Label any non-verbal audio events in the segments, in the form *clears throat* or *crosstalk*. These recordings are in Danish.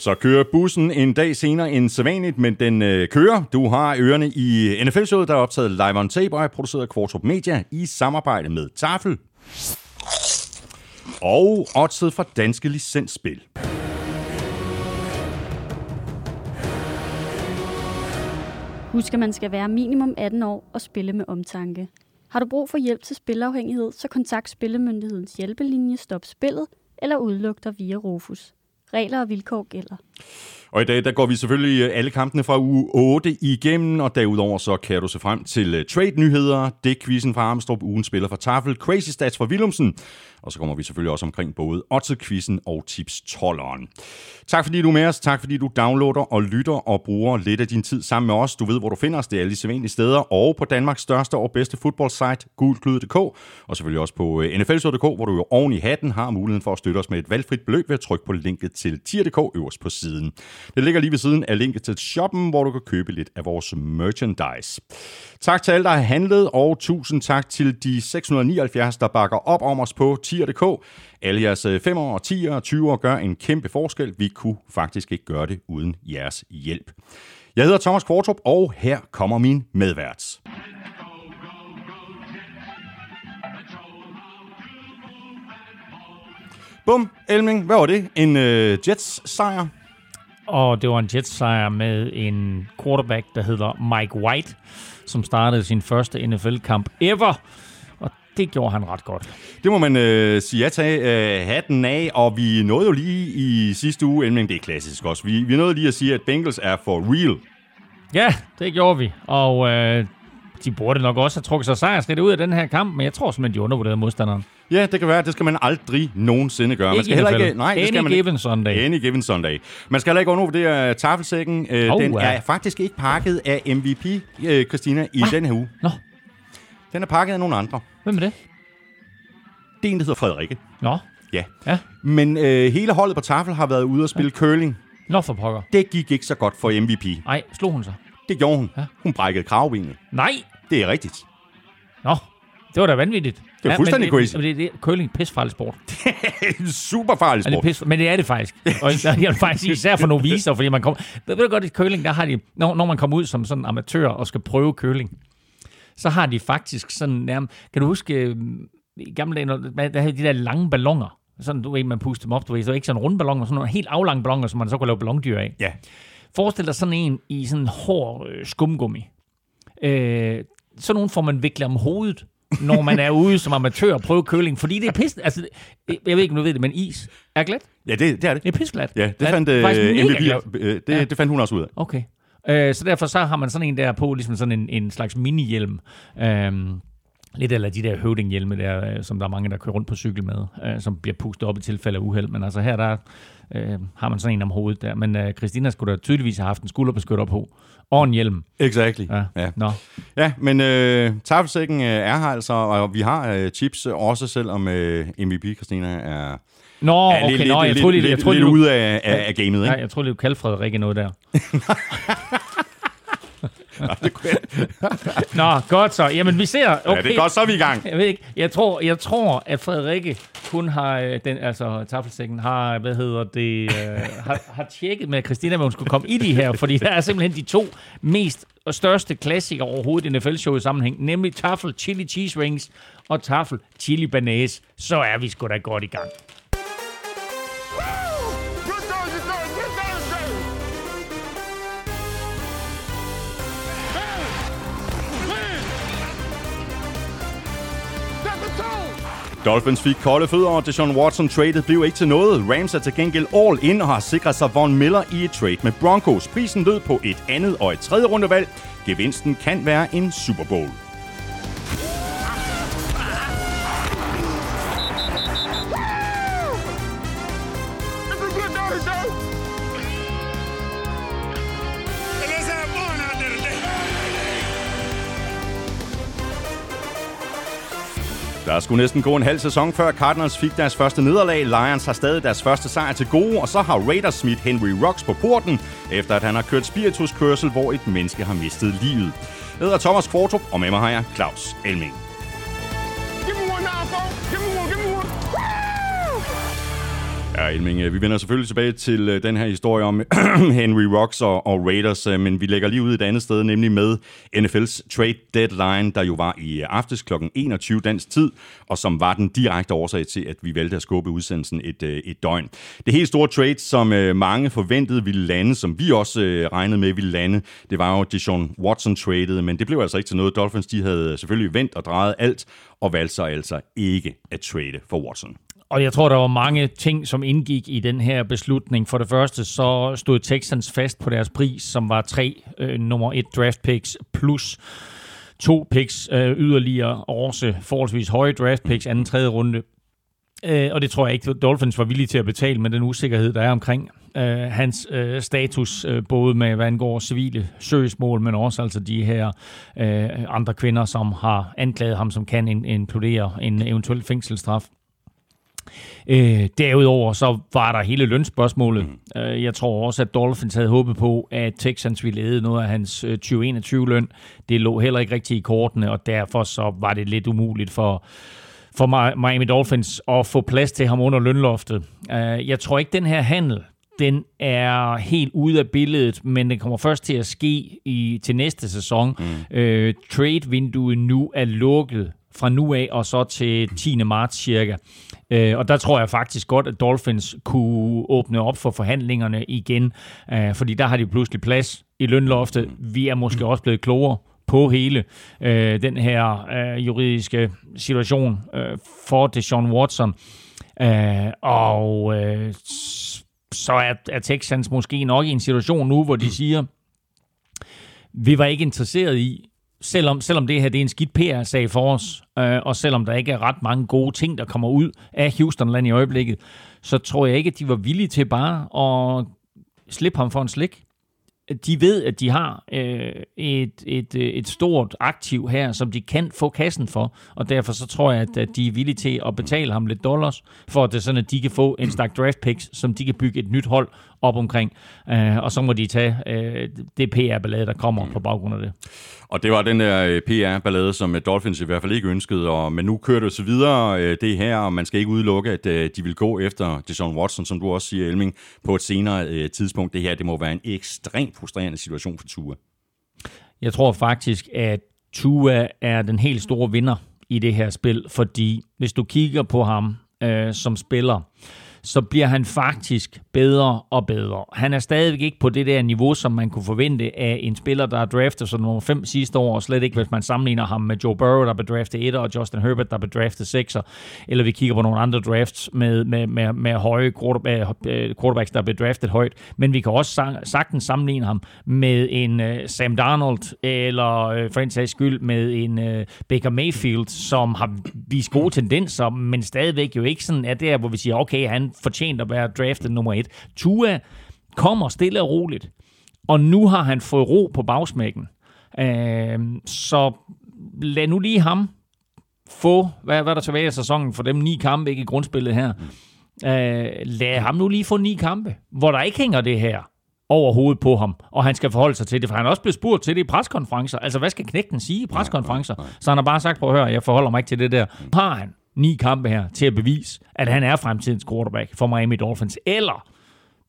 Så kører bussen en dag senere end sædvanligt, men den øh, kører. Du har ørerne i NFL-showet, der er optaget live on tape og er produceret af Kvartrup Media i samarbejde med Tafel. Og oddset fra Danske Licensspil. Husk, at man skal være minimum 18 år og spille med omtanke. Har du brug for hjælp til spilafhængighed, så kontakt Spillemyndighedens hjælpelinje Stop Spillet eller udluk dig via Rufus. Regler og vilkår gælder. Og i dag der går vi selvfølgelig øh, alle kampene fra uge 8 igennem, og derudover så kan du se frem til øh, trade-nyheder, det fra Armstrong, ugen spiller fra Tafel, Crazy Stats fra Willumsen, og så kommer vi selvfølgelig også omkring både Otze-quizzen og tips 12'eren. Tak fordi du er med os, tak fordi du downloader og lytter og bruger lidt af din tid sammen med os. Du ved, hvor du finder os, det er alle de sædvanlige steder, og på Danmarks største og bedste fodboldsite, gulklud.dk, og selvfølgelig også på øh, nfl.dk, hvor du jo oven i hatten har muligheden for at støtte os med et valgfrit beløb ved at trykke på linket til tier.dk øverst på siden. Det ligger lige ved siden af linket til shoppen, hvor du kan købe lidt af vores merchandise. Tak til alle, der har handlet, og tusind tak til de 679, der bakker op om os på tier.dk. Alle jeres øh, 5 år, og 10 og 20 gør en kæmpe forskel. Vi kunne faktisk ikke gøre det uden jeres hjælp. Jeg hedder Thomas Kvartrup, og her kommer min medvært. Bum, Elming, hvad var det? En øh, Jets-sejr? Og det var en Jets-sejr med en quarterback, der hedder Mike White, som startede sin første NFL-kamp ever. Og det gjorde han ret godt. Det må man øh, sige ja til. Øh, hatten af, og vi nåede jo lige i sidste uge, men det er klassisk også, vi, vi nåede lige at sige, at Bengals er for real. Ja, det gjorde vi. Og øh, de burde nok også have trukket sig sejrskridt ud af den her kamp, men jeg tror simpelthen, de undervurderede modstanderen. Ja, det kan være. Det skal man aldrig nogensinde gøre. Ikke man skal heller ikke... Nej, det skal man given Sunday. Any given Sunday. Man skal heller ikke undervurdere tafelsækken. Oh, den er faktisk ikke pakket af MVP, øh, Christina, i ah. den her uge. Nå. Den er pakket af nogle andre. Hvem er det? Det er en, der hedder Frederikke. Nå. Ja. ja. Men øh, hele holdet på tafel har været ude og spille ja. curling. Nå for pokker. Det gik ikke så godt for MVP. Nej, slog hun sig? Det gjorde hun. Ja. Hun brækkede kravbenet. Nej! Det er rigtigt. Nå, det var da vanvittigt. Det er ja, fuldstændig men, crazy. Men det, det, curling er pissfarlig sport. *laughs* det er en super farlig sport. Ja, det pis, men det er det faktisk. Og jeg vil faktisk sige, især for nogle viser, fordi man kommer... Ved du godt, i curling, der har de... Når, når man kommer ud som sådan amatør og skal prøve curling, så har de faktisk sådan nærmest... Kan du huske, øh, i gamle dage, der havde de der lange ballonger, sådan, du ved, man puster dem op, du ved, så ikke sådan runde ballonger, sådan nogle helt aflange ballonger, som man så kunne lave ballondyr af. Ja. Forestil dig sådan en i sådan en hård øh, skumgummi. Øh, sådan nogle får man viklet om hovedet, når man er ude som amatør og prøver køling, fordi det er pis... Altså, jeg ved ikke, om du ved det, men is er glat. Ja, det, det er det. Det er pisglat. Ja, det fandt, øh, MVP, øh, det, ja. det fandt hun også ud af. Okay. Øh, så derfor så har man sådan en der på, ligesom sådan en, en slags mini-hjelm. Øh, lidt eller de der høvdinghjelme der, øh, som der er mange, der kører rundt på cykel med, øh, som bliver pustet op i tilfælde af uheld. Men altså her, der øh, har man sådan en om hovedet der. Men øh, Christina skulle da tydeligvis have haft en skulderbeskytter på, og en hjelm. Exactly. Ja, ja. Nå. ja men øh, tafelsækken øh, er her altså, og vi har øh, chips også, selvom øh, MVP Christina er... Nå, er okay, lidt, nå, jeg tror lige, jeg tror, lidt ude af, af, af gamet, ikke? Nej, jeg tror lige, du kaldte Frederik noget der. *laughs* Nå, godt så. Jamen, vi ser... Okay. Ja, det er godt, så er vi i gang. Jeg ved ikke. Jeg tror, jeg tror at Frederikke kun har... øh, Den, altså, tafelsækken har, hvad hedder det... Øh, har, har tjekket med Christina, hvor hun skulle komme i de her. Fordi der er simpelthen de to mest og største klassikere overhovedet i NFL-show i sammenhæng. Nemlig Tafel Chili Cheese Rings og Tafel Chili Banase. Så er vi sgu da godt i gang. Dolphins fik kolde fødder, og Deshaun Watson traded blev ikke til noget. Rams er til gengæld all in og har sikret sig Von Miller i et trade med Broncos. Prisen lød på et andet og et tredje rundevalg. Gevinsten kan være en Super Bowl. Der skulle næsten gå en halv sæson før Cardinals fik deres første nederlag. Lions har stadig deres første sejr til gode, og så har Raiders smidt Henry Rocks på porten, efter at han har kørt spirituskørsel, hvor et menneske har mistet livet. Jeg hedder Thomas Kvartrup, og med mig har jeg Claus Elming. Ja, Elming, øh, vi vender selvfølgelig tilbage til øh, den her historie om *clears throat* Henry Rocks og, og Raiders, øh, men vi lægger lige ud et andet sted, nemlig med NFL's trade deadline, der jo var i aftes kl. 21 dansk tid, og som var den direkte årsag til, at vi valgte at skubbe udsendelsen et, et døgn. Det helt store trade, som mange forventede ville lande, som vi også regnede med ville lande, det var jo Deshaun Watson traded, men det blev altså ikke til noget. Dolphins de havde selvfølgelig vendt og drejet alt, og valgte sig altså ikke at trade for Watson. Og jeg tror, der var mange ting, som indgik i den her beslutning. For det første, så stod Texans fast på deres pris, som var tre øh, nummer et draft picks plus to picks øh, yderligere, også forholdsvis høje draft picks, anden tredje runde. Øh, og det tror jeg ikke, Dolphins var villige til at betale med den usikkerhed, der er omkring øh, hans øh, status, øh, både med hvad angår civile søgsmål, men også altså de her øh, andre kvinder, som har anklaget ham, som kan inkludere en eventuel fængselsstraf. Øh, derudover så var der hele lønspørgsmålet. Mm. Øh, jeg tror også, at Dolphins havde håbet på, at Texans ville æde noget af hans 2021-løn. Øh, det lå heller ikke rigtigt i kortene, og derfor så var det lidt umuligt for for Miami Dolphins at få plads til ham under lønloftet. Øh, jeg tror ikke, den her handel, den er helt ude af billedet, men det kommer først til at ske i til næste sæson. Mm. Øh, trade-vinduet nu er lukket fra nu af og så til 10. marts cirka. Øh, og der tror jeg faktisk godt, at Dolphins kunne åbne op for forhandlingerne igen, øh, fordi der har de pludselig plads i lønloftet. Vi er måske også blevet klogere på hele øh, den her øh, juridiske situation øh, for Deshaun Watson. Øh, og øh, så er, er Texans måske nok i en situation nu, hvor de siger, vi var ikke interesseret i selvom, selvom det her det er en skidt PR-sag for os, øh, og selvom der ikke er ret mange gode ting, der kommer ud af Houstonland i øjeblikket, så tror jeg ikke, at de var villige til bare at slippe ham for en slik. De ved, at de har øh, et, et, øh, et stort aktiv her, som de kan få kassen for, og derfor så tror jeg, at, at de er villige til at betale ham lidt dollars, for at det sådan, at de kan få en stak draft picks, som de kan bygge et nyt hold op omkring, øh, og så må de tage øh, det PR-ballade, der kommer på baggrund af det. Og det var den der øh, PR-ballade, som øh, Dolphins i hvert fald ikke ønskede, og, men nu kører det så videre øh, det her, og man skal ikke udelukke, at de vil gå efter Deshaun Watson, som du også siger, Elming, på et senere tidspunkt. Det her, det må være en ekstremt frustrerende situation for Tua. Jeg tror faktisk, at Tua er den helt store vinder i det her spil, fordi hvis du kigger på ham øh, som spiller, så bliver han faktisk bedre og bedre. Han er stadigvæk ikke på det der niveau, som man kunne forvente af en spiller, der er draftet som nummer 5 sidste år, og slet ikke, hvis man sammenligner ham med Joe Burrow, der blev draftet 1, og Justin Herbert, der blev draftet 6, eller vi kigger på nogle andre drafts med, med, med, med høje øh, quarterbacks, der blev draftet højt. Men vi kan også sagtens sammenligne ham med en uh, Sam Darnold, eller uh, for en sags skyld med en uh, Baker Mayfield, som har vist gode tendenser, men stadigvæk jo ikke sådan er der, hvor vi siger, okay, han fortjent at være draftet nummer et. Tua kommer stille og roligt, og nu har han fået ro på bagsmækken. Øh, så lad nu lige ham få, hvad, hvad der tilbage af sæsonen for dem ni kampe ikke i grundspillet her. Øh, lad ham nu lige få ni kampe, hvor der ikke hænger det her over hovedet på ham, og han skal forholde sig til det, for han er også blevet spurgt til det i preskonferencer. Altså, hvad skal knægten sige i preskonferencer? Så han har bare sagt, prøv at høre, jeg forholder mig ikke til det der. Har han ni kampe her til at bevise, at han er fremtidens quarterback for Miami Dolphins, eller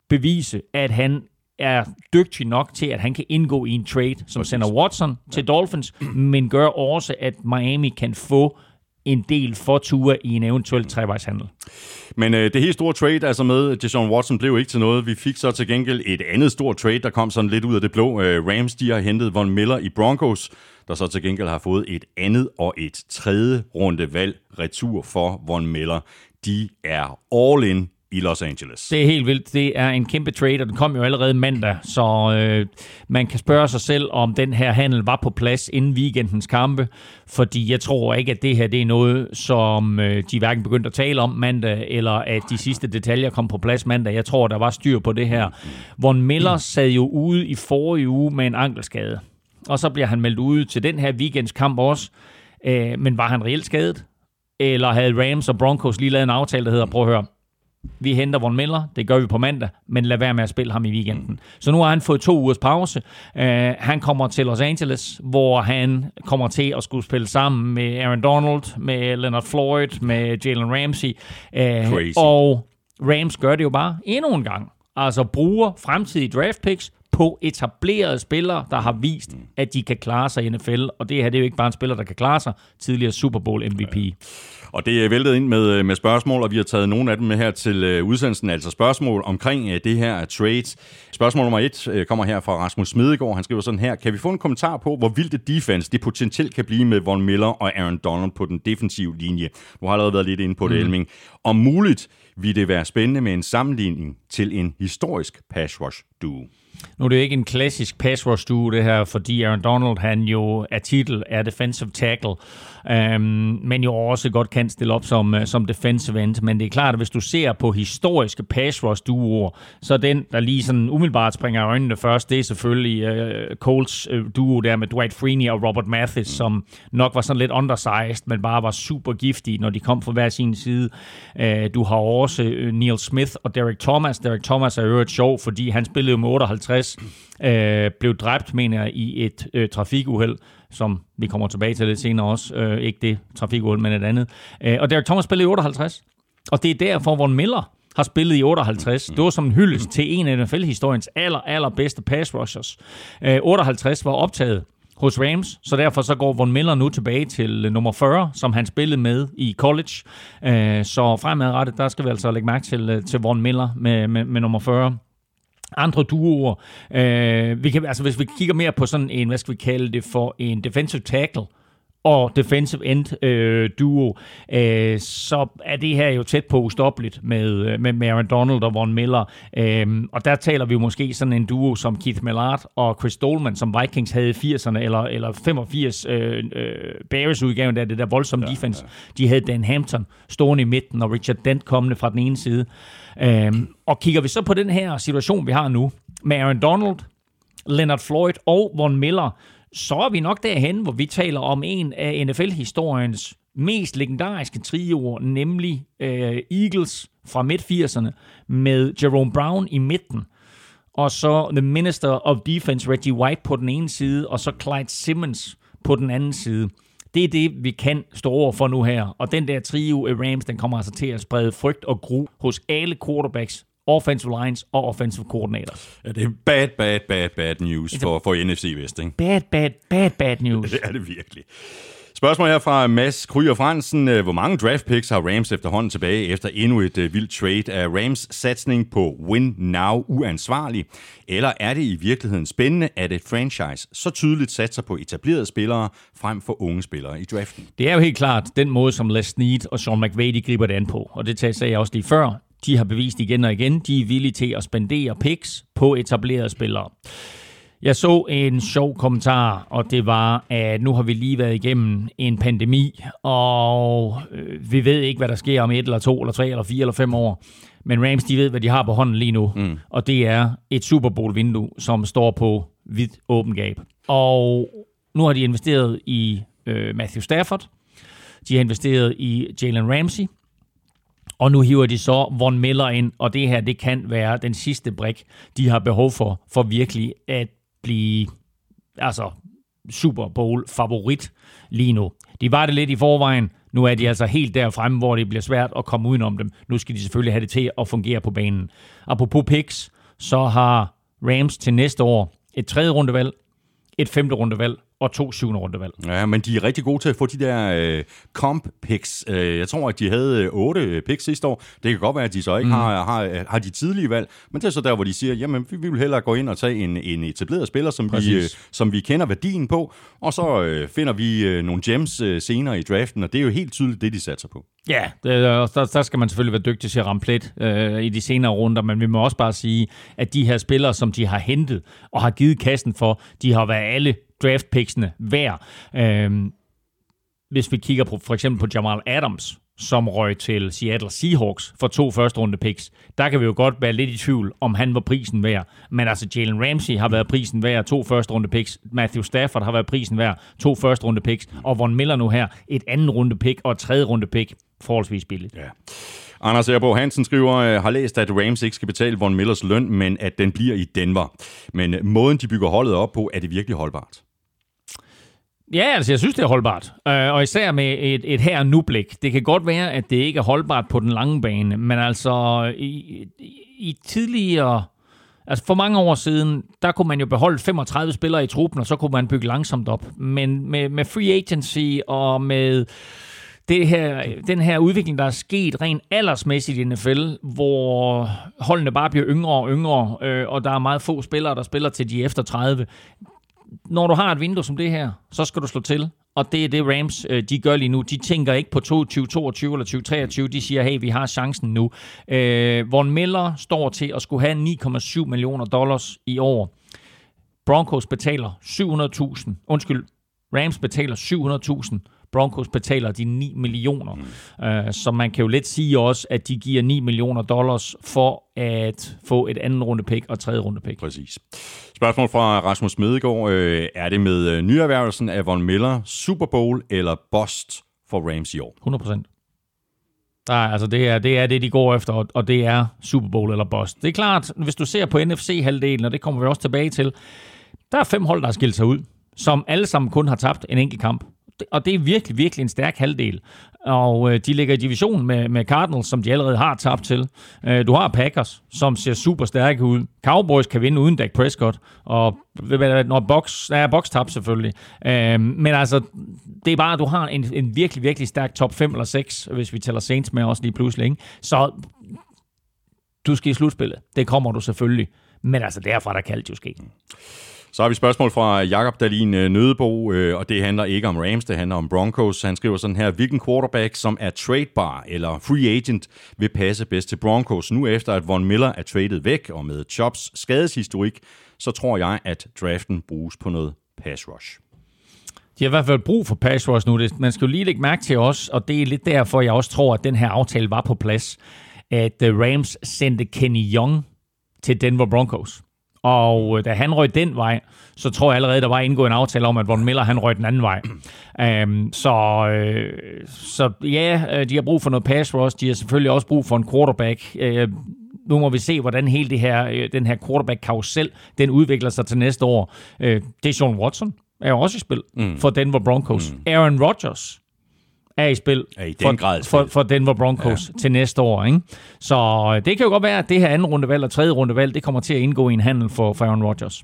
bevise, at han er dygtig nok til, at han kan indgå i en trade, som sender Watson til Dolphins, men gør også, at Miami kan få en del for Tua i en eventuel trevejshandel. Men øh, det helt store trade, altså med Deshaun Watson, blev ikke til noget. Vi fik så til gengæld et andet stort trade, der kom sådan lidt ud af det blå. Øh, Rams, de har hentet Von Miller i Broncos, der så til gengæld har fået et andet og et tredje runde valg retur for Von Miller. De er all in i Los Angeles. Det er helt vildt. Det er en kæmpe trade, og den kom jo allerede mandag, så øh, man kan spørge sig selv, om den her handel var på plads inden weekendens kampe, fordi jeg tror ikke, at det her det er noget, som øh, de hverken begyndte at tale om mandag, eller at de sidste detaljer kom på plads mandag. Jeg tror, der var styr på det her. Von Miller sad jo ude i forrige uge med en ankelskade, og så bliver han meldt ude til den her weekends kamp også. Øh, men var han reelt skadet? Eller havde Rams og Broncos lige lavet en aftale, der hedder, prøv at høre, vi henter Von Miller, det gør vi på mandag, men lad være med at spille ham i weekenden. Så nu har han fået to ugers pause. Uh, han kommer til Los Angeles, hvor han kommer til at skulle spille sammen med Aaron Donald, med Leonard Floyd, med Jalen Ramsey. Uh, Crazy. Og Rams gør det jo bare endnu en gang. Altså bruger fremtidige draft picks på etablerede spillere, der har vist, at de kan klare sig i NFL. Og det her det er jo ikke bare en spiller, der kan klare sig. Tidligere Super Bowl MVP. Ja. Og det er væltet ind med, med spørgsmål, og vi har taget nogle af dem med her til uh, udsendelsen, altså spørgsmål omkring uh, det her trade. Spørgsmål nummer et uh, kommer her fra Rasmus Smedegaard. Han skriver sådan her, kan vi få en kommentar på, hvor vildt et defense det potentielt kan blive med Von Miller og Aaron Donald på den defensive linje? Du har allerede været lidt inde på det, mm. Elming. Om muligt vil det være spændende med en sammenligning til en historisk pass rush duo. Nu er det jo ikke en klassisk pass rush duo, det her, fordi Aaron Donald, han jo er titel, er defensive tackle, um, men jo også godt kan stille op som, uh, som defensive end. Men det er klart, at hvis du ser på historiske pass rush duoer, så den, der lige sådan umiddelbart springer øjnene først, det er selvfølgelig uh, Colts uh, duo der med Dwight Freeney og Robert Mathis, mm. som nok var sådan lidt undersized, men bare var super giftige, når de kom fra hver sin side. Uh, du har også uh, Neil Smith og Derek Thomas. Derek Thomas er jo et sjov, fordi han spillede med 58, øh, blev dræbt, mener jeg, i et øh, trafikuheld, som vi kommer tilbage til lidt senere også. Øh, ikke det trafikuheld, men et andet. Øh, og Derek Thomas spillede i 58. Og det er derfor, hvor Miller har spillet i 58. Det var som en hyldest til en af NFL-historiens aller, aller bedste pass rushers. Øh, 58 var optaget hos Rams, så derfor så går Von Miller nu tilbage til nummer 40, som han spillede med i college. Øh, så fremadrettet, der skal vi altså lægge mærke til, øh, til Von Miller med, med, med nummer 40 andre duoer. Øh, vi kan, altså hvis vi kigger mere på sådan en, hvad skal vi kalde det for, en defensive tackle, og defensive end øh, duo, øh, så er det her jo tæt på ustoppeligt med, øh, med Aaron Donald og Von Miller. Øh, og der taler vi måske sådan en duo som Keith Millard og Chris Dolman, som Vikings havde i 80'erne, eller, eller 85 øh, øh, Bears-udgaven, der det der voldsomme ja, defense. Ja. De havde Dan Hampton stående i midten, og Richard Dent kommende fra den ene side. Øh, og kigger vi så på den her situation, vi har nu, med Aaron Donald, Leonard Floyd og Von Miller, så er vi nok derhen, hvor vi taler om en af NFL-historiens mest legendariske trioer, nemlig øh, Eagles fra midt-80'erne, med Jerome Brown i midten, og så The Minister of Defense, Reggie White på den ene side, og så Clyde Simmons på den anden side. Det er det, vi kan stå over for nu her. Og den der trio af Rams, den kommer altså til at sprede frygt og gru hos alle quarterbacks offensive lines og offensive coordinators. Ja, det er bad, bad, bad, bad news for, for NFC Vest, ikke? Bad, bad, bad, bad news. *laughs* det er det virkelig. Spørgsmål her fra Mads Kryer Fransen. Øh, hvor mange draft picks har Rams efterhånden tilbage efter endnu et uh, vildt trade? Er Rams satsning på win now uansvarlig? Eller er det i virkeligheden spændende, at et franchise så tydeligt satser på etablerede spillere frem for unge spillere i draften? Det er jo helt klart den måde, som Les Snead og Sean McVay de griber det an på. Og det sagde jeg også lige før. De har bevist igen og igen, de er villige til at spendere picks på etablerede spillere. Jeg så en sjov kommentar, og det var, at nu har vi lige været igennem en pandemi, og øh, vi ved ikke, hvad der sker om et eller to eller tre eller fire eller fem år. Men Rams, de ved, hvad de har på hånden lige nu, mm. og det er et Super Bowl-vindue, som står på vidt åben gab. Og nu har de investeret i øh, Matthew Stafford, de har investeret i Jalen Ramsey, og nu hiver de så Von Miller ind, og det her, det kan være den sidste brik, de har behov for, for virkelig at blive altså Super Bowl favorit lige nu. De var det lidt i forvejen, nu er de altså helt der fremme, hvor det bliver svært at komme udenom dem. Nu skal de selvfølgelig have det til at fungere på banen. Apropos picks, så har Rams til næste år et tredje rundevalg, et femte rundevalg og to syvende rundevalg. Ja, men de er rigtig gode til at få de der øh, comp picks. Øh, jeg tror, at de havde øh, otte picks sidste år. Det kan godt være, at de så ikke mm. har, har, har de tidlige valg, men det er så der, hvor de siger, jamen vi vil hellere gå ind og tage en, en etableret spiller, som vi, øh, som vi kender værdien på, og så øh, finder vi øh, nogle gems øh, senere i draften, og det er jo helt tydeligt det, de satser på. Ja, der, der skal man selvfølgelig være dygtig til at ramme plet øh, i de senere runder, men vi må også bare sige, at de her spillere, som de har hentet og har givet kassen for, de har været alle draftpicksene værd. Øhm, hvis vi kigger på for eksempel på Jamal Adams, som røg til Seattle Seahawks for to første runde picks, der kan vi jo godt være lidt i tvivl, om han var prisen værd. Men altså Jalen Ramsey har været prisen værd, to første runde picks. Matthew Stafford har været prisen værd, to første runde picks. Og Von Miller nu her, et anden runde pick og et tredje runde pick. Forholdsvis billigt. Ja. Anders Erbo Hansen skriver, øh, har læst, at Rams ikke skal betale Von Millers løn, men at den bliver i Denver. Men måden, de bygger holdet op på, er det virkelig holdbart? Ja, altså jeg synes, det er holdbart. Øh, og især med et, et her nu blik. Det kan godt være, at det ikke er holdbart på den lange bane, men altså i, i, i tidligere... Altså for mange år siden, der kunne man jo beholde 35 spillere i truppen, og så kunne man bygge langsomt op. Men med, med free agency og med det her, den her udvikling, der er sket rent aldersmæssigt i NFL, hvor holdene bare bliver yngre og yngre, øh, og der er meget få spillere, der spiller til de efter 30. Når du har et vindue som det her, så skal du slå til. Og det er det Rams, øh, de gør lige nu. De tænker ikke på 2022 eller 2023. De siger, hey, vi har chancen nu. Øh, Von Miller står til at skulle have 9,7 millioner dollars i år. Broncos betaler 700.000. Undskyld, Rams betaler 700.000 Broncos betaler de 9 millioner. Mm. Uh, så man kan jo let sige også, at de giver 9 millioner dollars for at få et anden runde pick og tredje runde pick. Præcis. Spørgsmål fra Rasmus Medegaard. Øh, er det med øh, nyerhvervelsen af Von Miller, Super Bowl eller bust for Rams i år? 100 procent. Nej, altså det er, det er det, de går efter, og det er Super Bowl eller bust. Det er klart, hvis du ser på NFC-halvdelen, og det kommer vi også tilbage til, der er fem hold, der har skilt sig ud, som alle sammen kun har tabt en enkelt kamp og det er virkelig, virkelig en stærk halvdel. Og øh, de ligger i division med, med Cardinals, som de allerede har tabt til. Øh, du har Packers, som ser super stærke ud. Cowboys kan vinde uden Dak Prescott, og når Box, ja, Box tab selvfølgelig. Øh, men altså, det er bare, at du har en, en virkelig, virkelig stærk top 5 eller 6, hvis vi tæller Saints med også lige pludselig. Ikke? Så du skal i slutspillet. Det kommer du selvfølgelig. Men altså, derfra der kan det jo ske. Så har vi spørgsmål fra Jakob Dalin øh, Nødebo, øh, og det handler ikke om Rams, det handler om Broncos. Han skriver sådan her, hvilken quarterback, som er tradebar eller free agent, vil passe bedst til Broncos. Nu efter at Von Miller er traded væk, og med Chops skadeshistorik, så tror jeg, at draften bruges på noget pass rush. De har i hvert fald brug for pass rush nu. Man skal jo lige lægge mærke til os, og det er lidt derfor, jeg også tror, at den her aftale var på plads, at øh, Rams sendte Kenny Young til Denver Broncos. Og øh, da han røg den vej, så tror jeg allerede, der var indgået en aftale om, at Von Miller han røg den anden vej. Um, så, øh, så ja, øh, de har brug for noget pass rush. De har selvfølgelig også brug for en quarterback. Uh, nu må vi se, hvordan hele det her, den her quarterback-karusel, den udvikler sig til næste år. Uh, det er Sean Watson, er jo også i spil mm. for Denver Broncos. Mm. Aaron Rodgers er i spil, er i den for, grad. For, for Denver Broncos ja. til næste år. Ikke? Så øh, det kan jo godt være, at det her anden rundevalg og tredje rundevalg, det kommer til at indgå i en handel for, for Aaron Rodgers.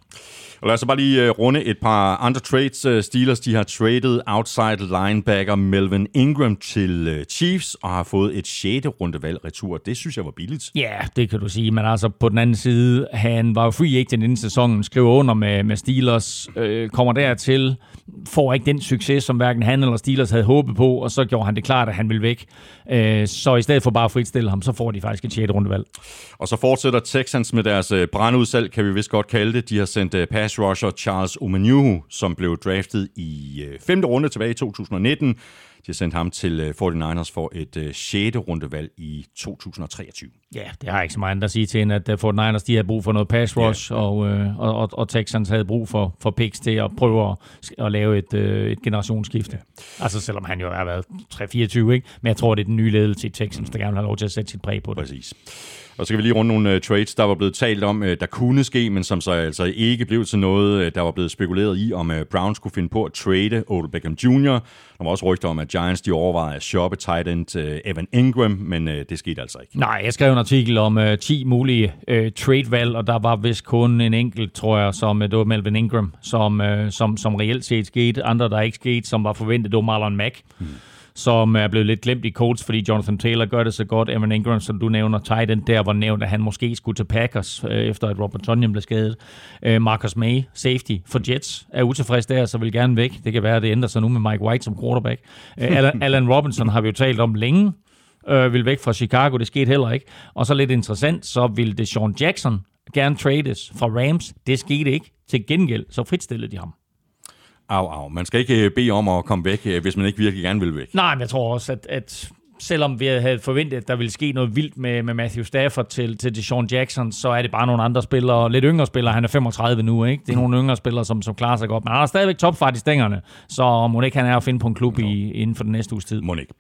Og lad os bare lige uh, runde et par andre trades. Uh, Steelers de har traded outside linebacker Melvin Ingram til Chiefs og har fået et 6. rundevalg retur. Det synes jeg var billigt. Ja, yeah, det kan du sige. Men altså på den anden side, han var jo free agent inden sæsonen, skriver under med, med Steelers, uh, kommer dertil, får ikke den succes, som hverken han eller Steelers havde håbet på, og så gjorde han det klart, at han ville væk. Øh, så i stedet for bare at fritstille ham, så får de faktisk et 6. rundevalg. Og så fortsætter Texans med deres øh, brandudsalg, kan vi vist godt kalde det. De har sendt øh, pass rusher Charles Omenihu, som blev draftet i 5. runde tilbage i 2019. De har sendt ham til øh, 49ers for et øh, 6. rundevalg i 2023. Ja, det har ikke så meget at sige til, end at 49ers de havde brug for noget pass rush, ja. og, øh, og, og, og Texans havde brug for, for picks til at prøve at, at lave et, øh, et generationsskifte. Ja. Altså selvom han jo har været 3-24, ikke? men jeg tror, det er den nye ledelse i Texans, der gerne vil have lov til at sætte sit præg på det. Præcis. Og så kan vi lige runde nogle uh, trades, der var blevet talt om, uh, der kunne ske, men som så altså ikke blev til noget. Uh, der var blevet spekuleret i, om uh, Browns kunne finde på at trade Odell Beckham Jr. Der var også rygter om, at Giants de overvejede at shoppe tight end uh, Evan Ingram, men uh, det skete altså ikke. Nej, jeg skrev en artikel om uh, 10 mulige uh, trade-valg, og der var vist kun en enkelt, tror jeg, som uh, det var Melvin Ingram, som, uh, som, som reelt set skete. Andre, der ikke skete, som var forventet, det var Marlon Mack. Hmm som er blevet lidt glemt i Colts, fordi Jonathan Taylor gør det så godt. Evan Ingram, som du nævner, tight end, der var nævnt, at han måske skulle til Packers, øh, efter at Robert Tonyan blev skadet. Øh, Marcus May, safety for Jets, er utilfreds der, så vil gerne væk. Det kan være, at det ændrer sig nu med Mike White som quarterback. Øh, *laughs* Alan, Alan Robinson har vi jo talt om længe, øh, vil væk fra Chicago, det skete heller ikke. Og så lidt interessant, så vil det Sean Jackson gerne trades fra Rams. Det skete ikke. Til gengæld, så fritstillede de ham. Au, au. Man skal ikke øh, bede om at komme væk, øh, hvis man ikke virkelig gerne vil væk. Nej, men jeg tror også, at, at selvom vi havde forventet, at der ville ske noget vildt med, med Matthew Stafford til, til Deshaun Jackson, så er det bare nogle andre spillere, lidt yngre spillere. Han er 35 nu, ikke? Det er nogle yngre spillere, som, som klarer sig godt. Men han har stadigvæk topfart i stængerne, så må ikke han er at finde på en klub i, inden for den næste uges tid. Må ikke.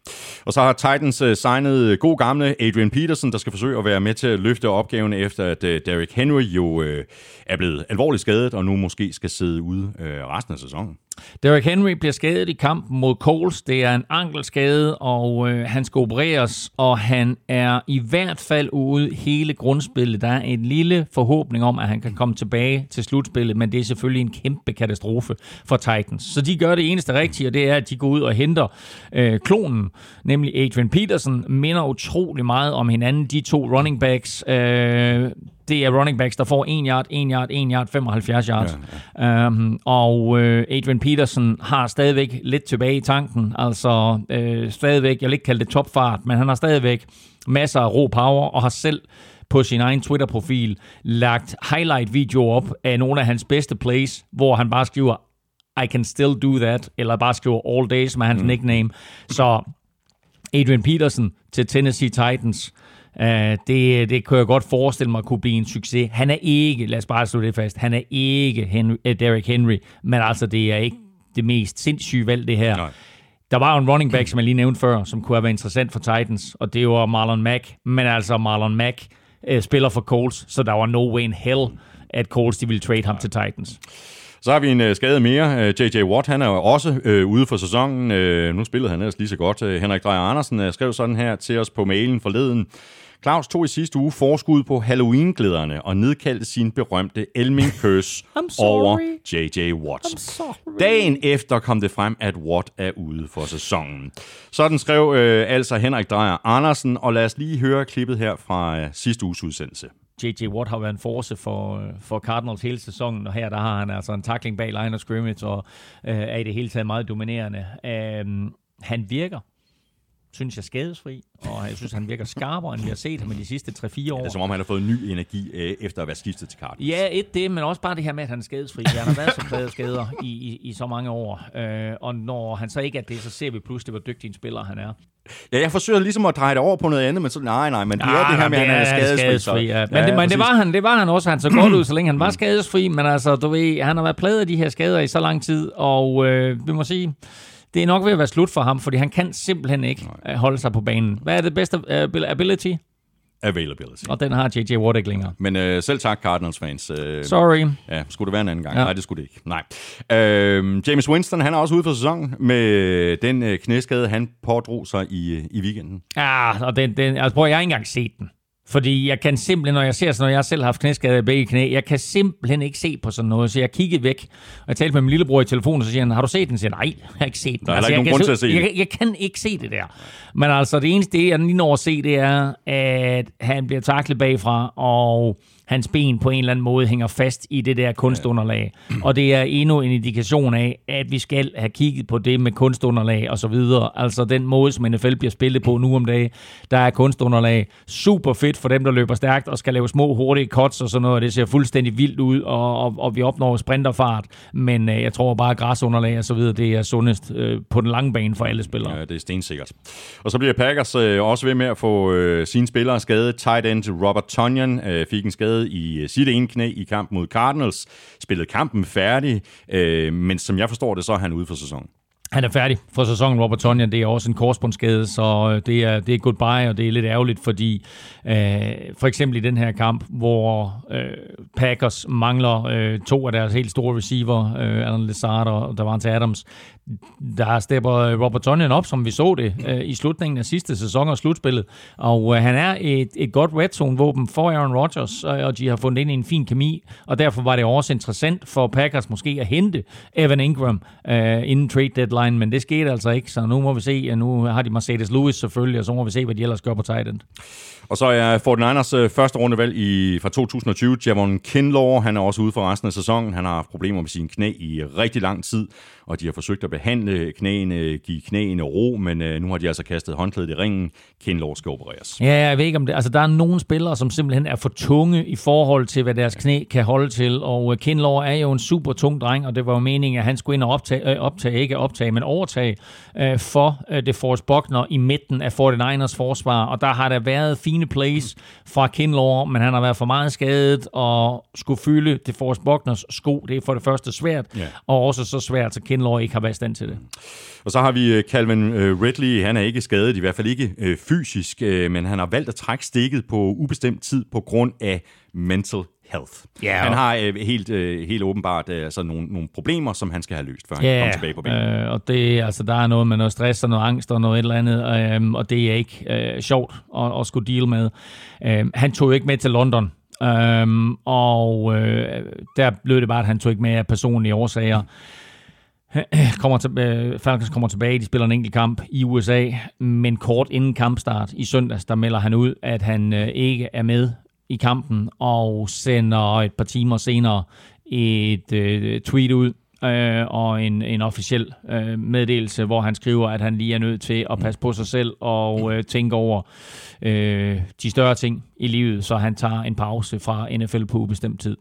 Og så har Titans uh, signet god gamle Adrian Peterson, der skal forsøge at være med til at løfte opgaven, efter at uh, Derrick Henry jo uh, er blevet alvorligt skadet, og nu måske skal sidde ude uh, resten af sæsonen. Derrick Henry bliver skadet i kampen mod Coles. Det er en ankelskade, og øh, han skal opereres, og han er i hvert fald ude hele grundspillet. Der er en lille forhåbning om, at han kan komme tilbage til slutspillet, men det er selvfølgelig en kæmpe katastrofe for Titans. Så de gør det eneste rigtige, og det er, at de går ud og henter øh, klonen, nemlig Adrian Peterson, minder utrolig meget om hinanden. De to running backs, øh, det er running backs, der får 1 yard, 1 yard, 1 yard, 75 yards. Ja, ja. Um, og øh, Adrian Peterson har stadigvæk lidt tilbage i tanken, altså øh, stadigvæk, jeg vil ikke kalde det topfart, men han har stadigvæk masser af rå power, og har selv på sin egen Twitter-profil lagt highlight-videoer op af nogle af hans bedste plays, hvor han bare skriver, I can still do that, eller bare skriver all days med hans mm. nickname. Så Adrian Peterson til Tennessee Titans, det, det kan jeg godt forestille mig kunne blive en succes. Han er ikke, lad os bare slå det fast, han er ikke Henry, uh, Derrick Henry, men altså det er ikke det mest sindssyge valg, det her. Nej. Der var jo en running back, som jeg lige nævnte før, som kunne have været interessant for Titans, og det var Marlon Mack. Men altså, Marlon Mack uh, spiller for Colts, så der var no way in hell, at Colts de ville trade ham til Titans. Så har vi en uh, skade mere. J.J. Watt, han er jo også uh, ude for sæsonen. Uh, nu spillede han ellers lige så godt. Henrik Drejer Andersen skrev sådan her til os på mailen forleden. Claus tog i sidste uge forskud på Halloween-glæderne og nedkaldte sin berømte Elming Curse *laughs* over J.J. Watt. Dagen efter kom det frem, at Watt er ude for sæsonen. Sådan skrev øh, altså Henrik Drejer Andersen, og lad os lige høre klippet her fra øh, sidste uges udsendelse. J.J. Watt har været en force for, for Cardinals hele sæsonen, og her der har han altså en tackling bag line of scrimmage, og øh, er i det hele taget meget dominerende. Øh, han virker synes jeg, skadesfri, og jeg synes, han virker skarpere, end vi har set ham i de sidste 3-4 år. Det er som om, han har fået ny energi øh, efter at være skiftet til Cardinals. Ja, et det, men også bare det her med, at han er skadesfri. Han har været så pladet skader i, i, i så mange år, øh, og når han så ikke er det, så ser vi pludselig, hvor dygtig en spiller han er. Ja, jeg forsøger ligesom at dreje det over på noget andet, men så nej, nej, men det er det her med, at han er skadesfri. skadesfri ja. Men, ja, det, men det, var han, det var han også. Han så godt *clears throat* ud, så længe han var skadesfri, men altså, du ved, han har været pladet af de her skader i så lang tid, og øh, vi må sige, det er nok ved at være slut for ham, fordi han kan simpelthen ikke Nej. Øh, holde sig på banen. Hvad er det bedste uh, ability? Availability. Og den har J.J. Watt ikke længere. Men uh, selv tak, Cardinals-fans. Uh, Sorry. Ja, skulle det være en anden gang? Ja. Nej, det skulle det ikke. Nej. Uh, James Winston, han er også ude for sæsonen med den uh, knæskade, han pådrog sig i, i weekenden. Ja, og den, den, altså, prøv, jeg har ikke engang set den. Fordi jeg kan simpelthen, når jeg ser sådan noget, jeg selv har haft knæskade i begge knæ, jeg kan simpelthen ikke se på sådan noget. Så jeg kiggede væk, og jeg talte med min lillebror i telefonen, og så siger han, har du set den? Så siger nej, jeg har ikke set den. Der er altså, ikke nogen grund til at se jeg, jeg, jeg, kan ikke se det der. Men altså, det eneste, jeg lige når at se, det er, at han bliver taklet bagfra, og hans ben på en eller anden måde hænger fast i det der kunstunderlag. Og det er endnu en indikation af, at vi skal have kigget på det med kunstunderlag og så videre. Altså den måde, som NFL bliver spillet på nu om dagen, der er kunstunderlag super fedt for dem, der løber stærkt og skal lave små, hurtige cuts og sådan noget. Det ser fuldstændig vildt ud, og, og, og vi opnår sprinterfart. Men øh, jeg tror bare, at græsunderlag og så videre, det er sundest øh, på den lange bane for alle spillere. Ja, det er stensikkert. Og så bliver Packers øh, også ved med at få øh, sine spillere skadet. Tight end Robert Tonyan øh, fik en skade skade i øh, sit ene knæ i kamp mod Cardinals, spillede kampen færdig, øh, men som jeg forstår det, så er han ude for sæsonen. Han er færdig for sæsonen, Robert Tonja. Det er også en korsbundsskade, så øh, det er, det er goodbye, og det er lidt ærgerligt, fordi øh, for eksempel i den her kamp, hvor øh, Packers mangler øh, to af deres helt store receiver, øh, Alan Lazard og Davante Adams, der stepper øh, Robert Tonjan op, som vi så det øh, i slutningen af sidste sæson og slutspillet. Og øh, han er et, et godt red zone våben for Aaron Rodgers, og, og de har fundet ind i en fin kemi, og derfor var det også interessant for Packers måske at hente Evan Ingram øh, inden trade deadline, men det skete altså ikke, så nu må vi se, at nu har de Mercedes Lewis selvfølgelig, og så må vi se, hvad de ellers gør på tight end. Og så er 49ers øh, første rundevalg i, fra 2020, Javon Kinlaw. Han er også ude for resten af sæsonen. Han har haft problemer med sine knæ i rigtig lang tid, og de har forsøgt at behandle knæene, give knæene ro, men øh, nu har de altså kastet håndklædet i ringen. Kinlaw skal opereres. Ja, jeg ved ikke om det. Altså, der er nogle spillere, som simpelthen er for tunge i forhold til, hvad deres knæ kan holde til, og øh, Kinlaw er jo en super tung dreng, og det var jo meningen, at han skulle ind og optage, øh, optage ikke optage, men overtage øh, for øh, DeForest Buckner i midten af 49ers forsvar, og der har der været fine plays fra Kinlaw, men han har været for meget skadet og skulle fylde det Forrest Buckners sko. Det er for det første svært, ja. og også så svært, så Kinlaw ikke har været i stand til det. Og så har vi øh, Calvin øh, Ridley. Han er ikke skadet, i hvert fald ikke øh, fysisk, men han har valgt at trække stikket på ubestemt tid på grund af mental health. Ja, han har øh, helt, øh, helt åbenbart øh, altså nogle, nogle problemer, som han skal have løst, før han kan komme tilbage på banen. øh, og det, altså, der er noget med noget stress og noget angst og noget et eller andet, øh, og det er ikke øh, sjovt at, at skulle deal med. Øh, han tog ikke med til London, øh, og øh, der blev det bare, at han tog ikke med af personlige årsager. *clears throat* kommer til, øh, Falcons kommer tilbage, de spiller en enkelt kamp i USA, men kort inden kampstart i søndags, der melder han ud, at han øh, ikke er med i kampen, og sender et par timer senere et øh, tweet ud, øh, og en, en officiel øh, meddelelse, hvor han skriver, at han lige er nødt til at passe på sig selv og øh, tænke over øh, de større ting i livet, så han tager en pause fra NFL på ubestemt tid.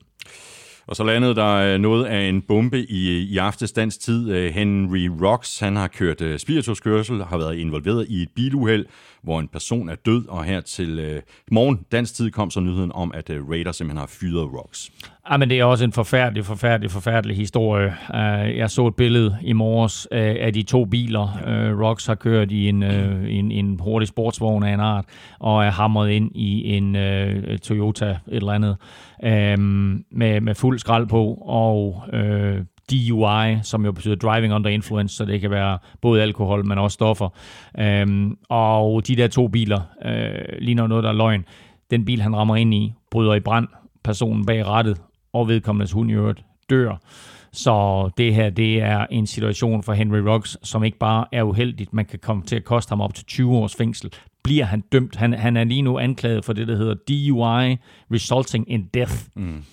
Og så landede der øh, noget af en bombe i, øh, i aftes tid. Øh, Henry Rocks, han har kørt spirituskørsel, har været involveret i et biluheld, hvor en person er død, og her til øh, morgen dansk tid kom så nyheden om, at øh, Raiders simpelthen har fyret Rocks. Ja, men det er også en forfærdelig, forfærdelig, forfærdelig historie. Uh, jeg så et billede i morges uh, af de to biler. Ja. Uh, Rox har kørt i en, uh, en, en hurtig sportsvogn af en art, og er hamret ind i en uh, Toyota et eller andet, uh, med, med fuld skrald på, og uh, DUI, som jo betyder driving under influence, så det kan være både alkohol, men også stoffer. Um, og de der to biler uh, ligner noget, der er løgn. Den bil, han rammer ind i, bryder i brand. Personen bag rattet og vedkommendes hund i øvrigt dør. Så det her, det er en situation for Henry Rocks, som ikke bare er uheldigt. Man kan komme til at koste ham op til 20 års fængsel. Bliver han dømt? Han, han er lige nu anklaget for det, der hedder DUI, resulting in death. Mm.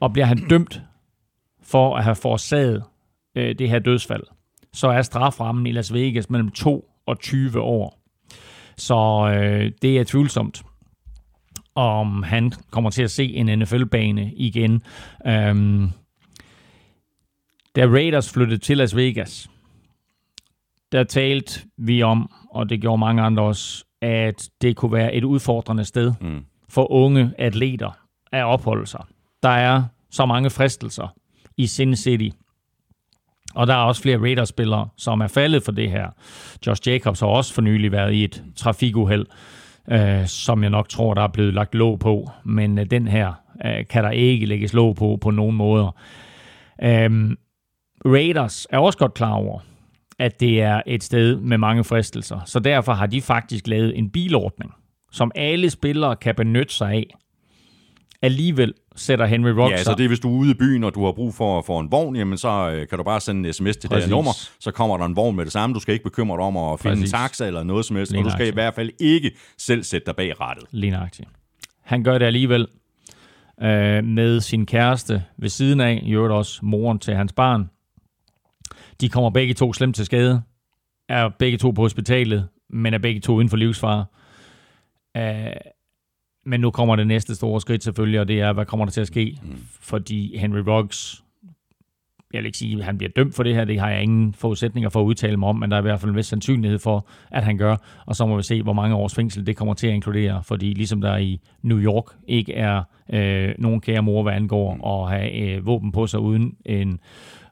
Og bliver han dømt for at have forårsaget øh, det her dødsfald, så er straframmen i Las Vegas mellem 2 og 20 år. Så øh, det er tvivlsomt, om han kommer til at se en NFL-bane igen. Øhm, da Raiders flyttede til Las Vegas, der talte vi om, og det gjorde mange andre også, at det kunne være et udfordrende sted Mm. for unge atleter at opholde sig. Der er så mange fristelser i Sin City, og der er også flere Raiders-spillere, som er faldet for det her. Josh Jacobs har også for nylig været i et trafikuheld, øh, som jeg nok tror, der er blevet lagt låg på. Men øh, den her øh, kan der ikke lægges låg på på nogen måder. Øh, Raiders er også godt klar over, at det er et sted med mange fristelser. Så derfor har de faktisk lavet en bilordning, som alle spillere kan benytte sig af. Alligevel sætter Henry Rocks Ja, så det er, hvis du er ude i byen, og du har brug for, for en vogn, jamen så øh, kan du bare sende en sms til det Præcis. her nummer, så kommer der en vogn med det samme. Du skal ikke bekymre dig om at finde Præcis. en taxa eller noget som helst, og du skal i hvert fald ikke selv sætte dig bag rattet. Lignagtigt. Han gør det alligevel øh, med sin kæreste ved siden af, i øvrigt også moren til hans barn. De kommer begge to slemt til skade, er begge to på hospitalet, men er begge to uden for livsfare. Øh, men nu kommer det næste store skridt selvfølgelig, og det er, hvad kommer der til at ske? Mm. Fordi Henry Ruggs, jeg vil ikke sige, at han bliver dømt for det her, det har jeg ingen forudsætninger for at udtale mig om, men der er i hvert fald en vis sandsynlighed for, at han gør, og så må vi se, hvor mange års fængsel det kommer til at inkludere, fordi ligesom der i New York ikke er øh, nogen kære mor, hvad angår at have øh, våben på sig uden en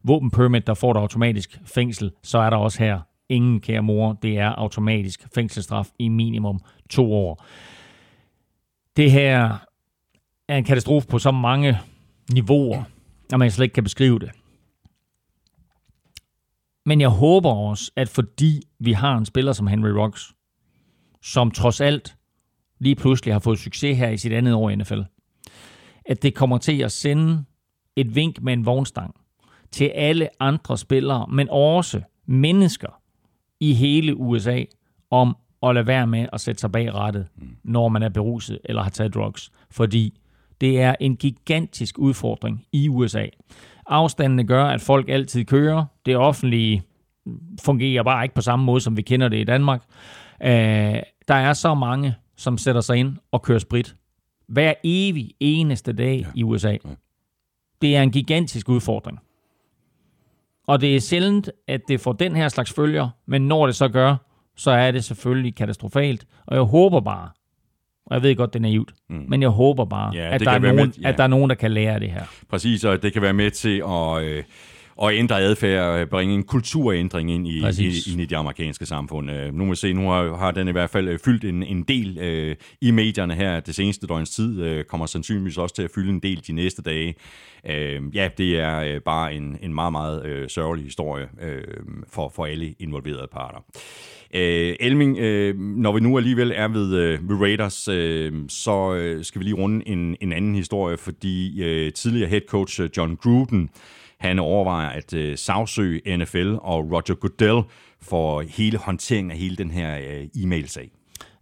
våbenpermit, der får du automatisk fængsel, så er der også her ingen kære mor, det er automatisk fængselsstraf i minimum to år. Det her er en katastrofe på så mange niveauer, at man slet ikke kan beskrive det. Men jeg håber også, at fordi vi har en spiller som Henry Rocks, som trods alt lige pludselig har fået succes her i sit andet år i NFL, at det kommer til at sende et vink med en vognstang til alle andre spillere, men også mennesker i hele USA, om at lade være med at sætte sig bag rattet, når man er beruset eller har taget drugs. Fordi det er en gigantisk udfordring i USA. Afstandene gør, at folk altid kører. Det offentlige fungerer bare ikke på samme måde, som vi kender det i Danmark. Øh, der er så mange, som sætter sig ind og kører sprit. Hver evig eneste dag ja. i USA. Ja. Det er en gigantisk udfordring. Og det er sjældent, at det får den her slags følger, men når det så gør, så er det selvfølgelig katastrofalt. Og jeg håber bare, og jeg ved godt, det er naivt, mm. men jeg håber bare, Ja, at, der er nogen, med- ja. at der er nogen, der kan lære det her. Præcis, og det kan være med til at, øh, og ændre adfærd, øh, bringe en kulturændring ind i, Præcis. i, ind i det amerikanske samfund. Øh, nu må vi se, nu har, har den i hvert fald øh, fyldt en, en del øh, i medierne her det seneste døgns tid, øh, kommer sandsynligvis også til at fylde en del de næste dage. Øh, ja, det er øh, bare en, en meget, meget øh, sørgelig historie øh, for, for alle involverede parter. Øh, Elming, øh, når vi nu alligevel er ved, øh, ved Raiders, øh, så øh, skal vi lige runde en, en anden historie, fordi øh, tidligere head coach John Gruden, han overvejer at øh, sagsøge NFL og Roger Goodell for hele håndteringen af hele den her øh, e-mail-sag.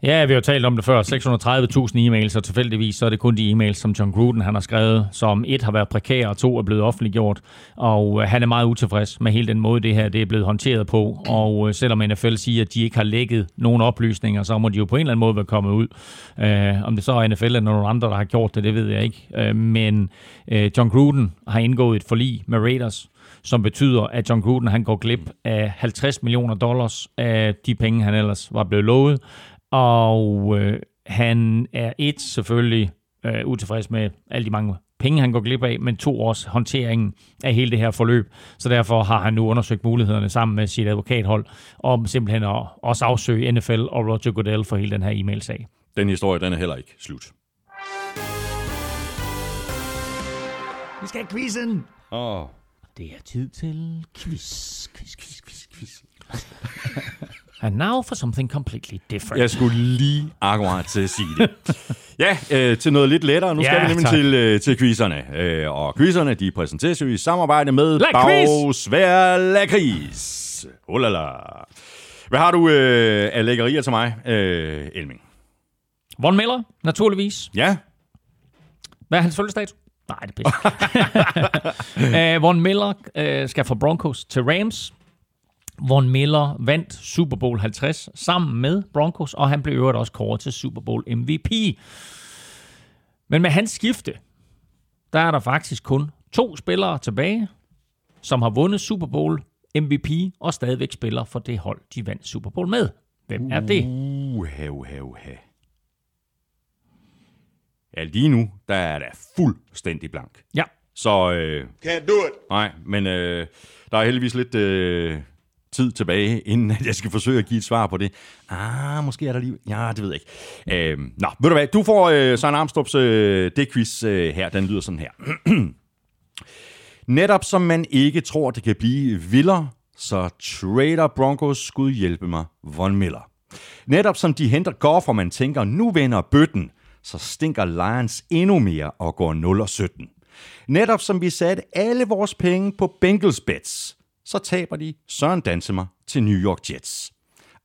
Ja, vi har jo talt om det før. 630.000 e-mails, og tilfældigvis så er det kun de e-mails, som John Gruden han har skrevet, som et har været prekære, og to er blevet offentliggjort. Og øh, han er meget utilfreds med hele den måde, det her det er blevet håndteret på. Og øh, selvom NFL siger, at de ikke har lækket nogen oplysninger, så må de jo på en eller anden måde være kommet ud. Øh, om det så er NFL eller nogen andre, der har gjort det, det ved jeg ikke. Øh, men øh, John Gruden har indgået et forlig med Raiders, som betyder, at John Gruden han går glip af 50 millioner dollars af de penge, han ellers var blevet lovet. Og øh, han er et selvfølgelig øh, utilfreds med alle de mange penge, han går glip af, men to også håndteringen af hele det her forløb. Så derfor har han nu undersøgt mulighederne sammen med sit advokathold om simpelthen at også afsøge NFL og Roger Goodell for hele den her e-mail-sag. Den historie, den er heller ikke slut. Vi skal have quizzen! Åh, Det er tid til quiz, quiz, quiz, quiz, quiz. *laughs* And now for something completely different. Jeg skulle lige akkurat til at sige det. *laughs* Ja, øh, til noget lidt lettere. Nu skal Ja, vi nemlig tak. til, øh, til quizerne. Øh, og quizerne, de præsenteres jo i samarbejde med! Bagsvær Lakris. Oh la la. Hvad har du øh, af lækkerier til mig, øh, Elming? Von Miller, naturligvis. Ja, Hvad er hans fødselsdato? Nej, det er pisse. uh, *laughs* *laughs* Von Miller uh, skal fra Broncos til Rams. Von Miller vandt Super Bowl 50 sammen med Broncos, og han blev øvrigt også kåret til Super Bowl MVP. Men med hans skifte, der er der faktisk kun to spillere tilbage, som har vundet Super Bowl MVP og stadigvæk spiller for det hold, de vandt Super Bowl med. Hvem er det? Uha, uha, uha. Ja, lige nu, der er der fuldstændig blank. Ja, Så øh, Can't do it. nej, men øh, der er heldigvis lidt øh, tid tilbage, inden at jeg skal forsøge at give et svar på det. Ah, måske er der lige... Ja, det ved jeg ikke. Øh, nå, ved du hvad, du får øh, Søren Armstrongs øh, det-quiz øh, her. Den lyder sådan her. *clears throat* Netop som man ikke tror, det kan blive vildere, så trader Broncos skud hjælpe mig Von Miller. Netop som de henter Goff, og man tænker, nu vender bøtten, så stinker Lions endnu mere og går 0 og 17. Netop som vi satte alle vores penge på Bengals bets, så taber de Søren Dansemer til New York Jets.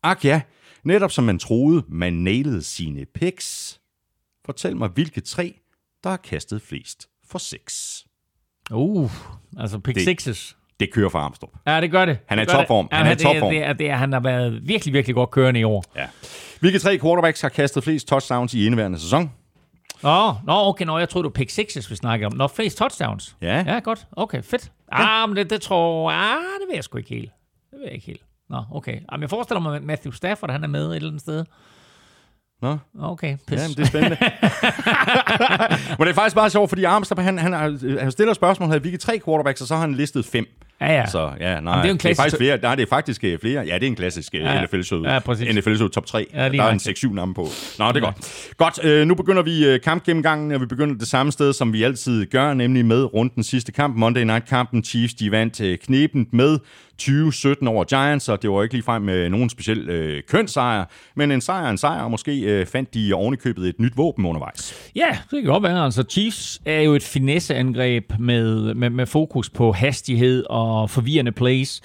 Ak ja, netop som man troede, man nailede sine picks. Fortæl mig, hvilke tre, der har kastet flest for 6. uh, altså pick Det- sixes. Det kører for Armstrong. Ja, det gør det. Han er Det i topform. det. Han er i det, topform. Det, er, det er, han har været virkelig, virkelig godt kørende i år. Ja. Hvilke tre quarterbacks har kastet flest touchdowns i indeværende sæson? Nå, nå okay, nå, jeg troede, du pick sixes, vi snakker om. Nå, flest touchdowns. Ja. Ja, godt. Okay, fedt. Ja. Ah, men det, det tror ah, det ved jeg sgu ikke helt. Det ved jeg ikke helt. Nå, okay. Jamen, jeg forestiller mig, at Matthew Stafford, han er med et eller andet sted. Nå, Okay, pis. ja, men det er spændende. *laughs* men det er faktisk bare sjovt, fordi Armstrong, han, han, han stiller spørgsmål her, hvilke tre quarterbacks, og så har han listet fem. Ja, ja. Så ja, nej, det er en det er klassisk- faktisk flere. Nej, det er faktisk øh, flere. Ja, det er en klassisk ja. Ja. NFL-show. Ja, præcis. NFL-show top 3. Ja, Ja, der er en nøjagtigt. 6-7 navne på. Nå, det er godt. Godt, øh, nu begynder vi øh, kampgennemgangen, og vi begynder det samme sted, som vi altid gør, nemlig med rundens sidste kamp. Monday Night-kampen. Chiefs, de vandt øh, knebent med 20-17 over Giants, og det var ikke ligefrem med nogen speciel øh, kønssejr, men en sejr en sejr, og måske øh, fandt de ovenikøbet et nyt våben undervejs. Ja, det kan godt være. Altså, Chiefs er jo et finesseangreb med, med, med fokus på hastighed og forvirrende plays.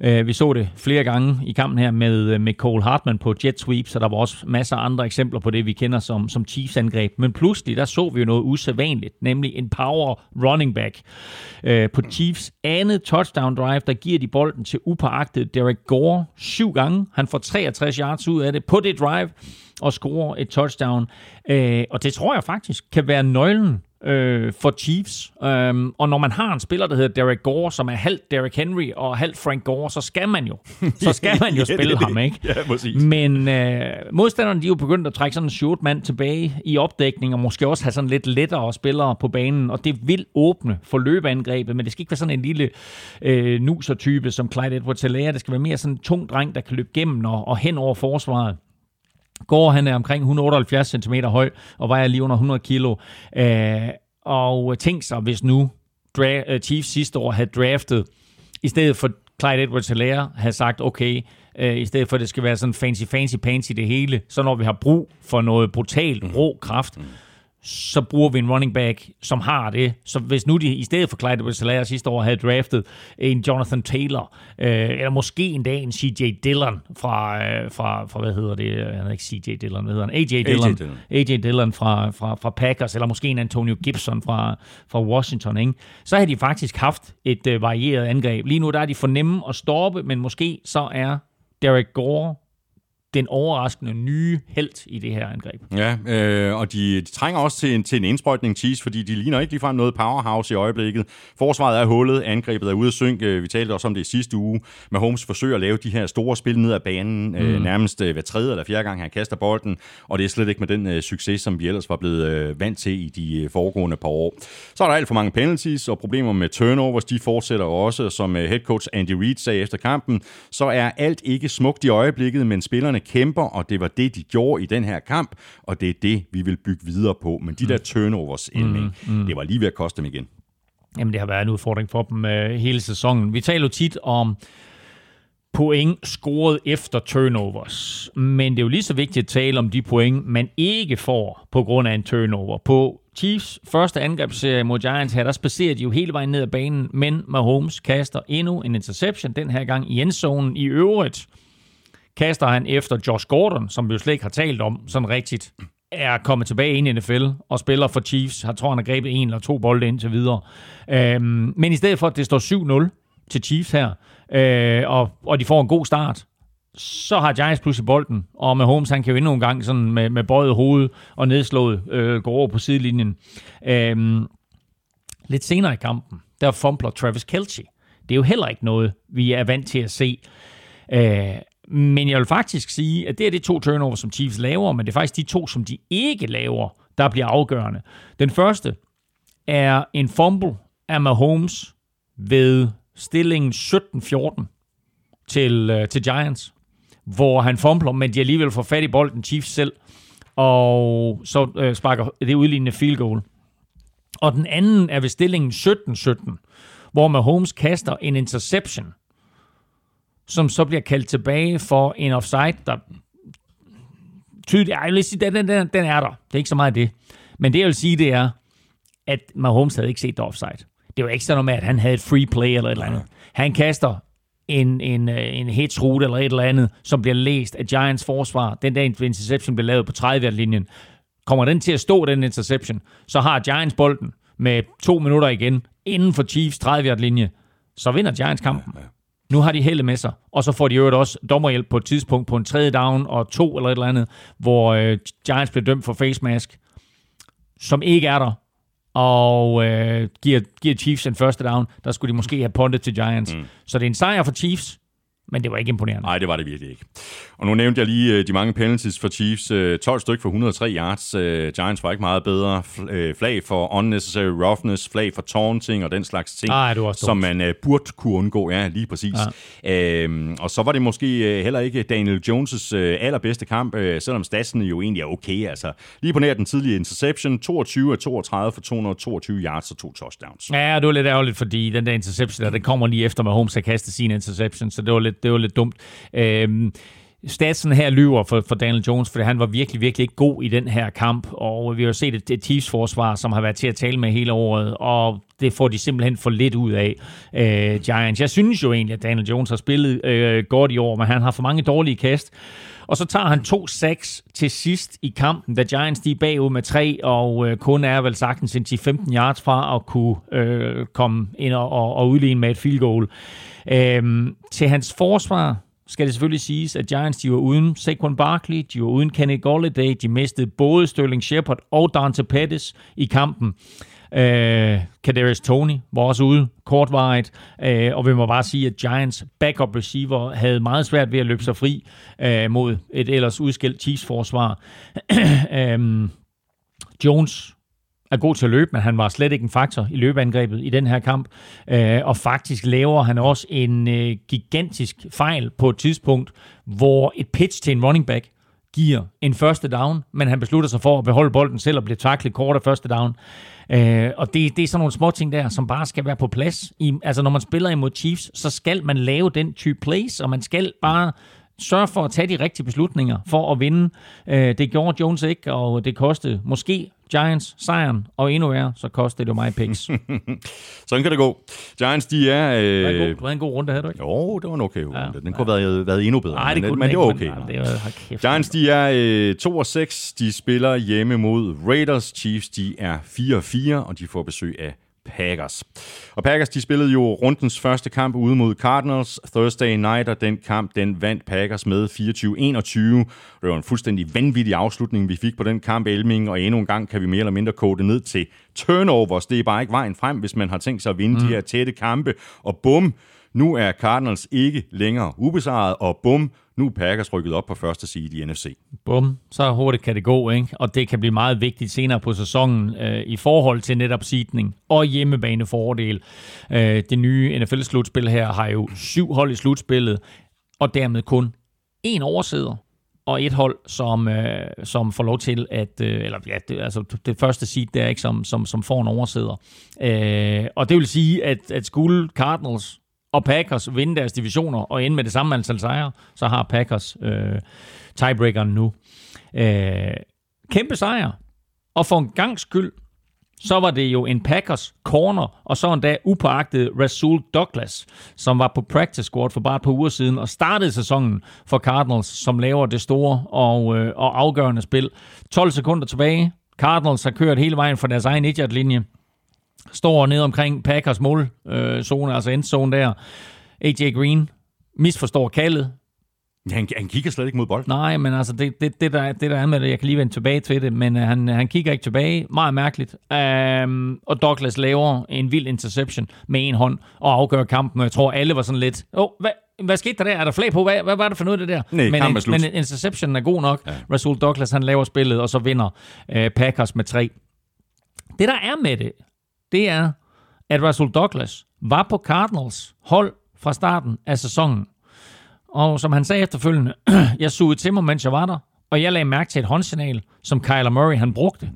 Øh, vi så det flere gange i kampen her med, øh, med Cole Hartman på jet sweeps, så der var også masser af andre eksempler på det, vi kender som, som Chiefs-angreb. Men pludselig, der så vi jo noget usædvanligt, nemlig en power running back. øh, på Chiefs andet touchdown drive, der giver de bold bolden til upåagtet Derek Gore syv gange. Han får 63 yards ud af det på det drive og scorer et touchdown. Øh, og det tror jeg faktisk kan være nøglen øh, for Chiefs. Um, og når man har en spiller, der hedder Derek Gore, som er halvt Derek Henry og halvt Frank Gore, så skal man jo, så skal man jo *laughs* Ja, spille det ham, ikke? Ja, præcis. Men øh, modstanderne de er jo begyndt at trække sådan en short mand tilbage i opdækning, og måske også have sådan lidt lettere spillere på banen, og det vil åbne for løbeangrebet, men det skal ikke være sådan en lille øh, nuser-type som Clyde edwards helaire Det skal være mere sådan en tung dreng, der kan løbe gennem og, og hen over forsvaret. Går han er omkring 178 cm høj og vejer lige under 100 kilo. Øh, og tænk sig, hvis nu dra- øh, Chiefs sidste år havde draftet, i stedet for Clyde edwards helaire havde sagt, okay, øh, i stedet for at det skal være sådan fancy, fancy, fancy det hele, så når vi har brug for noget brutalt, rå kraft, så bruger vi en running back, som har det. Så hvis nu de i stedet for Clyde edwards sidste år havde draftet en Jonathan Taylor, øh, eller måske en dag en CJ Dillon fra, øh, fra, fra hvad hedder det, han hedder ikke CJ Dillon, hvad hedder han? AJ Dillon. Dillon. AJ Dillon fra, fra, fra Packers, eller måske en Antonio Gibson fra, fra Washington, ikke? så har de faktisk haft et øh, varieret angreb. Lige nu der er de for nemme at stoppe, men måske så er Derek Gore den overraskende nye held i det her angreb. Ja, øh, og de, de trænger også til en, til en indsprøjtning, Chiefs, fordi de ligner ikke ligefrem noget powerhouse i øjeblikket. Forsvaret er hullet, angrebet er ude at synke. Vi talte også om det i sidste uge. Med Holmes forsøger at lave de her store spil ned ad banen, mm. øh, nærmest øh, hver tredje eller fjerde gang, han kaster bolden, og det er slet ikke med den øh, succes, som vi ellers var blevet øh, vant til i de øh, foregående par år. Så er der alt for mange penalties, og problemer med turnovers, de fortsætter også. Som øh, head coach Andy Reid sagde efter kampen, så er alt ikke smukt i øjeblikket, men spillerne kæmper, og det var det, de gjorde i den her kamp, og det er det, vi vil bygge videre på. Men de der turnovers, Elming, mm. det var lige ved at koste dem igen. Jamen, det har været en udfordring for dem øh, hele sæsonen. Vi taler jo tit om point scoret efter turnovers. Men det er jo lige så vigtigt at tale om de point, man ikke får på grund af en turnover. På Chiefs første angrebsserie mod Giants her, der spacerer de jo hele vejen ned ad banen, men Mahomes kaster endnu en interception, den her gang i endzonen i øvrigt. Kaster han efter Josh Gordon, som vi jo slet ikke har talt om sådan rigtigt, er kommet tilbage ind i NFL og spiller for Chiefs. Jeg tror, han har grebet en eller to bolde indtil videre. Øhm, men i stedet for, at det står 7-0 til Chiefs her, øh, og, og de får en god start, så har Giants pludselig bolden, og med Holmes, han kan jo endnu en gang sådan med, med bøjet hoved og nedslået øh, gå over på sidelinjen. Øhm, lidt senere i kampen, der fumbler Travis Kelce. Det er jo heller ikke noget, vi er vant til at se. Øh, men jeg vil faktisk sige, at det er de to turnovers, som Chiefs laver, men det er faktisk de to, som de ikke laver, der bliver afgørende. Den første er en fumble af Mahomes ved stillingen 17-14 til, øh, til Giants, hvor han fumbler, men de alligevel får fat i bolden, Chiefs selv, og så øh, sparker det udlignende field goal. Og den anden er ved stillingen 17-17, hvor Mahomes kaster en interception, som så bliver kaldt tilbage for en offside, der tydeligt, jeg vil sige, den, den, den, den er der. Det er ikke så meget det. Men det, jeg vil sige, det er, at Mahomes havde ikke set det offside. Det var ikke sådan noget med, at han havde et free play eller et eller andet. Han kaster en, en, øh, en hits route eller et eller andet, som bliver læst af Giants forsvar. Den der interception blev lavet på 30-linjen. Kommer den til at stå, den interception, så har Giants bolden med to minutter igen inden for Chiefs 30-linje. Så vinder Giants kampen. Nu har de heldet med sig, og så får de øvrigt også dommerhjælp på et tidspunkt på en tredje down og to eller et eller andet, hvor øh, Giants bliver dømt for face mask, som ikke er der, og øh, giver, giver Chiefs en første down. Der skulle de måske have puntet til Giants. Mm. Så det er en sejr for Chiefs, men det var ikke imponerende. Nej, det var det virkelig ikke. Og nu nævnte jeg lige øh, de mange penalties for Chiefs. Øh, 12 stykker for 103 yards. Øh, Giants var ikke meget bedre. Fl- øh, flag for unnecessary roughness, flag for taunting og den slags ting, Ej, var også som man øh, burde kunne undgå. Ja, lige præcis. Ja. Øhm, og så var det måske øh, heller ikke Daniel Jones' øh, allerbedste kamp, øh, selvom statsene jo egentlig er okay. Altså, lige på nær den tidlige interception, 22 af 32 for 222 yards og to touchdowns. Ja, det var lidt ærgerligt, fordi den der interception, der, den kommer lige efter, at Holmes har kastet sin interception, så det var lidt, det var lidt dumt. Øhm, statsen her lyver for, for Daniel Jones, for han var virkelig, virkelig ikke god i den her kamp, og vi har jo set et, et Chiefs-forsvar, som har været til at tale med hele året, og det får de simpelthen for lidt ud af, øh, Giants. Jeg synes jo egentlig, at Daniel Jones har spillet øh, godt i år, men han har for mange dårlige kast, og så tager han to sacks til sidst i kampen, da Giants de er bagud med 3, og øh, kun er vel sagtens en 10-15 yards fra at kunne øh, komme ind og, og, og udligne med et field goal. Øhm, til hans forsvar, skal det selvfølgelig siges, at Giants de var uden Saquon Barkley, de var uden Kenny Golladay, de mistede både Sterling Shepard og Dante Pettis i kampen. Øh, Kadarius Tony var også ude kortvarigt, øh, og vi må bare sige, at Giants backup receiver havde meget svært ved at løbe sig fri øh, mod et ellers udskilt Chiefs-forsvar. *clears throat* øh, Jones er god til at løbe, men han var slet ikke en faktor i løbeangrebet i den her kamp. Øh, og faktisk laver han også en øh, gigantisk fejl på et tidspunkt, hvor et pitch til en running back giver en første down, men han beslutter sig for at beholde bolden selv og blive taklet kort af første down. Øh, og det, det er sådan nogle små ting der, som bare skal være på plads. I, altså når man spiller imod Chiefs, så skal man lave den type plays, og man skal bare sørge for at tage de rigtige beslutninger for at vinde. Øh, det gjorde Jones ikke, og det kostede måske Giants sejren, og endnu værre, så kostede det jo mig picks. *laughs* Sådan kan det gå. Giants, de er... Øh... Det, var en god, det var en god runde, havde du ikke? Jo, det var en okay runde. Ja, den kunne have været, været endnu bedre. Nej, det men, men det var okay. Men, det var, kæft, Giants, de er øh, 2 og 6. De spiller hjemme mod Raiders. Chiefs, de er 4 og 4, og de får besøg af Packers. Og Packers, de spillede jo rundens første kamp ude mod Cardinals Thursday night, og den kamp, den vandt Packers med 24-21. Det var en fuldstændig vanvittig afslutning, vi fik på den kamp, Elming, og endnu en gang kan vi mere eller mindre kode ned til turnovers. Det er bare ikke vejen frem, hvis man har tænkt sig at vinde mm. de her tætte kampe. Og bum, nu er Cardinals ikke længere ubesejret, og bum, nu er Packers rykket op på første side i NFC. Bum, så hurtigt kan det gå, ikke? Og det kan blive meget vigtigt senere på sæsonen øh, i forhold til netop seedning og hjemmebanefordel. Øh, det nye NFL-slutspil her har jo syv hold i slutspillet, og dermed kun én oversider og et hold, som, øh, som får lov til at, øh, eller ja, det, altså det første seed der, ikke, som, som, som får en oversider. Øh, og det vil sige, at, at skulle Cardinals og Packers vinde deres divisioner og ende med det samme antal sejre, så har Packers øh, tiebreakeren nu. Øh, kæmpe sejr. Og for en gang skyld, så var det jo en Packers corner, og så en dag upåagtet Rasul Douglas, som var på practice squad for bare et par uger siden, og startede sæsonen for Cardinals, som laver det store og, øh, og afgørende spil. 12 sekunder tilbage. Cardinals har kørt hele vejen fra deres egen 1 linje står ned omkring Packers målzone, øh, altså endzone der. AJ Green misforstår kaldet. Han, han kigger slet ikke mod bolden. Nej, men altså, det, det, det, der, det der er med det, jeg kan lige vende tilbage til det, men uh, han, han kigger ikke tilbage. Meget mærkeligt. Um, og Douglas laver en vild interception med en hånd og afgør kampen, og jeg tror, alle var sådan lidt, åh, oh, hvad, hvad skete der der? Er der flag på? Hvad, hvad var det for noget, det der? Nej, men, er men interception er god nok. Ja. Rasul Douglas, han laver spillet, og så vinder uh, Packers med tre. Det, der er med det, det er, at Russell Douglas var på Cardinals hold fra starten af sæsonen. Og som han sagde efterfølgende, *clears throat* jeg sugede til mig, mens jeg var der, og jeg lagde mærke til et håndsignal, som Kyler Murray han brugte.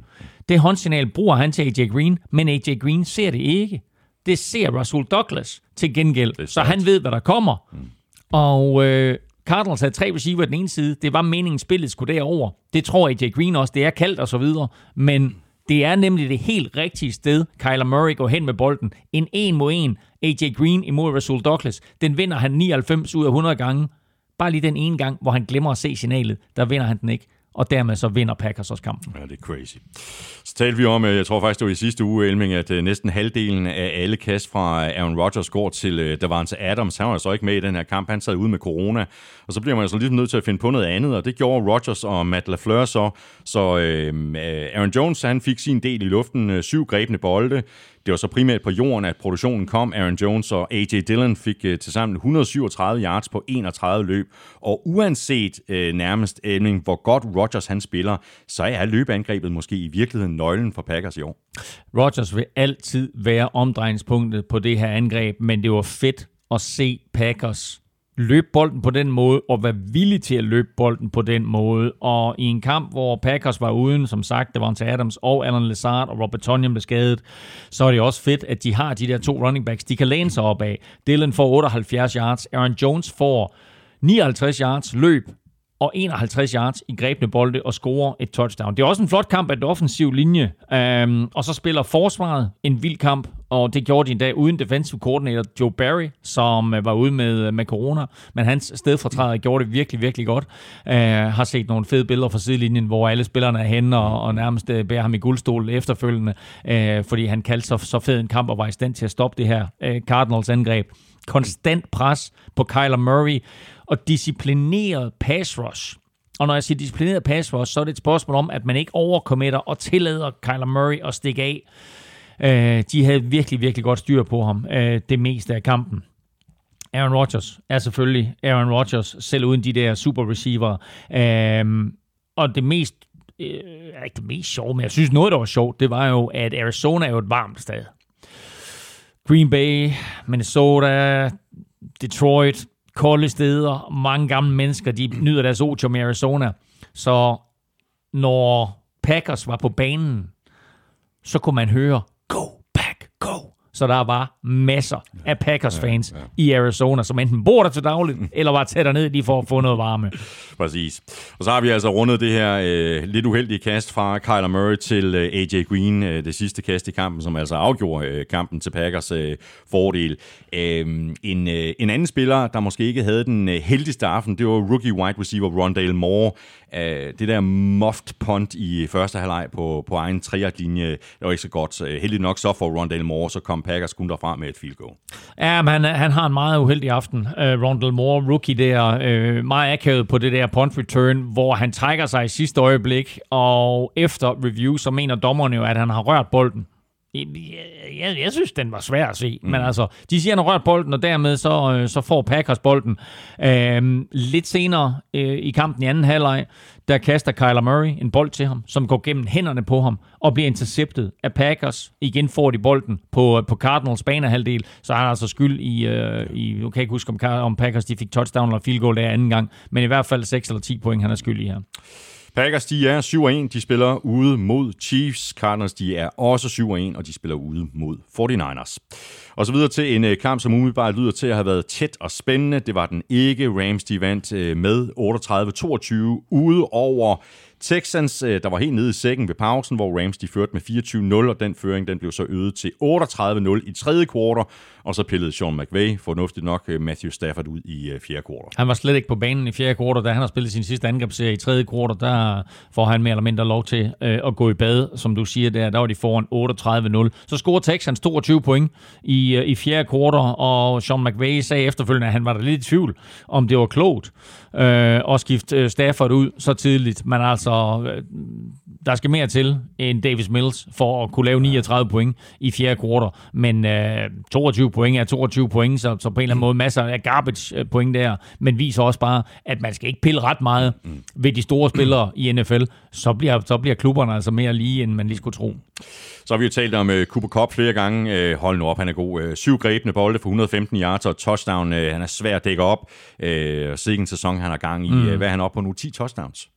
Det håndsignal bruger han til AJ Green, men AJ Green ser det ikke. Det ser Russell Douglas til gengæld, så han ved, hvad der kommer. Mm. Og øh, Cardinals havde tre receiver den ene side. Det var meningen, spillet skulle derover. Det tror AJ Green også. Det er kaldt og så videre. Men det er nemlig det helt rigtige sted, Kyler Murray går hen med bolden. En en mod en. AJ Green imod Rasul Douglas. Den vinder han 99 ud af 100 gange. Bare lige den ene gang, hvor han glemmer at se signalet, der vinder han den ikke og dermed så vinder Packers også kampen. Ja, det er crazy. Så talte vi om, øh, jeg tror faktisk det var i sidste uge, Elming, at øh, næsten halvdelen af alle kast fra Aaron Rodgers går til øh, Davante Adams. Han var så ikke med i den her kamp, han sad ude med corona, og så bliver man altså ligesom nødt til at finde på noget andet, og det gjorde Rodgers og Matt LaFleur så. Så øh, Aaron Jones, han fik sin del i luften, syv grebne bolde, det var så primært på jorden, at produktionen kom. Aaron Jones og A.J. Dillon fik uh, tilsammen 137 yards på 31 løb. Og uanset uh, nærmest Elming, hvor godt Rodgers han spiller, så er løbeangrebet måske i virkeligheden nøglen for Packers i år. Rodgers vil altid være omdrejningspunktet på det her angreb, men det var fedt at se Packers løbe bolden på den måde, og være villig til at løbe bolden på den måde. Og i en kamp, hvor Packers var uden, som sagt, det var til Adams og Alan Lazard, og Robert Tonyan blev skadet, så er det også fedt, at de har de der to running backs, de kan læne sig op af. Dylan får 78 yards, Aaron Jones får 59 yards løb, og 51 yards i grebne bolde og scorer et touchdown. Det er også en flot kamp af den offensiv linje, øhm, og så spiller forsvaret en vild kamp, og det gjorde de en dag uden defensive coordinator Joe Barry, som øh, var ude med, øh, med corona, men hans stedfortræder gjorde det virkelig, virkelig godt. Uh, har set nogle fede billeder fra sidelinjen, hvor alle spillerne er henne og, og nærmest uh, bærer ham i guldstol efterfølgende, uh, fordi han kaldte så, så fed en kamp og var i stand til at stoppe det her uh, Cardinals angreb. Konstant pres på Kyler Murray og disciplineret pass rush. Og når jeg siger disciplineret pass rush, så er det et spørgsmål om, at man ikke overkommitter og tillader Kyler Murray at stikke af. Øh, de havde virkelig, virkelig godt styr på ham øh, det meste af kampen. Aaron Rodgers er selvfølgelig Aaron Rodgers, selv uden de der super receiver. Øh, og det mest, er ikke det mest sjove, men jeg synes noget, der var sjovt, det var jo, at Arizona er jo et varmt sted. Green Bay, Minnesota, Detroit, kolde steder, mange gamle mennesker, de nyder deres otium i Arizona. Så når Packers var på banen, så kunne man høre. Så der var masser af Packers-fans ja, ja. i Arizona, som enten bor der til dagligt, *laughs* eller var tættere ned lige for at få noget varme. Præcis. Og så har vi altså rundet det her øh, lidt uheldige kast fra Kyler Murray til øh, AJ Green, øh, det sidste kast i kampen, som altså afgjorde øh, kampen til Packers øh, fordel. Øh, en, øh, en anden spiller, der måske ikke havde den øh, heldigste aften, det var rookie wide receiver Rondale Moore. Øh, det der moft punt i første halvleg på, på egen triatlinje, det var ikke så godt. Så, øh, heldigt nok så for Rondale Moore, så kom Packers kun derfra med et field goal. Ja, men han, han har en meget uheldig aften. Øh, uh, Rondale Moore, rookie der, uh, meget akavet på det der punt return, hvor han trækker sig i sidste øjeblik, og efter review, så mener dommerne jo, at han har rørt bolden. Jeg, jeg, synes, den var svær at se. Mm. Men altså, de siger, han har rørt bolden, og dermed så, øh, så får Packers bolden. Øhm, lidt senere øh, i kampen i anden halvleg, der kaster Kyler Murray en bold til ham, som går gennem hænderne på ham og bliver interceptet af Packers. Igen får de bolden på, på Cardinals banehalvdel, så er han altså skyld i, øh, i nu kan jeg ikke huske, om, om Packers de fik touchdown eller field goal der anden gang, men i hvert fald 6 eller 10 point, han er skyld i her. Packers, de er 7-1, de spiller ude mod Chiefs. Cardinals, de er også 7-1, og de spiller ude mod 49ers. Og så videre til en øh, kamp, som umiddelbart lyder til at have været tæt og spændende. Det var den ikke. Rams, de vandt øh, med 38-22 ude over Texans, øh, der var helt nede i sækken ved pausen, hvor Rams de førte med 24-0, og den føring den blev så øget til 38-0 i tredje kvartal, og så pillede Sean McVay fornuftigt nok øh, Matthew Stafford ud i øh, fjerde kvartal. Han var slet ikke på banen i fjerde kvartal, da han har spillet sin sidste angrebsserie i tredje kvartal, der får han mere eller mindre lov til at gå i bad, som du siger der, der var de foran 38-0. Så scorer Texans 22 point i, i fjerde kvartal, og Sean McVay sagde efterfølgende, at han var der lidt i tvivl, om det var klogt øh, at skifte Stafford ud så tidligt, men altså så øh, der skal mere til end Davis Mills for at kunne lave 39 point i fjerde kvartal. Men øh, 22 point er 22 point, så, så på en eller anden måde masser af garbage øh, point der, men viser også bare, at man skal ikke pille ret meget ved de store spillere i NFL. Så bliver, så bliver klubberne altså mere lige, end man lige skulle tro. Så har vi jo talt om uh, Cooper Cup flere gange. Uh, hold nu op, han er god. Uh, syv grebne bolde for 115 yards og touchdown. Uh, han er svær at dække op. Uh, sikke en sæson, han har gang i. Mm. Uh, hvad er han op på nu? 10 touchdowns?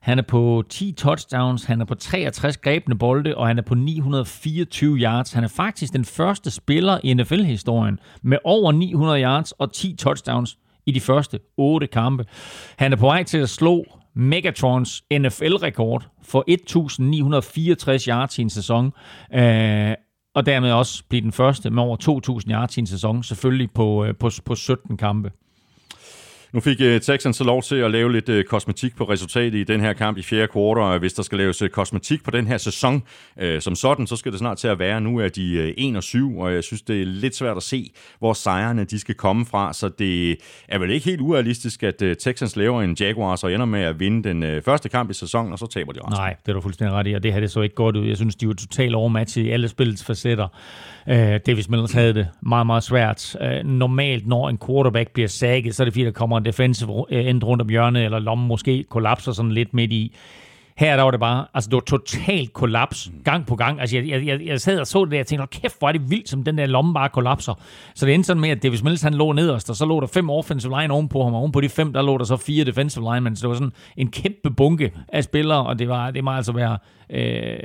Han er på 10 touchdowns, han er på 63 grebne bolde, og han er på 924 yards. Han er faktisk den første spiller i NFL-historien med over 900 yards og 10 touchdowns i de første 8 kampe. Han er på vej til at slå Megatrons NFL-rekord for 1964 yards i en sæson. Øh, og dermed også blive den første med over 2000 yards i en sæson, selvfølgelig på, øh, på, på 17 kampe. Nu fik uh, Texans så lov til at lave lidt øh, kosmetik på resultatet i den her kamp i fjerde kvartal. Hvis der skal laves uh, kosmetik på den her sæson som sådan, så skal det snart til at være. Nu er de 1 og 7, og jeg synes, det er lidt svært at se, hvor sejrene de skal komme fra. Så det er vel ikke helt urealistisk, at Texans laver en Jaguars og ender med at vinde den første kamp i sæsonen, og så taber de resten. Nej, det er du fuldstændig ret i, og det her det så ikke godt ud. Jeg synes, de var totalt overmatchet i alle spillets facetter. Øh, uh, Davis Mills havde det meget, meget svært. Uh, normalt, når en quarterback bliver sækket, så er det fordi, der kommer defensive øh, end rundt om hjørnet, eller lommen måske kollapser sådan lidt midt i. Her der var det bare, altså det var totalt kollaps gang på gang. Altså jeg, jeg, jeg sad og så det der, og tænkte, kæft, hvor er det vildt, som den der lomme bare kollapser. Så det endte sådan med, at Davis Mills han lå nederst, og så lå der fem offensive line ovenpå ham, og ovenpå de fem, der lå der så fire defensive linemen. Så det var sådan en kæmpe bunke af spillere, og det var, det må altså være øh,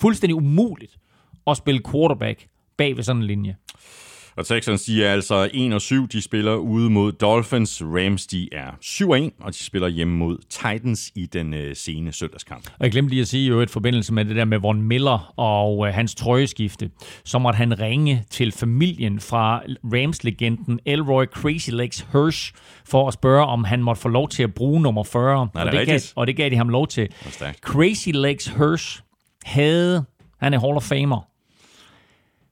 fuldstændig umuligt at spille quarterback bag ved sådan en linje. Og Texans, de er altså 1 og 7. De spiller ude mod Dolphins. Rams, de er 7 og 1, og de spiller hjemme mod Titans i den øh, sene søndagskamp. Og jeg glemte lige at sige jo et forbindelse med det der med Von Miller og øh, hans trøjeskifte. Så måtte han ringe til familien fra Rams-legenden Elroy Crazy Legs Hirsch for at spørge, om han måtte få lov til at bruge nummer 40. Nej, det og, det gav, og det gav de ham lov til. Crazy Legs Hirsch havde, han er Hall of Famer.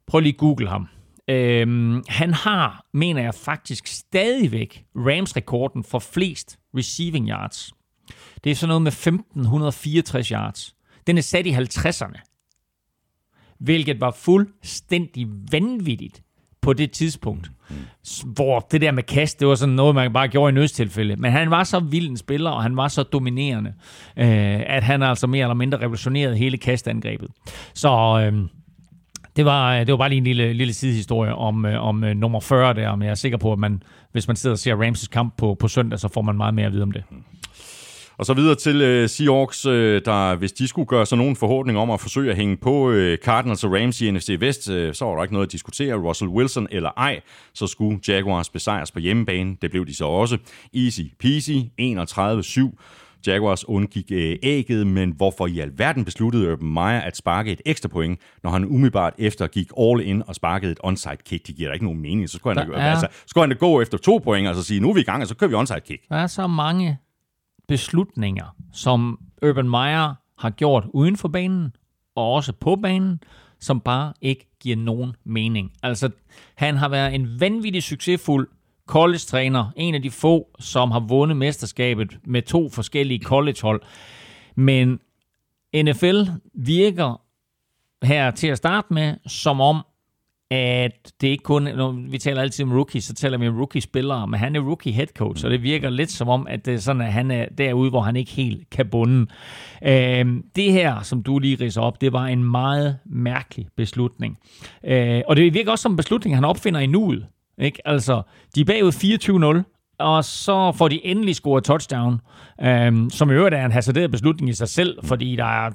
Prøv lige at google ham. Øhm, han har, mener jeg faktisk stadigvæk, Rams-rekorden for flest receiving yards. Det er sådan noget med 1564 yards. Den er sat i 50'erne. Hvilket var fuldstændig vanvittigt på det tidspunkt. Mm. Hvor det der med kast, det var sådan noget, man bare gjorde i nødstilfælde. Men han var så vild en spiller, og han var så dominerende, øh, at han altså mere eller mindre revolutionerede hele kastangrebet. Så... Øh, det var, øh, det var bare lige en lille, lille sidehistorie om, øh, om øh, nummer 40 der, men jeg er sikker på, at man, hvis man sidder og ser Ramses kamp på, på søndag, så får man meget mere at vide om det. Mm. Og så videre til øh, Seahawks, øh, der hvis de skulle gøre sig nogen forhåbning om at forsøge at hænge på øh, Cardinals og Rams i NFC Vest, øh, så var der ikke noget at diskutere. Russell Wilson eller ej, så skulle Jaguars besejres på hjemmebane. Det blev de så også. Easy peasy, 31-7. Jaguars undgik øh, ægget, men hvorfor i alverden besluttede Urban Meyer at sparke et ekstra point, når han umiddelbart efter gik all in og sparkede et onside kick? Det giver da ikke nogen mening. Så skulle han, da, altså, skulle han da gå efter to point og så sige, nu er vi i gang, og så kører vi onside kick. Der er så mange beslutninger, som Urban Meyer har gjort uden for banen, og også på banen, som bare ikke giver nogen mening. Altså, han har været en vanvittig succesfuld college-træner, en af de få, som har vundet mesterskabet med to forskellige college-hold. Men NFL virker her til at starte med, som om, at det ikke kun, når vi taler altid om rookies, så taler vi om rookie-spillere, men han er rookie head coach, og det virker lidt som om, at det er sådan, at han er derude, hvor han ikke helt kan bunde. Øh, det her, som du lige ridser op, det var en meget mærkelig beslutning. Øh, og det virker også som en beslutning, han opfinder i nuet. Ikke? Altså, de er bagud 24-0, og så får de endelig scoret touchdown, øhm, som i øvrigt er en hasarderet beslutning i sig selv, fordi der er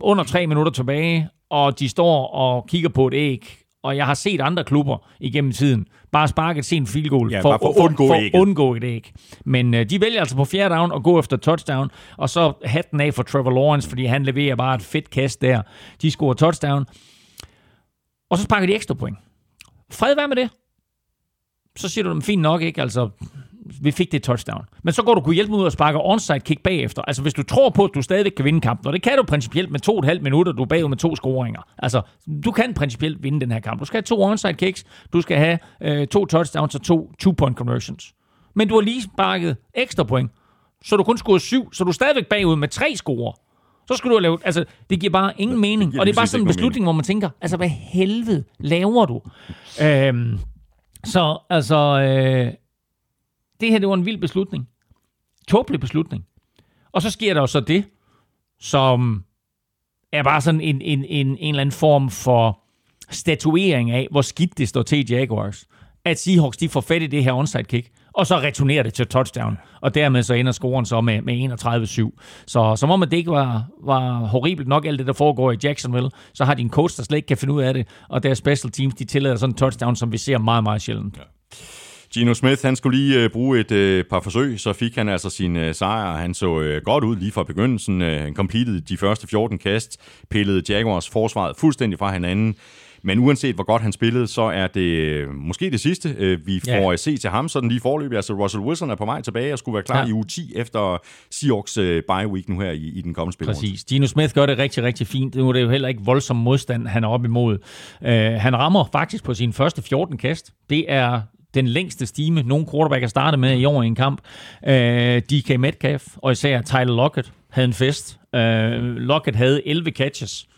under tre minutter tilbage, og de står og kigger på et æg, og jeg har set andre klubber igennem tiden bare sparke et sent field goal ja, for, for, at undgå, for at undgå et æg. Men øh, de vælger altså på fjerde down at gå efter touchdown, og så hatten af for Trevor Lawrence, fordi han leverer bare et fedt kast der. De scorer touchdown, og så sparker de ekstra point. Fred være med det så siger du, fint nok, ikke? Altså, vi fik det touchdown. Men så går du kunne hjælpe ud og sparke onside kick bagefter. Altså, hvis du tror på, at du stadig kan vinde kampen, og det kan du principielt med to og et halvt minutter, du er bagud med to scoringer. Altså, du kan principielt vinde den her kamp. Du skal have to onside kicks, du skal have øh, to touchdowns og to two-point conversions. Men du har lige sparket ekstra point, så du kun scorer syv, så du er stadigvæk bagud med tre scorer. Så skulle du have lavet... Altså, det giver bare ingen mening. Det og det er bare sådan en beslutning, hvor man tænker, altså, hvad helvede laver du? Øhm, så altså, øh, det her det var en vild beslutning. Tåbelig beslutning. Og så sker der jo så det, som er bare sådan en, en, en, en eller anden form for statuering af, hvor skidt det står til Jaguars. At Seahawks de får fat i det her onside kick, og så returnerer det til touchdown. Og dermed så ender scoren så med, med 31-7. Så som om at det ikke var, var horribelt nok, alt det der foregår i Jacksonville, så har de en coach, der slet ikke kan finde ud af det, og deres special teams, de tillader sådan en touchdown, som vi ser meget, meget sjældent. Ja. Gino Smith, han skulle lige øh, bruge et øh, par forsøg, så fik han altså sin øh, sejr. Han så øh, godt ud lige fra begyndelsen. Øh, han completed de første 14 kast, pillede Jaguars forsvaret fuldstændig fra hinanden. Men uanset hvor godt han spillede, så er det øh, måske det sidste, øh, vi får ja. se til ham. Sådan lige forløbig. Altså Russell Wilson er på vej tilbage og skulle være klar ja. i uge 10 efter Seahawks øh, bye week nu her i, i den kommende spil. Præcis. Dino Smith gør det rigtig, rigtig fint. Nu er det jo heller ikke voldsom modstand, han er op imod. Uh, han rammer faktisk på sin første 14 kast. Det er den længste stime, nogen quarterback har startet med i år i en kamp. Uh, DK Metcalf og især Tyler Lockett havde en fest. Uh, Lockett havde 11 catches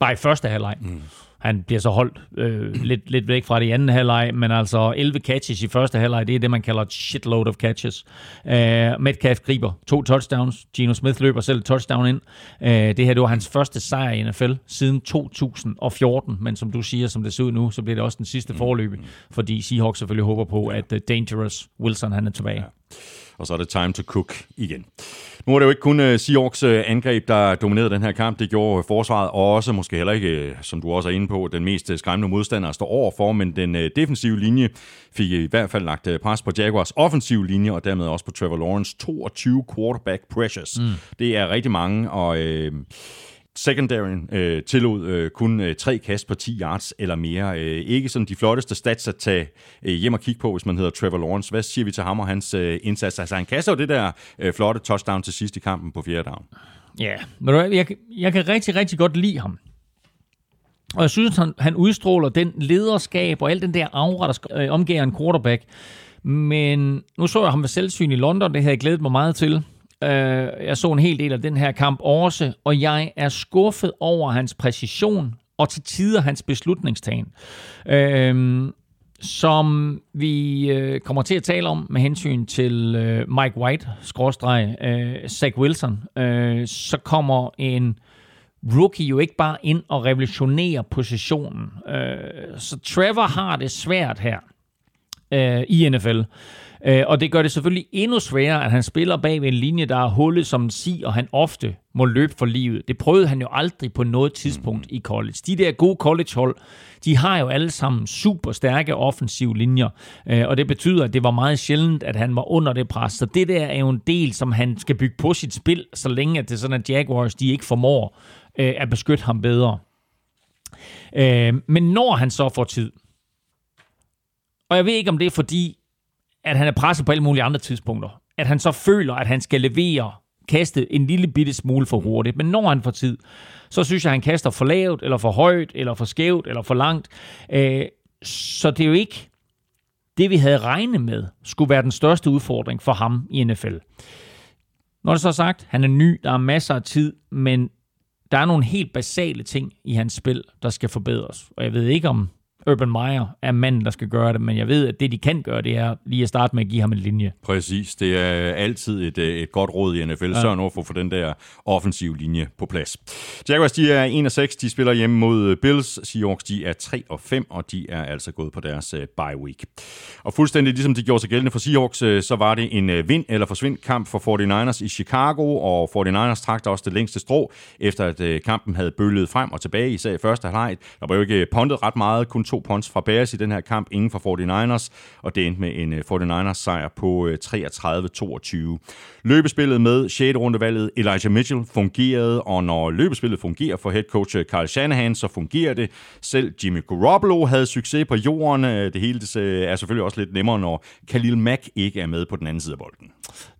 bare i første halvleg. Mm. Han bliver så holdt øh, lidt, lidt væk fra det i anden halvleg, men altså 11 catches i første halvleg, det er det, man kalder et shitload of catches. Uh, Metcalf griber to touchdowns. Geno Smith løber selv et touchdown ind. Uh, det her, det var hans første sejr i NFL siden 2014, men som du siger, som det ser ud nu, så bliver det også den sidste forløb, fordi Seahawks selvfølgelig håber på, at uh, Dangerous Wilson han er tilbage. Ja. Og så er det time to cook igen. Nu er det jo ikke kun uh, Seahawks uh, angreb, der dominerede den her kamp. Det gjorde uh, forsvaret også, måske heller ikke, som du også er inde på, den mest skræmmende modstander at stå overfor, men den defensive linje fik i hvert fald lagt pres på Jaguars offensive linje, og dermed også på Trevor Lawrence 22 quarterback pressures. Mm. Det er rigtig mange, og... Uh, secondaryen øh, tillod øh, kun øh, tre kast på 10 yards eller mere. Øh, ikke sådan de flotteste stats at tage øh, hjem og kigge på, hvis man hedder Trevor Lawrence. Hvad siger vi til ham og hans øh, indsats? Altså han kaster jo det der øh, flotte touchdown til sidst i kampen på fjerde down. Ja, men jeg, jeg kan rigtig, rigtig godt lide ham. Og jeg synes, han, han udstråler den lederskab og al den der aura, der øh, omgiver en quarterback. Men nu så jeg ham ved selvsyn i London, det havde jeg glædet mig meget til. Øh, jeg så en hel del af den her kamp også, og jeg er skuffet over hans præcision og til tider hans beslutningstagen. Øh, som vi øh, kommer til at tale om med hensyn til øh, Mike White, skråstreg, øh, Zach Wilson, øh, så kommer en rookie jo ikke bare ind og revolutionerer positionen. Øh, så Trevor har det svært her øh, i NFL. Øh, og det gør det selvfølgelig endnu sværere, at han spiller bag ved en linje, der er hullet som en si, og han ofte må løbe for livet. Det prøvede han jo aldrig på noget tidspunkt i college. De der gode collegehold, de har jo alle sammen super stærke offensive linjer, øh, og det betyder, at det var meget sjældent, at han var under det pres. Så det der er jo en del, som han skal bygge på sit spil, så længe at det er sådan, at Jaguars de ikke formår øh, at beskytte ham bedre. Men når han så får tid, og jeg ved ikke, om det er fordi, at han er presset på alle mulige andre tidspunkter. At han så føler, at han skal levere kaste en lille bitte smule for hurtigt. Men når han får tid, så synes jeg, at han kaster for lavt, eller for højt, eller for skævt, eller for langt. Øh, så det er jo ikke det, vi havde regnet med, skulle være den største udfordring for ham i NFL. Når det så er sagt, han er ny, der er masser af tid, men der er nogle helt basale ting i hans spil, der skal forbedres. Og jeg ved ikke, om Urban Meyer er manden, der skal gøre det, men jeg ved, at det, de kan gøre, det er lige at starte med at give ham en linje. Præcis. Det er altid et, øh, et godt råd i NFL. Ja. Sørg nu for at få den der offensive linje på plads. Jaguars, de er 1 6. De spiller hjemme mod Bills. Seahawks, de er 3 og 5, og de er altså gået på deres uh, bye week. Og fuldstændig ligesom de gjorde sig gældende for Seahawks, så var det en vind- eller forsvind kamp for 49ers i Chicago, og 49ers trak også det længste strå, efter at kampen havde bølget frem og tilbage, især i første halvleg. Der var jo ikke pondet ret meget, kun to punts fra Bears i den her kamp, ingen fra 49ers, og det endte med en øh, 49ers sejr på øh, 33-22. Løbespillet med 6. rundevalget Elijah Mitchell fungerede, og når løbespillet fungerer for head coach øh, Carl Shanahan, så fungerer det. Selv Jimmy Garoppolo havde succes på jorden. Det hele er selvfølgelig også lidt nemmere, når Khalil Mack ikke er med på den anden side af bolden.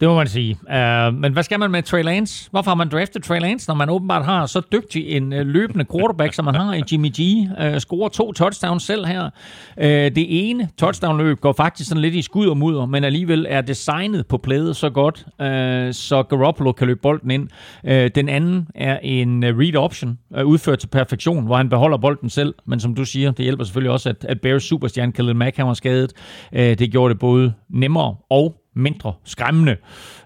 Det må man sige. Uh, men hvad skal man med Trey Lance? Hvorfor har man draftet Trey Lance, når man åbenbart har så dygtig en løbende quarterback, som man har i Jimmy G? Uh, scorer to touchdowns selv her. Øh, det ene touchdown-løb går faktisk sådan lidt i skud og mudder, men alligevel er designet på plædet så godt, øh, så Garoppolo kan løbe bolden ind. Øh, den anden er en øh, read option, øh, udført til perfektion, hvor han beholder bolden selv, men som du siger, det hjælper selvfølgelig også, at, at Bears superstjerne Khalil Mack han var skadet. Øh, det gjorde det både nemmere og mindre skræmmende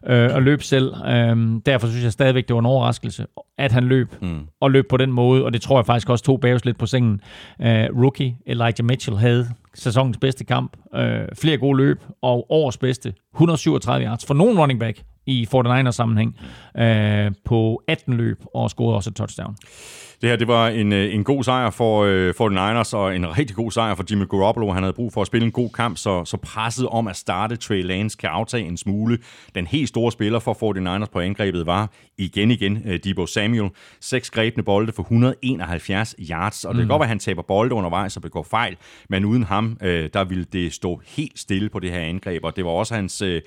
øh, at løbe selv. Øh, derfor synes jeg stadigvæk, det var en overraskelse, at han løb, mm. og løb på den måde, og det tror jeg faktisk også tog Bears lidt på sengen. Øh, rookie Elijah Mitchell havde sæsonens bedste kamp, øh, flere gode løb, og årets bedste, 137 yards for nogen running back i 49ers sammenhæng, øh, på 18 løb, og scorede også et touchdown. Det her det var en, øh, en god sejr for, øh, for den Niners, og en rigtig god sejr for Jimmy Garoppolo. Han havde brug for at spille en god kamp, så, så presset om at starte Trey Lance kan aftage en smule. Den helt store spiller for 49ers på angrebet var igen igen uh, Debo Samuel. Seks grebne bolde for 171 yards, og det mm. kan godt være, at han taber bolde undervejs og begår fejl, men uden ham, uh, der ville det stå helt stille på det her angreb, og det var også hans... Uh,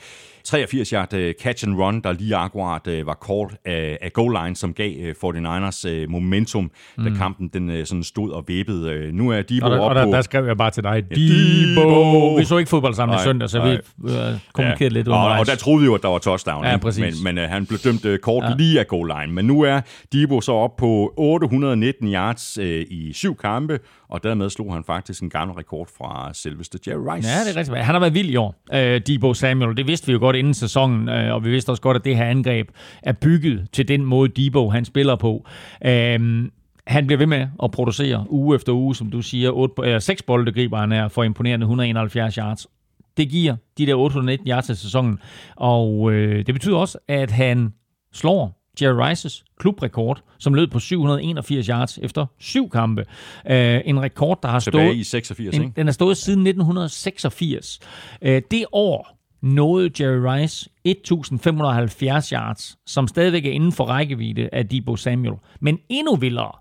83 yard uh, catch and run, der lige akkurat uh, var called af, af goal line, som gav uh, 49ers uh, momentum, mm. da kampen den sådan stod og væbede. Nu er Debo og der, op og der, på... der skrev jeg bare til dig, Debo! Vi så ikke fodbold sammen i søndag, så vi uh, kommunikerede ja. lidt undervejs. Og, og der troede vi jo, at der var touchdown, ja, præcis. men, men uh, han blev dømt kort ja. lige af goal line. Men nu er Debo så op på 819 yards uh, i syv kampe, og dermed slog han faktisk en gammel rekord fra selveste Jerry Rice. Ja, det er rigtigt. Han har været vild i år, øh, Debo Samuel. Det vidste vi jo godt inden sæsonen, øh, og vi vidste også godt, at det her angreb er bygget til den måde, Debo han spiller på. Uh, han bliver ved med at producere uge efter uge, som du siger. 8, øh, 6 bolde griber han er for imponerende 171 yards Det giver de der 819 yards i sæsonen. Og øh, det betyder også, at han slår Jerry Rices klubrekord, som lød på 781 yards efter syv kampe. Uh, en rekord, der har Tilbage stået... i 86, en, ikke? Den har stået siden 1986. Uh, det år nåede Jerry Rice 1570 yards, som stadigvæk er inden for rækkevidde af Debo Samuel. Men endnu vildere,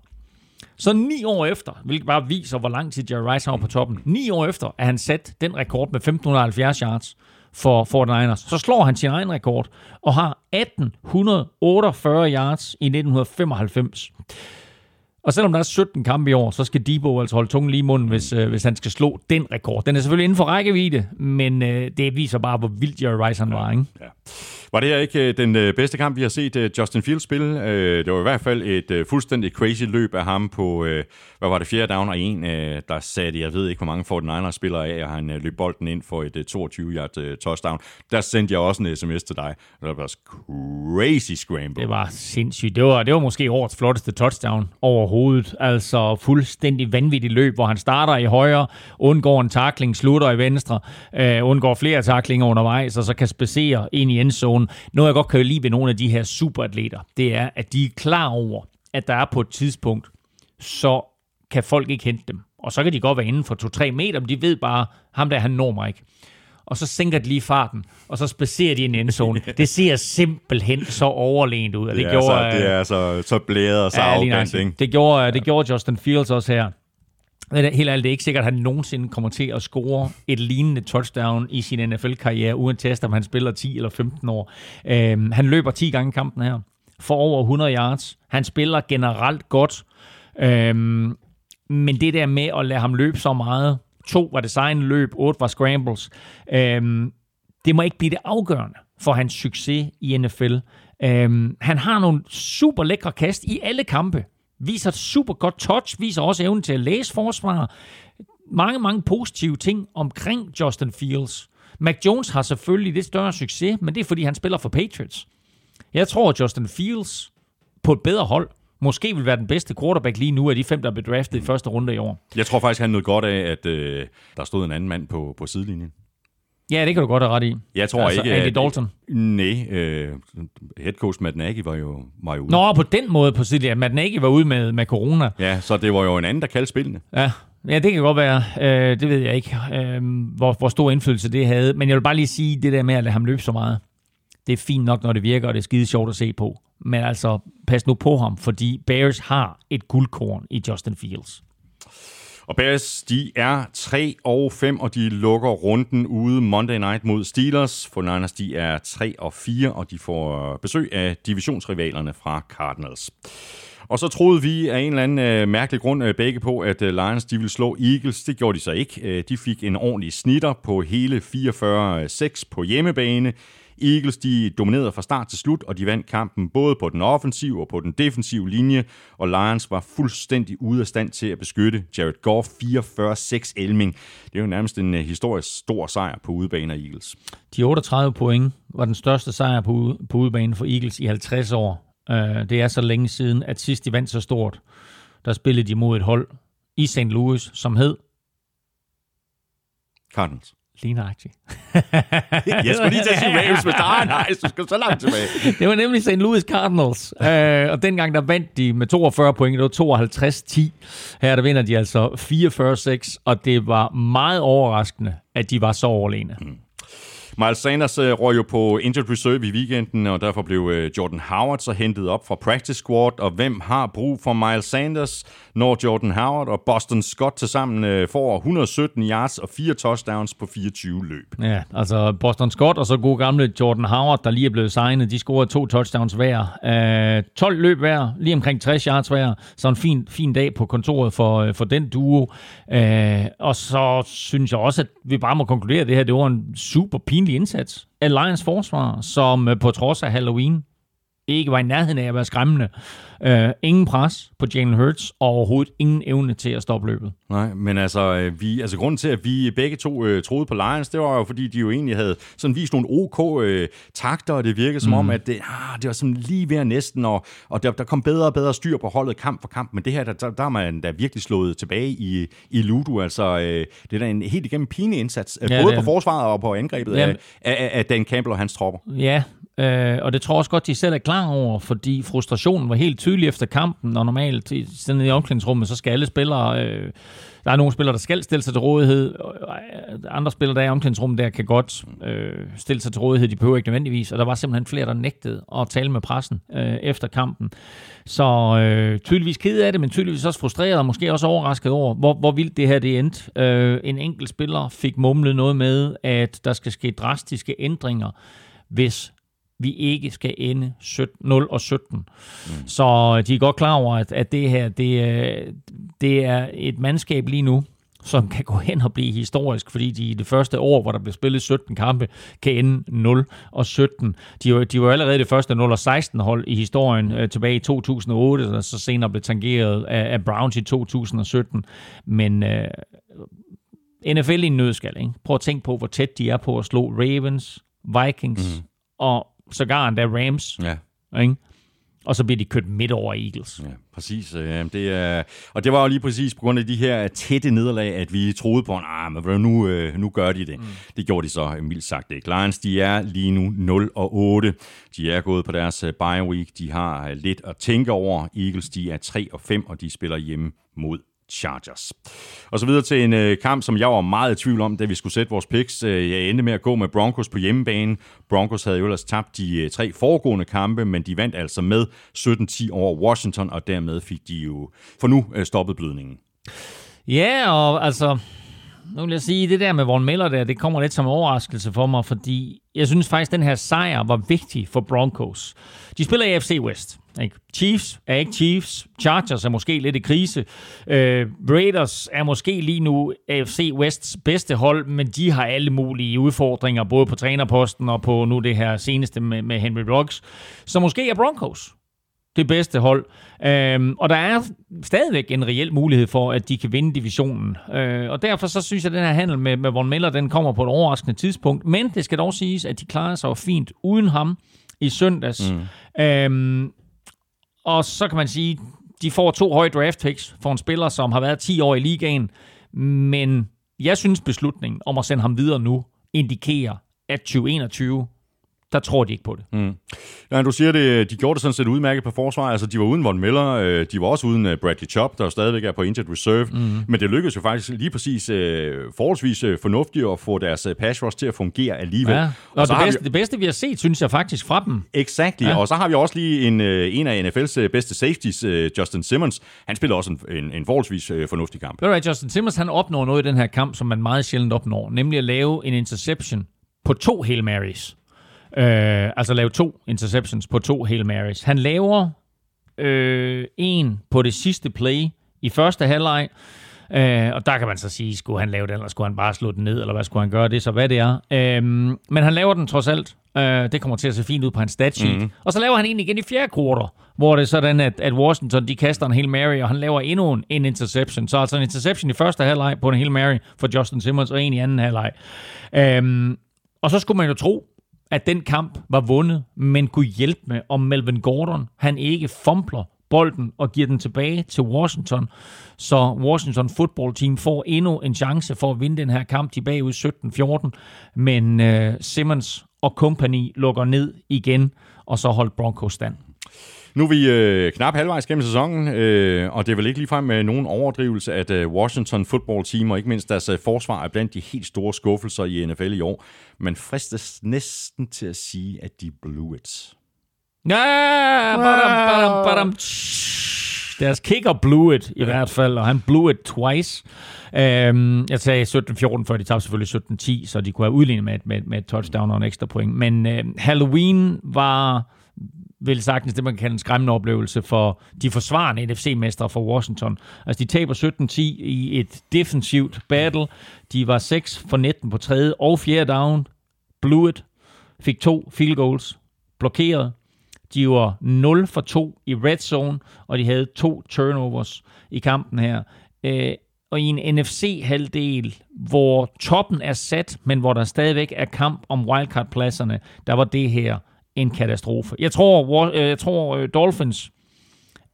så ni år efter, hvilket bare viser, hvor lang tid Jerry Rice har på toppen, ni år efter, at han sat den rekord med 1570 yards for 49ers. Så slår han sin egen rekord og har 1848 yards i 1995. Og selvom der er 17 kampe i år, så skal Debo altså holde tungen lige i munden, hvis, øh, hvis han skal slå den rekord. Den er selvfølgelig inden for rækkevidde, men øh, det viser bare, hvor vildt Jerry Rice han var. Ikke? Ja. Var det her ikke øh, den øh, bedste kamp, vi har set øh, Justin Fields spille? Det var i hvert fald et fuldstændig crazy løb af ham på, hvad var det, fjerde down, og en, der satte, jeg ved ikke, hvor mange 49ers spillere af, og han løb bolden ind for et 22-yard touchdown. Der sendte jeg også en sms til dig. Det var crazy scramble. Det var sindssygt. Det var, det var måske årets flotteste touchdown overhovedet. Altså fuldstændig vanvittigt løb, hvor han starter i højre, undgår en takling, slutter i venstre, øh, undgår flere taklinger undervejs, og så kan spacere ind i endzone. Noget, jeg godt kan lide ved nogle af de her superatleter, det er, at de er klar over, at der er på et tidspunkt, så kan folk ikke hente dem. Og så kan de godt være inden for 2-3 meter, men de ved bare, ham der, han når mig ikke og så sænker de lige farten, og så spacerer de en endzone. *laughs* Det ser simpelthen så overlegent ud. Og det, det, gjorde, altså, det er altså så blæret og så ja, arrogant, ikke? det, gjorde, det gjorde Justin Fields også her. Helt ærligt, det er ikke sikkert, at han nogensinde kommer til at score et lignende touchdown i sin NFL-karriere, uanset om han spiller 10 eller 15 år. Øhm, han løber 10 gange kampen her, for over 100 yards. Han spiller generelt godt. Øhm, men det der med at lade ham løbe så meget, to var design løb, otte var scrambles, øhm, det må ikke blive det afgørende for hans succes i NFL. Øhm, han har nogle super lækre kast i alle kampe. Viser et super godt touch, viser også evnen til at læse forsvar. Mange, mange positive ting omkring Justin Fields. Mac Jones har selvfølgelig lidt større succes, men det er fordi, han spiller for Patriots. Jeg tror, at Justin Fields på et bedre hold måske vil være den bedste quarterback lige nu af de fem, der blev draftet i første runde i år. Jeg tror faktisk, han nød godt af, at øh, der stod en anden mand på, på sidelinjen. Ja, det kan du godt have ret i. Jeg tror Altså, ikke, Andy at- Dalton. Nej, øh, head coach Matt Nagy var jo, var jo ude. Nå, på den måde på sidelinjen. Matt Nagy var ude med, med corona. Ja, så det var jo en anden, der kaldte spillene. Ja, ja det kan godt være. Øh, det ved jeg ikke, øh, hvor, hvor stor indflydelse det havde. Men jeg vil bare lige sige, det der med at lade ham løbe så meget, det er fint nok, når det virker, og det er skide sjovt at se på. Men altså, pas nu på ham, fordi Bears har et guldkorn i Justin Fields. Og Bears, de er 3 og 5, og de lukker runden ude Monday Night mod Steelers. For Niners, de er 3 og 4, og de får øh, besøg af divisionsrivalerne fra Cardinals. Og så troede vi af en eller anden øh, mærkelig grund øh, begge på, at øh, Lions de ville slå Eagles. Det gjorde de så ikke. Øh, de fik en ordentlig snitter på hele 44-6 på hjemmebane. Eagles de dominerede fra start til slut, og de vandt kampen både på den offensive og på den defensive linje, og Lions var fuldstændig ude af stand til at beskytte Jared Goff 44-6 Elming. Det er jo nærmest en øh, historisk stor sejr på udebane af Eagles. De 38 point var den største sejr på, ude- på udebane for Eagles i 50 år. Øh, det er så længe siden, at sidst de vandt så stort, der spillede de mod et hold i St. Louis, som hed Cardinals. Lige nøjagtigt. *laughs* Jeg skulle lige sige Ravens, men nej, nej, du skal så langt tilbage. Det var nemlig St. Louis Cardinals, øh, og dengang der vandt de med 42 point, det var 52-10. Her der vinder de altså 44-6, og det var meget overraskende, at de var så overlegne. Miles Sanders øh, røg jo på injured reserve i weekenden, og derfor blev øh, Jordan Howard så hentet op fra practice squad. Og hvem har brug for Miles Sanders, når Jordan Howard og Boston Scott tilsammen øh, får 117 yards og fire touchdowns på 24 løb? Ja, altså Boston Scott og så god gamle Jordan Howard, der lige er blevet signet, de scorede to touchdowns hver. Øh, 12 løb hver, lige omkring 60 yards hver. Så en fin, fin dag på kontoret for, øh, for den duo. Øh, og så synes jeg også, at vi bare må konkludere, at det her det var en super pinlig indsats. Af Lions forsvar, som øh, på trods af Halloween ikke var i nærheden af at være skræmmende. Uh, ingen pres på Jalen Hurts, og overhovedet ingen evne til at stoppe løbet. Nej, men altså, øh, vi, altså grunden til, at vi begge to øh, troede på Lions, det var jo, fordi de jo egentlig havde sådan vist nogle OK øh, takter, og det virkede som mm. om, at det, ah, det var sådan lige ved næsten, og, og der, der kom bedre og bedre styr på holdet kamp for kamp, men det her, der, der, der er man da virkelig slået tilbage i, i Ludo, altså øh, det er da en helt igennem pine indsats, øh, ja, både på forsvaret og på angrebet af, af, af Dan Campbell og hans tropper. Ja, Øh, og det tror jeg også godt, de selv er klar over, fordi frustrationen var helt tydelig efter kampen, og normalt i, sådan i omklædningsrummet, så skal alle spillere... Øh, der er nogle spillere, der skal stille sig til rådighed, og øh, andre spillere, der er i omklædningsrummet, der kan godt øh, stille sig til rådighed, de behøver ikke nødvendigvis, og der var simpelthen flere, der nægtede at tale med pressen øh, efter kampen. Så øh, tydeligvis ked af det, men tydeligvis også frustreret, og måske også overrasket over, hvor, hvor vildt det her det endte. Øh, en enkelt spiller fik mumlet noget med, at der skal ske drastiske ændringer, hvis vi ikke skal ende 17, 0 og 17. Mm. Så de er godt klar over, at, at det her det, er, det er et mandskab lige nu, som kan gå hen og blive historisk, fordi de i det første år, hvor der blev spillet 17 kampe, kan ende 0 og 17. De var, de var allerede det første 0 og 16 hold i historien øh, tilbage i 2008, og så senere blev tangeret af, af Browns i 2017. Men øh, NFL i en nødskal, ikke? Prøv at tænke på, hvor tæt de er på at slå Ravens, Vikings mm. og sågar endda Rams. Ja. Ikke? Og så bliver de kørt midt over Eagles. Ja, præcis. Det er, og det var jo lige præcis på grund af de her tætte nederlag, at vi troede på, at ah, nu, øh, nu gør de det. Mm. Det gjorde de så mildt sagt ikke. Lions, de er lige nu 0 og 8. De er gået på deres øh, bye week. De har lidt at tænke over. Eagles, de er 3 og 5, og de spiller hjemme mod Chargers. Og så videre til en øh, kamp, som jeg var meget i tvivl om, da vi skulle sætte vores picks. Øh, jeg endte med at gå med Broncos på hjemmebane. Broncos havde jo ellers tabt de øh, tre foregående kampe, men de vandt altså med 17-10 over Washington, og dermed fik de jo for nu øh, stoppet blødningen. Ja, og altså, nu vil jeg sige, det der med Von Miller der, det kommer lidt som en overraskelse for mig, fordi jeg synes faktisk, at den her sejr var vigtig for Broncos. De spiller i AFC West. Ikke? Chiefs er ikke Chiefs. Chargers er måske lidt i krise. Uh, Raiders er måske lige nu AFC Wests bedste hold, men de har alle mulige udfordringer, både på trænerposten og på nu det her seneste med, med Henry Ruggs. Så måske er Broncos det bedste hold. Øhm, og der er stadigvæk en reel mulighed for, at de kan vinde divisionen. Øh, og derfor så synes jeg, at den her handel med, med Von Miller, den kommer på et overraskende tidspunkt. Men det skal dog siges, at de klarer sig fint uden ham i søndags. Mm. Øhm, og så kan man sige, de får to høje draft picks for en spiller, som har været 10 år i ligaen. Men jeg synes, beslutningen om at sende ham videre nu indikerer, at 2021 der tror de ikke på det. Mm. Ja, du siger det, de gjorde det sådan set udmærket på forsvar. Altså, de var uden Von Miller, øh, de var også uden øh, Bradley Chop, der stadigvæk er på injured reserve. Mm. Men det lykkedes jo faktisk lige præcis øh, forholdsvis øh, fornuftigt at få deres øh, pass rush til at fungere alligevel. Ja. Og, og det, bedste, vi... det bedste, vi har set, synes jeg faktisk fra dem. Exakt, ja. og så har vi også lige en, en af NFL's bedste safeties, Justin Simmons. Han spiller også en, en, en forholdsvis øh, fornuftig kamp. Ved du Justin Simmons han opnår noget i den her kamp, som man meget sjældent opnår, nemlig at lave en interception på to Hail Marys. Øh, altså lave to interceptions på to Hail Marys. Han laver øh, en på det sidste play i første halvleg, Øh, og der kan man så sige, skulle han lave den, eller skulle han bare slå den ned, eller hvad skulle han gøre det, så hvad det er. Øh, men han laver den trods alt. Øh, det kommer til at se fint ud på hans statsheet. Mm-hmm. Og så laver han en igen i fjerde kvartal, hvor det er sådan, at, at Washington de kaster en Hail Mary, og han laver endnu en, en interception. Så altså en interception i første halvleg på en Hail Mary for Justin Simmons, og en i anden halvleg. Øh, og så skulle man jo tro, at den kamp var vundet, men kunne hjælpe med, om Melvin Gordon han ikke fumbler bolden og giver den tilbage til Washington, så Washington football team får endnu en chance for at vinde den her kamp. De bagud 17-14, men øh, Simmons og company lukker ned igen, og så holdt Broncos stand. Nu er vi øh, knap halvvejs gennem sæsonen, øh, og det er vel ikke ligefrem med nogen overdrivelse, at øh, Washington football team og ikke mindst deres øh, forsvar er blandt de helt store skuffelser i NFL i år. Man fristes næsten til at sige, at de blew it. Ja, badam, badam, badam. Deres kicker blew it i hvert fald, og han blew it twice. Um, jeg sagde 17-14, før de tabte selvfølgelig 17-10, så de kunne have udlignet med, med, med et touchdown og en ekstra point. Men uh, Halloween var vel sagtens det, man kan kalde en skræmmende oplevelse for de forsvarende NFC-mestre for Washington. Altså, de taber 17-10 i et defensivt battle. De var 6 for 19 på tredje og fjerde down. Blew it. Fik to field goals. Blokeret. De var 0 for 2 i red zone, og de havde to turnovers i kampen her. Øh, og i en NFC-halvdel, hvor toppen er sat, men hvor der stadigvæk er kamp om wildcard-pladserne, der var det her en katastrofe. Jeg tror, øh, jeg tror øh, Dolphins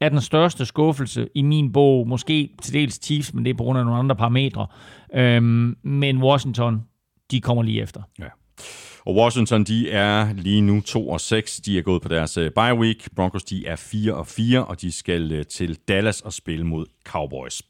er den største skuffelse i min bog. Måske til dels Chiefs, men det er på grund af nogle andre parametre. Øhm, men Washington, de kommer lige efter. Ja. Og Washington, de er lige nu 2 og 6. De er gået på deres øh, bye week. Broncos, de er 4 og 4, og de skal til Dallas og spille mod Cowboys.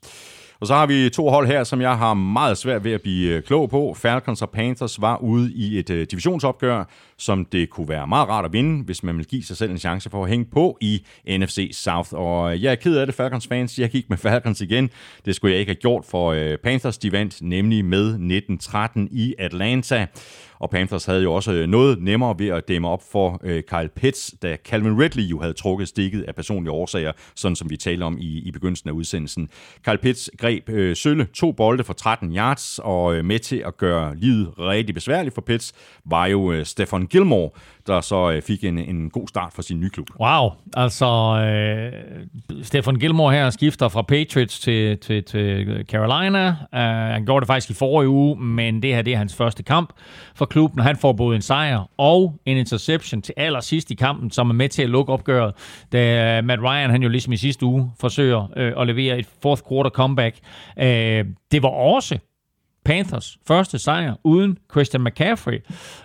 Og så har vi to hold her, som jeg har meget svært ved at blive klog på. Falcons og Panthers var ude i et divisionsopgør, som det kunne være meget rart at vinde, hvis man vil give sig selv en chance for at hænge på i NFC South. Og øh, jeg er ked af det, Falcons fans. Jeg gik med Falcons igen. Det skulle jeg ikke have gjort for øh, Panthers. De vandt nemlig med 1913 i Atlanta. Og Panthers havde jo også øh, noget nemmere ved at dæmme op for øh, Kyle Pitts, da Calvin Ridley jo havde trukket stikket af personlige årsager, sådan som vi talte om i, i begyndelsen af udsendelsen. Kyle Pitts greb øh, Sølle to bolde for 13 yards, og øh, med til at gøre livet rigtig besværligt for Pitts, var jo øh, Stefan Gilmore, der så øh, fik en, en god start for sin nye klub. Wow, altså øh, Stefan Gilmore her skifter fra Patriots til, til, til Carolina. Uh, han gjorde det faktisk i forrige uge, men det her det er hans første kamp for klubben. Han får både en sejr og en interception til allersidst i kampen, som er med til at lukke opgøret, da Matt Ryan, han jo ligesom i sidste uge, forsøger øh, at levere et fourth quarter comeback. Øh, det var også Panthers første sejr uden Christian McCaffrey.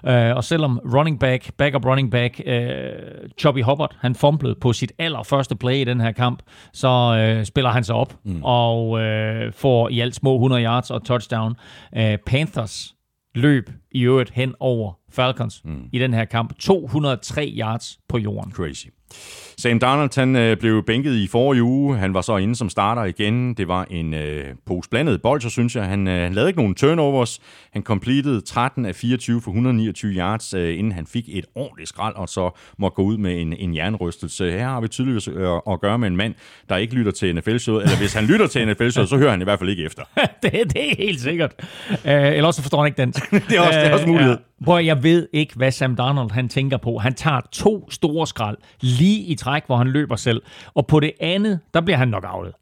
Uh, og selvom running back, backup running back, uh, Chubby Hubbard, han fumblede på sit allerførste play i den her kamp, så uh, spiller han sig op mm. og uh, får i alt små 100 yards og touchdown. Uh, Panthers løb i øvrigt hen over Falcons mm. i den her kamp. 203 yards på jorden. Crazy. Sam Darnold han, øh, blev bænket i forrige uge. Han var så inde som starter igen. Det var en øh, pose blandet bold, så synes jeg. Han, øh, han lavede ikke nogen turnovers. Han completed 13 af 24 for 129 yards, øh, inden han fik et ordentligt skrald, og så måtte gå ud med en, en jernrystelse. Her har vi tydeligvis øh, at gøre med en mand, der ikke lytter til NFL-showet. Eller hvis han lytter til NFL-showet, så hører han i hvert fald ikke efter. *laughs* det, det er helt sikkert. Uh, eller også forstår han ikke dansk. *laughs* det, er også, det er også mulighed. Ja. Prøv, jeg ved ikke, hvad Sam Darnold han tænker på. Han tager to store skrald lige i træk, hvor han løber selv. Og på det andet, der bliver han nok outet.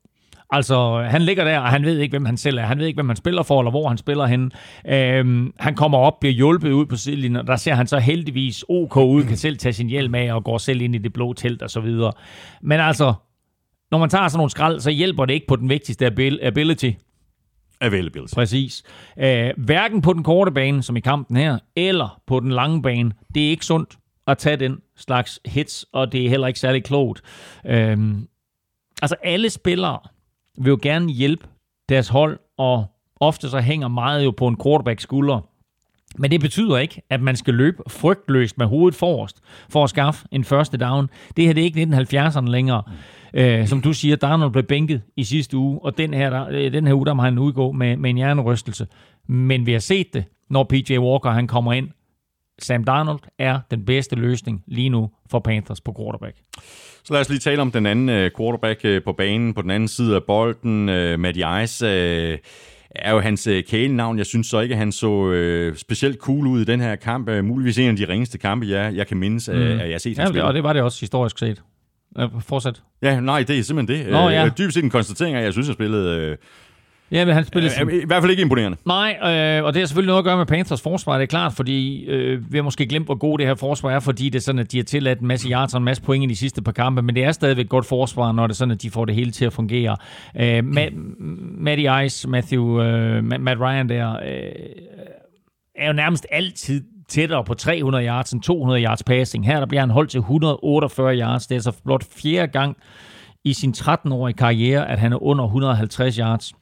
Altså, han ligger der, og han ved ikke, hvem han selv er. Han ved ikke, hvem han spiller for, eller hvor han spiller hen. Øhm, han kommer op, bliver hjulpet ud på sidelinjen, og der ser han så heldigvis OK ud, kan selv tage sin hjelm af og går selv ind i det blå telt og så videre. Men altså, når man tager sådan nogle skrald, så hjælper det ikke på den vigtigste ability. Availability. Præcis. Øh, hverken på den korte bane, som i kampen her, eller på den lange bane. Det er ikke sundt at tage den slags hits, og det er heller ikke særlig klogt. Øhm, altså alle spillere vil jo gerne hjælpe deres hold, og ofte så hænger meget jo på en quarterback skulder. Men det betyder ikke, at man skal løbe frygtløst med hovedet forrest for at skaffe en første down. Det her det er ikke 1970'erne længere. Øh, som du siger, Darnold blev bænket i sidste uge, og den her, der, øh, den her uge, der må han udgå med, med en hjernerystelse. Men vi har set det, når PJ Walker han kommer ind Sam Darnold er den bedste løsning lige nu for Panthers på quarterback. Så lad os lige tale om den anden uh, quarterback uh, på banen, på den anden side af bolden, uh, Matty Ice. Er jo hans kælenavn. Jeg synes så ikke, at han så uh, specielt cool ud i den her kamp. Muligvis en af de ringeste kampe, jeg, jeg kan mindes, mm. at jeg har set. Ja, og det var det også historisk set. Uh, fortsæt. Ja, nej, det er simpelthen det. Nå, ja. Uh, dybest set en konstatering af, at jeg synes, at jeg spillede... Uh, Ja, men han spillede... Sin... I hvert fald ikke imponerende. Nej, øh, og det har selvfølgelig noget at gøre med Panthers forsvar, det er klart, fordi øh, vi har måske glemt, hvor god det her forsvar er, fordi det er sådan, at de har tilladt en masse yards og en masse point i de sidste par kampe, men det er stadigvæk et godt forsvar, når det er sådan, at de får det hele til at fungere. Øh, Matt, Matty Ice, Matthew, øh, Matt Ryan der, øh, er jo nærmest altid tættere på 300 yards end 200 yards passing. Her der bliver han holdt til 148 yards. Det er altså blot fjerde gang i sin 13-årige karriere, at han er under 150 yards.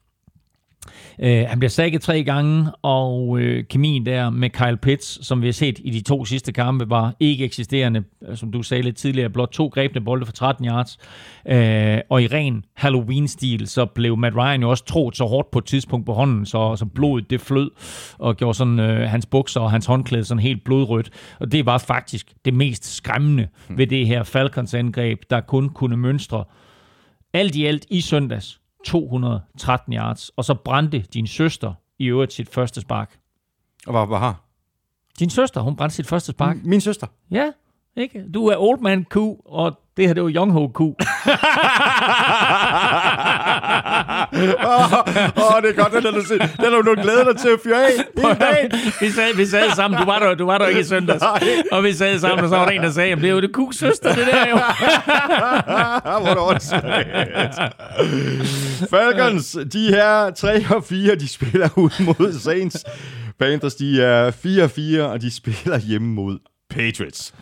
Øh, han bliver sækket tre gange, og øh, kemien der med Kyle Pitts, som vi har set i de to sidste kampe, var ikke eksisterende. Øh, som du sagde lidt tidligere, blot to grebne bolde for 13 yards. Øh, og i ren Halloween-stil, så blev Matt Ryan jo også troet så hårdt på et tidspunkt på hånden, så, så blodet det flød, og gjorde sådan øh, hans bukser og hans håndklæde sådan helt blodrødt. Og det var faktisk det mest skræmmende ved det her Falcons angreb, der kun kunne mønstre alt i alt i søndags 213 yards, og så brændte din søster i øvrigt sit første spark. Og hvad, hvad har? Din søster, hun brændte sit første spark. Min søster? Ja, Ikke? Du er old man Q, og det her, det var young ho Q. *laughs* Åh, oh, det er godt, den har du, set. den har du glædet dig til at fyre af vi, sad, vi sad sammen, du var der, du var der ikke i *laughs* søndags. Og vi sad sammen, og så var der en, der sagde, det er jo det Q's søster, det der jo. *laughs* Hvor er det åndssvagt. Falcons, de her 3 og 4, de spiller ud mod Saints. Panthers, de er 4-4, og de spiller hjemme mod Patriots.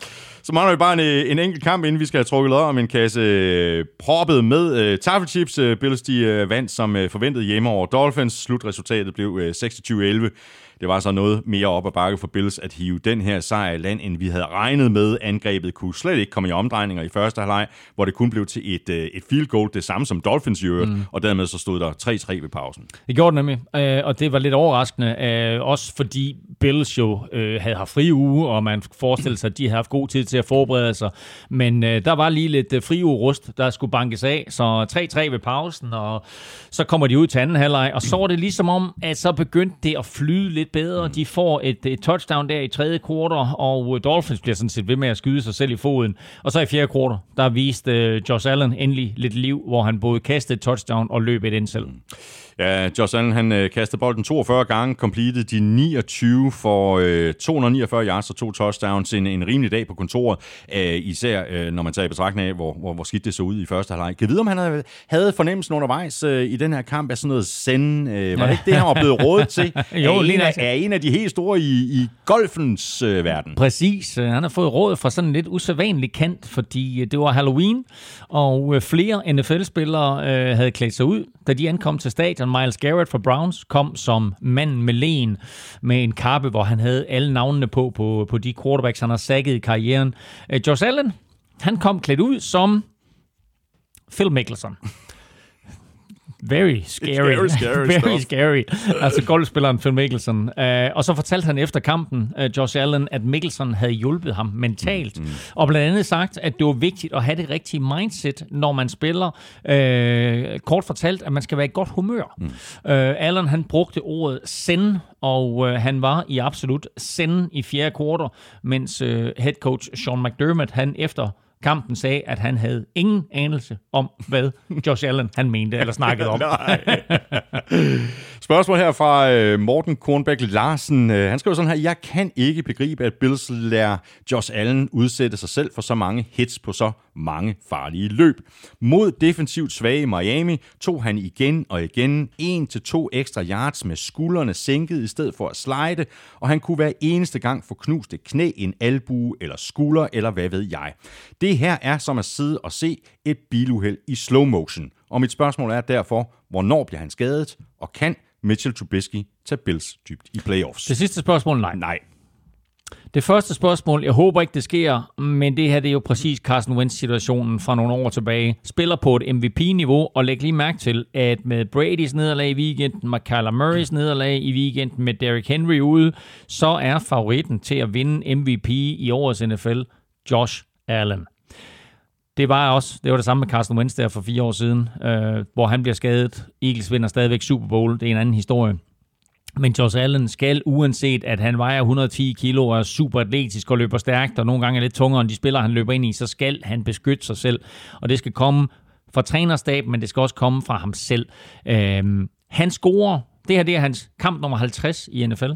Så mangler vi bare en, øh, en enkelt kamp, inden vi skal have trukket lod om en kasse øh, proppet med uh, taffelchips. Uh, Bills de uh, vandt som uh, forventet hjemme over Dolphins. Slutresultatet blev uh, 26-11. Det var så noget mere op ad bakke for Bills at hive den her sejr i land, end vi havde regnet med. Angrebet kunne slet ikke komme i omdrejninger i første halvleg, hvor det kun blev til et, et field goal, det samme som Dolphins i øvrigt, mm. og dermed så stod der 3-3 ved pausen. Det gjorde det nemlig, og det var lidt overraskende, også fordi Bills jo havde haft fri uge, og man forestillede sig, at de havde haft god tid til at forberede sig. Men der var lige lidt fri rust, der skulle bankes af, så 3-3 ved pausen, og så kommer de ud til anden halvleg, og så var det ligesom om, at så begyndte det at flyde lidt bedre. De får et, et touchdown der i tredje kvartal, og Dolphins bliver sådan set ved med at skyde sig selv i foden. Og så i fjerde kvartal, der viste uh, Josh Allen endelig lidt liv, hvor han både kastede et touchdown og løb et ind selv. Ja, Josh Allen han øh, kastede bolden 42 gange, completed de 29 for øh, 249 yards og to touchdowns. En, en rimelig dag på kontoret, øh, især øh, når man tager i betragtning af, hvor, hvor, hvor skidt det så ud i første halvleg. Kan vide, om han havde, havde fornemmelsen undervejs øh, i den her kamp af sådan noget send? Øh, var det ikke det, han var blevet rådet til? *laughs* jo, er, en af, er en af de helt store i, i golfens øh, verden. Præcis. Han har fået råd fra sådan en lidt usædvanlig kant, fordi øh, det var Halloween, og øh, flere NFL-spillere øh, havde klædt sig ud, da de ankom til stadion Jackson. Miles Garrett fra Browns kom som mand med len med en kappe, hvor han havde alle navnene på, på, på de quarterbacks, han har sækket i karrieren. Øh, Josh Allen, han kom klædt ud som Phil Mickelson. Very scary. Very scary. *laughs* Very scary. Altså golfspilleren Phil Mickelson. Uh, og så fortalte han efter kampen, uh, Josh Allen, at Mickelson havde hjulpet ham mentalt. Mm. Og blandt andet sagt, at det var vigtigt at have det rigtige mindset, når man spiller. Uh, kort fortalt, at man skal være i godt humør. Mm. Uh, Allen, han brugte ordet send, og uh, han var i absolut send i fjerde kvartal, mens uh, head coach Sean McDermott, han efter kampen sagde, at han havde ingen anelse om, hvad Josh Allen han mente eller snakkede om. *laughs* Spørgsmål her fra øh, Morten Kornbæk Larsen. Øh, han skriver sådan her, jeg kan ikke begribe, at Bills lærer Josh Allen udsætte sig selv for så mange hits på så mange farlige løb. Mod defensivt svage Miami tog han igen og igen en til to ekstra yards med skuldrene sænket i stedet for at slide, og han kunne hver eneste gang få knust et knæ, en albue eller skulder eller hvad ved jeg. Det her er som at sidde og se et biluheld i slow motion. Og mit spørgsmål er derfor, hvornår bliver han skadet, og kan Mitchell Trubisky tage Bills dybt i playoffs? Det sidste spørgsmål, nej. Nej. Det første spørgsmål, jeg håber ikke, det sker, men det her det er jo præcis Carson Wentz-situationen fra nogle år tilbage. Spiller på et MVP-niveau, og læg lige mærke til, at med Brady's nederlag i weekenden, med Kyler Murrays nederlag i weekenden, med Derrick Henry ude, så er favoritten til at vinde MVP i årets NFL Josh Allen. Det var også, det var det samme med Carson Wentz der for fire år siden, øh, hvor han bliver skadet. Eagles vinder stadigvæk Super Bowl, det er en anden historie. Men Josh Allen skal, uanset at han vejer 110 kilo og er super atletisk og løber stærkt, og nogle gange er lidt tungere end de spillere, han løber ind i, så skal han beskytte sig selv. Og det skal komme fra trænerstaben, men det skal også komme fra ham selv. Øhm, han scorer, det her det er hans kamp nummer 50 i NFL.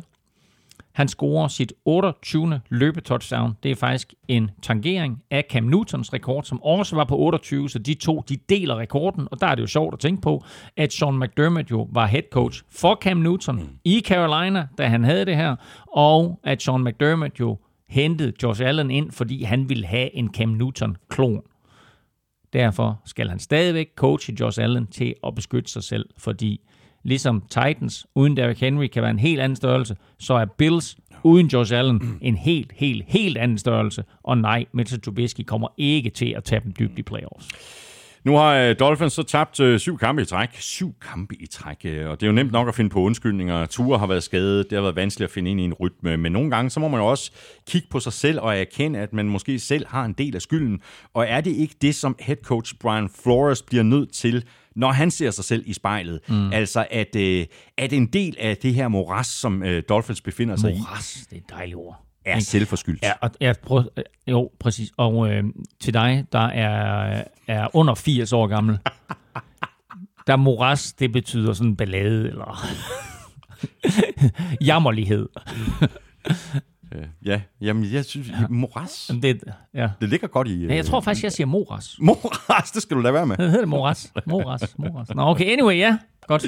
Han scorer sit 28. løbetouchdown. Det er faktisk en tangering af Cam Newtons rekord, som også var på 28, så de to de deler rekorden. Og der er det jo sjovt at tænke på, at Sean McDermott jo var head coach for Cam Newton mm. i Carolina, da han havde det her, og at Sean McDermott jo hentede Josh Allen ind, fordi han ville have en Cam Newton-klon. Derfor skal han stadigvæk coache Josh Allen til at beskytte sig selv, fordi ligesom Titans uden Derrick Henry kan være en helt anden størrelse, så er Bills uden Josh Allen en helt, helt, helt anden størrelse. Og nej, Mitchell Trubisky kommer ikke til at tage dem dybt i playoffs. Nu har øh, Dolphins så tabt øh, syv kampe i træk. Syv kampe i træk. Øh, og det er jo nemt nok at finde på undskyldninger. Ture har været skadet. Det har været vanskeligt at finde ind i en rytme. Men nogle gange, så må man jo også kigge på sig selv og erkende, at man måske selv har en del af skylden. Og er det ikke det, som head coach Brian Flores bliver nødt til når han ser sig selv i spejlet. Mm. Altså, at, øh, at en del af det her moras, som øh, Dolphins befinder sig moras, i... Moras, det er et dejligt ord. er Ikke? selvforskyldt. Ja, og, ja prøv, øh, jo, præcis. Og øh, til dig, der er, er under 80 år gammel, *laughs* der moras, det betyder sådan ballade, eller *laughs* *laughs* jammerlighed. Øh, ja, jamen jeg synes, moras, Det, ja. det ligger godt i... ja, jeg tror faktisk, jeg siger moras. Moras, det skal du lade være med. Det hedder det moras. Moras, moras. Nå, okay, anyway, ja. Godt.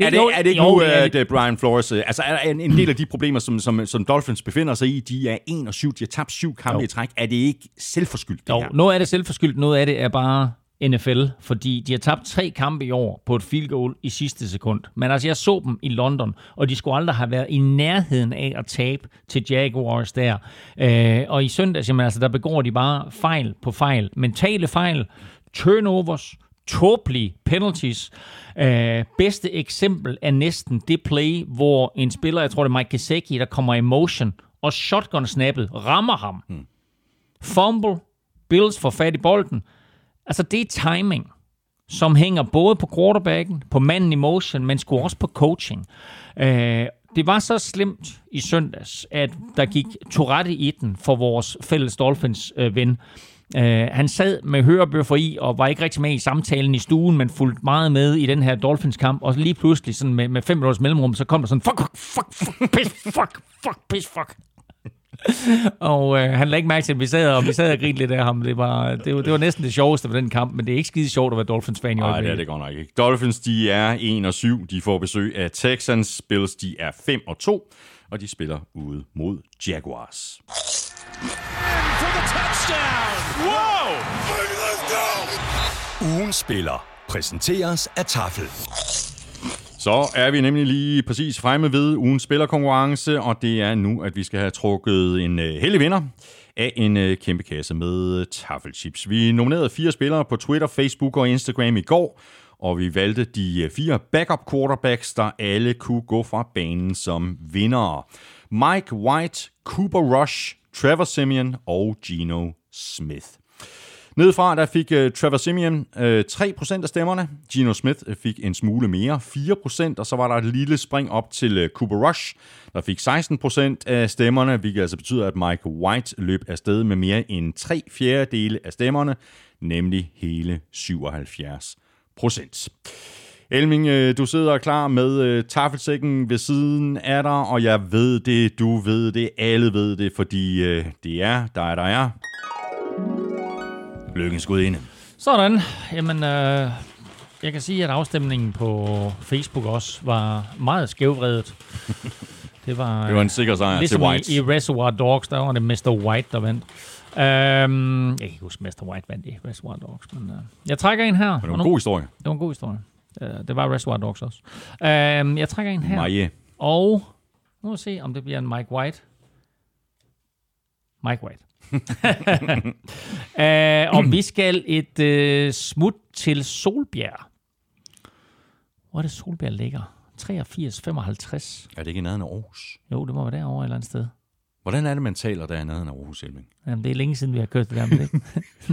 er, det, jo- er det ikke jo, nu, det er at øh, Brian Flores... øh, Altså, er en, en del af de problemer, som, som, som Dolphins befinder sig i, de er 1 og 7, de har tabt syv kampe Jo. i træk. Er det ikke selvforskyldt, det Jo, her? noget af det er selvforskyldt, noget af det er bare NFL, fordi de har tabt tre kampe i år på et field goal i sidste sekund. Men altså, jeg så dem i London, og de skulle aldrig have været i nærheden af at tabe til Jaguars der. Øh, og i søndags, jamen, altså, der begår de bare fejl på fejl. Mentale fejl, turnovers, tåbelige penalties. Øh, bedste eksempel er næsten det play, hvor en spiller, jeg tror det er Mike Gesicki, der kommer i motion, og shotgun-snappet rammer ham. Fumble, Bills får fat i bolden. Altså, det er timing, som hænger både på quarterbacken, på manden i motion, men sgu også på coaching. Øh, det var så slemt i søndags, at der gik Tourette i den for vores fælles Dolphins-ven. Øh, øh, han sad med hørebøffer i, og var ikke rigtig med i samtalen i stuen, men fulgte meget med i den her Dolphins-kamp, og lige pludselig sådan med, med fem minutters mellemrum, så kom der sådan, fuck, fuck, fuck, fuck, piss, fuck, fuck, piss, fuck. *laughs* Og øh, han lagde ikke mærke til, at vi sad, og vi sad og grinede lidt af ham. Det var, det, var, det var næsten det sjoveste ved den kamp, men det er ikke skide sjovt at være Dolphins-fan i Nej, det er øjeblikket. det godt nok ikke. Dolphins, de er 1 og 7. De får besøg af Texans. Bills, de er 5 og 2. Og de spiller ude mod Jaguars. Ugen spiller præsenteres af Tafel. Så er vi nemlig lige præcis fremme ved ugens spillerkonkurrence, og det er nu, at vi skal have trukket en øh, heldig vinder af en øh, kæmpe kasse med taffelchips. Vi nominerede fire spillere på Twitter, Facebook og Instagram i går, og vi valgte de øh, fire backup quarterbacks, der alle kunne gå fra banen som vindere. Mike White, Cooper Rush, Trevor Simeon og Geno Smith. Nedefra der fik uh, Trevor Simeon øh, uh, 3% af stemmerne. Gino Smith øh, fik en smule mere, 4%, og så var der et lille spring op til uh, Cooper Rush, der fik 16% af stemmerne, hvilket altså betyder, at Mike White løb afsted med mere end 3 fjerdedele af stemmerne, nemlig hele 77%. Elming, du sidder klar med taffelsækken ved siden af dig, og jeg ved det, du ved det, alle ved det, fordi det er dig, der er. Lykkens gudinde. Sådan. Jamen, øh, jeg kan sige, at afstemningen på Facebook også var meget skævvredet. *laughs* Det var, Det var en sikker sejr ligesom til White. I, Reservoir Dogs, der var det Mr. White, der vandt. Øhm, jeg kan ikke huske, Mr. White vandt i Reservoir Dogs, men øh, jeg trækker en her. Men det var en god historie. Det var en god historie. Øh, det var Reservoir Dogs også. Øhm, jeg trækker en her. Maje. Og nu må vi se, om det bliver en Mike White. Mike White. Uh, *laughs* og vi skal et uh, smut til Solbjerg. Hvor er det Solbjerg ligger? 83, 55. Er det ikke i nærheden af Aarhus? Jo, det må være derovre et eller andet sted. Hvordan er det, man taler der i nærheden af Aarhus, Elming? Jamen, det er længe siden, vi har kørt det der. Men det,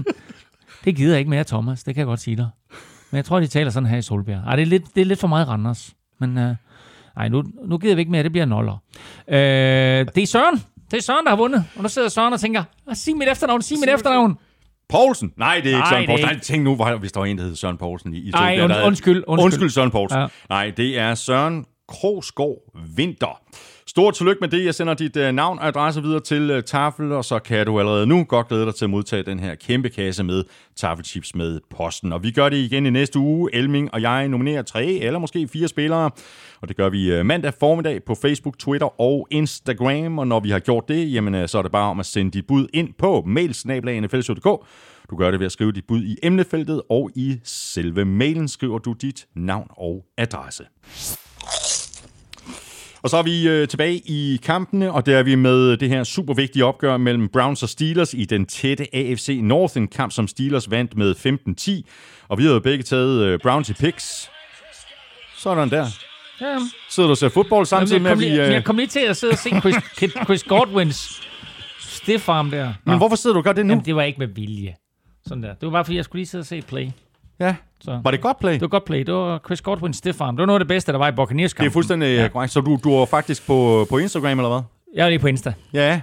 *laughs* det gider jeg ikke mere, Thomas. Det kan jeg godt sige dig. Men jeg tror, de taler sådan her i Solbjerg. Ej, det er lidt, det er lidt for meget Randers. Men uh, ej, nu, nu gider vi ikke mere. Det bliver noller. Uh, det er Søren. Det er Søren, der har vundet. Og nu sidder Søren og tænker, "Ah, sig mit efternavn, sig mit efternavn. Poulsen? Nej, det er ikke Nej, Søren det Poulsen. ikke. Nej, tænk nu, hvor- hvis der var en, der hed Søren Poulsen i, i Ej, Solbjerg, und, undskyld, undskyld. Undskyld, Søren Poulsen. Ja. Nej, det er Søren Krogsgaard Vinter. Stort tillykke med det. Jeg sender dit øh, navn og adresse videre til øh, Tafel, og så kan du allerede nu godt glæde dig til at modtage den her kæmpe kasse med Tafelchips med posten. Og vi gør det igen i næste uge. Elming og jeg nominerer tre eller måske fire spillere, og det gør vi øh, mandag formiddag på Facebook, Twitter og Instagram. Og når vi har gjort det, jamen, så er det bare om at sende dit bud ind på mailsnablag.nfl.dk. Du gør det ved at skrive dit bud i emnefeltet, og i selve mailen skriver du dit navn og adresse. Og så er vi øh, tilbage i kampene, og der er vi med det her super vigtige opgør mellem Browns og Steelers i den tætte AFC North, en kamp, som Steelers vandt med 15-10. Og vi har jo begge taget øh, Browns i picks. Sådan der. Ja, Sidder du og ser fodbold samtidig med, at vi... Øh... jeg kom lige til at sidde og se Chris, Chris Godwins stiff arm der. Men hvorfor sidder du og gør det nu? Jamen, det var ikke med vilje. Sådan der. Det var bare fordi, jeg skulle lige sidde og se play. Ja. Så. Var det godt play? Det var godt play. Det var Chris Godwins stiff arm. Det var noget af det bedste, der var i Buccaneers Det er fuldstændig ja. korrekt. Så du, du er faktisk på, på Instagram, eller hvad? Jeg er lige på Insta. Ja.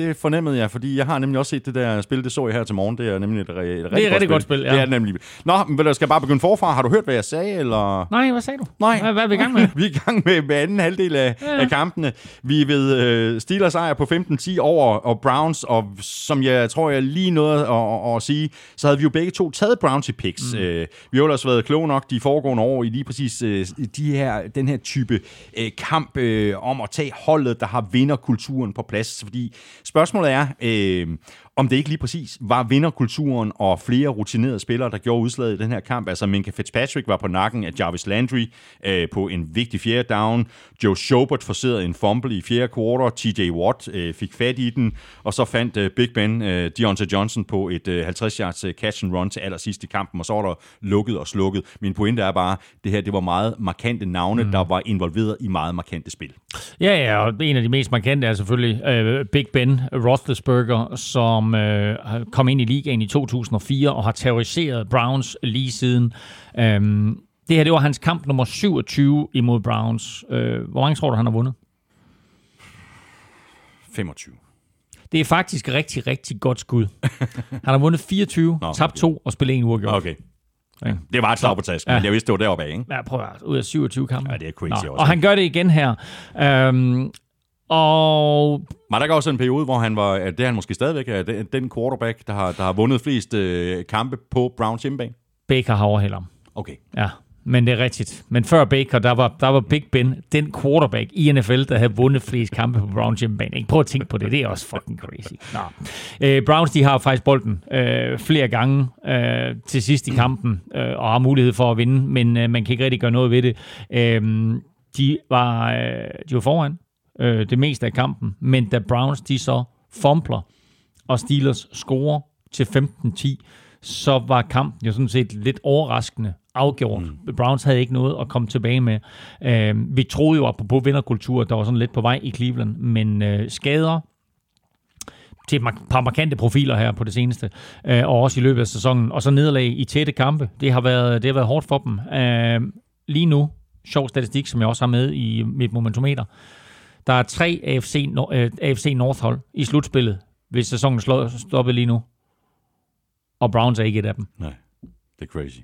Det fornemmede jeg, fordi jeg har nemlig også set det der spil, det så jeg her til morgen. Det er nemlig et, et, et rigtig, rigtig godt, godt spil, ja. Det er det nemlig. Nå, men skal jeg bare begynde forfra? Har du hørt, hvad jeg sagde, eller... Nej, hvad sagde du? Nej. Hvad, hvad er vi i gang med? *laughs* vi er i gang med, med anden halvdel af, ja. af kampene. Vi er ved uh, Steelers ejer på 15-10 over og Browns, og som jeg tror, jeg lige noget at, at, at sige, så havde vi jo begge to taget Browns i picks. Mm. Uh, vi har jo ellers været kloge nok de foregående år i lige præcis uh, de her, den her type uh, kamp uh, om at tage holdet, der har vinderkulturen på plads. Fordi spørgsmålet er, øh, om det ikke lige præcis var vinderkulturen og flere rutinerede spillere, der gjorde udslaget i den her kamp. Altså Minka Fitzpatrick var på nakken af Jarvis Landry øh, på en vigtig fjerde down. Joe Schobert forserede en fumble i fjerde kvartal. TJ Watt øh, fik fat i den. Og så fandt øh, Big Ben øh, Deontay Johnson på et øh, 50 yards øh, catch and run til allersidst i kampen. Og så var der lukket og slukket. Min pointe er bare, det her det var meget markante navne, mm. der var involveret i meget markante spil. Ja, ja, og en af de mest markante er selvfølgelig øh, Big Ben Roethlisberger, som øh, kom ind i ligaen i 2004 og har terroriseret Browns lige siden. Øhm, det her, det var hans kamp nummer 27 imod Browns. Øh, hvor mange tror du, han har vundet? 25. Det er faktisk rigtig, rigtig godt skud. *laughs* Han har vundet 24, Nå, tabt okay. to og spillet en uafgjort. Okay. Det var et slag på tasken, ja. men jeg vidste, det var deroppe af, ikke? Ja, prøv at ud af 27 kampe. Ja, det er crazy Nå, også. Og han gør det igen her. Øhm, og Var der ikke også en periode, hvor han var, det er han måske stadigvæk er, den- den quarterback, der har, der har vundet flest øh, kampe på Browns hjemmebane? Baker har overhældt ham. Okay. Ja, men det er rigtigt. Men før Baker, der var, der var Big Ben den quarterback i NFL, der havde vundet flest kampe på Browns hjemmebane. Ikke? Prøv at tænke på det. Det er også fucking crazy. Nå. Øh, Browns, de har faktisk bolden øh, flere gange øh, til sidst i kampen, øh, og har mulighed for at vinde, men øh, man kan ikke rigtig gøre noget ved det. Øh, de, var, øh, de var foran øh, det meste af kampen, men da Browns, de så fumbler, og Steelers scorer til 15-10, så var kampen jo sådan set lidt overraskende afgjort. Mm. Browns havde ikke noget at komme tilbage med. Øh, vi troede jo, apropos vinderkultur, der var sådan lidt på vej i Cleveland, men øh, skader til et par markante profiler her på det seneste, øh, og også i løbet af sæsonen, og så nederlag i tætte kampe. Det har været, det har været hårdt for dem. Øh, lige nu, sjov statistik, som jeg også har med i mit momentometer, der er tre AFC, øh, AFC North-hold i slutspillet, hvis sæsonen slår, stoppet lige nu. Og Browns er ikke et af dem. Nej, det er crazy.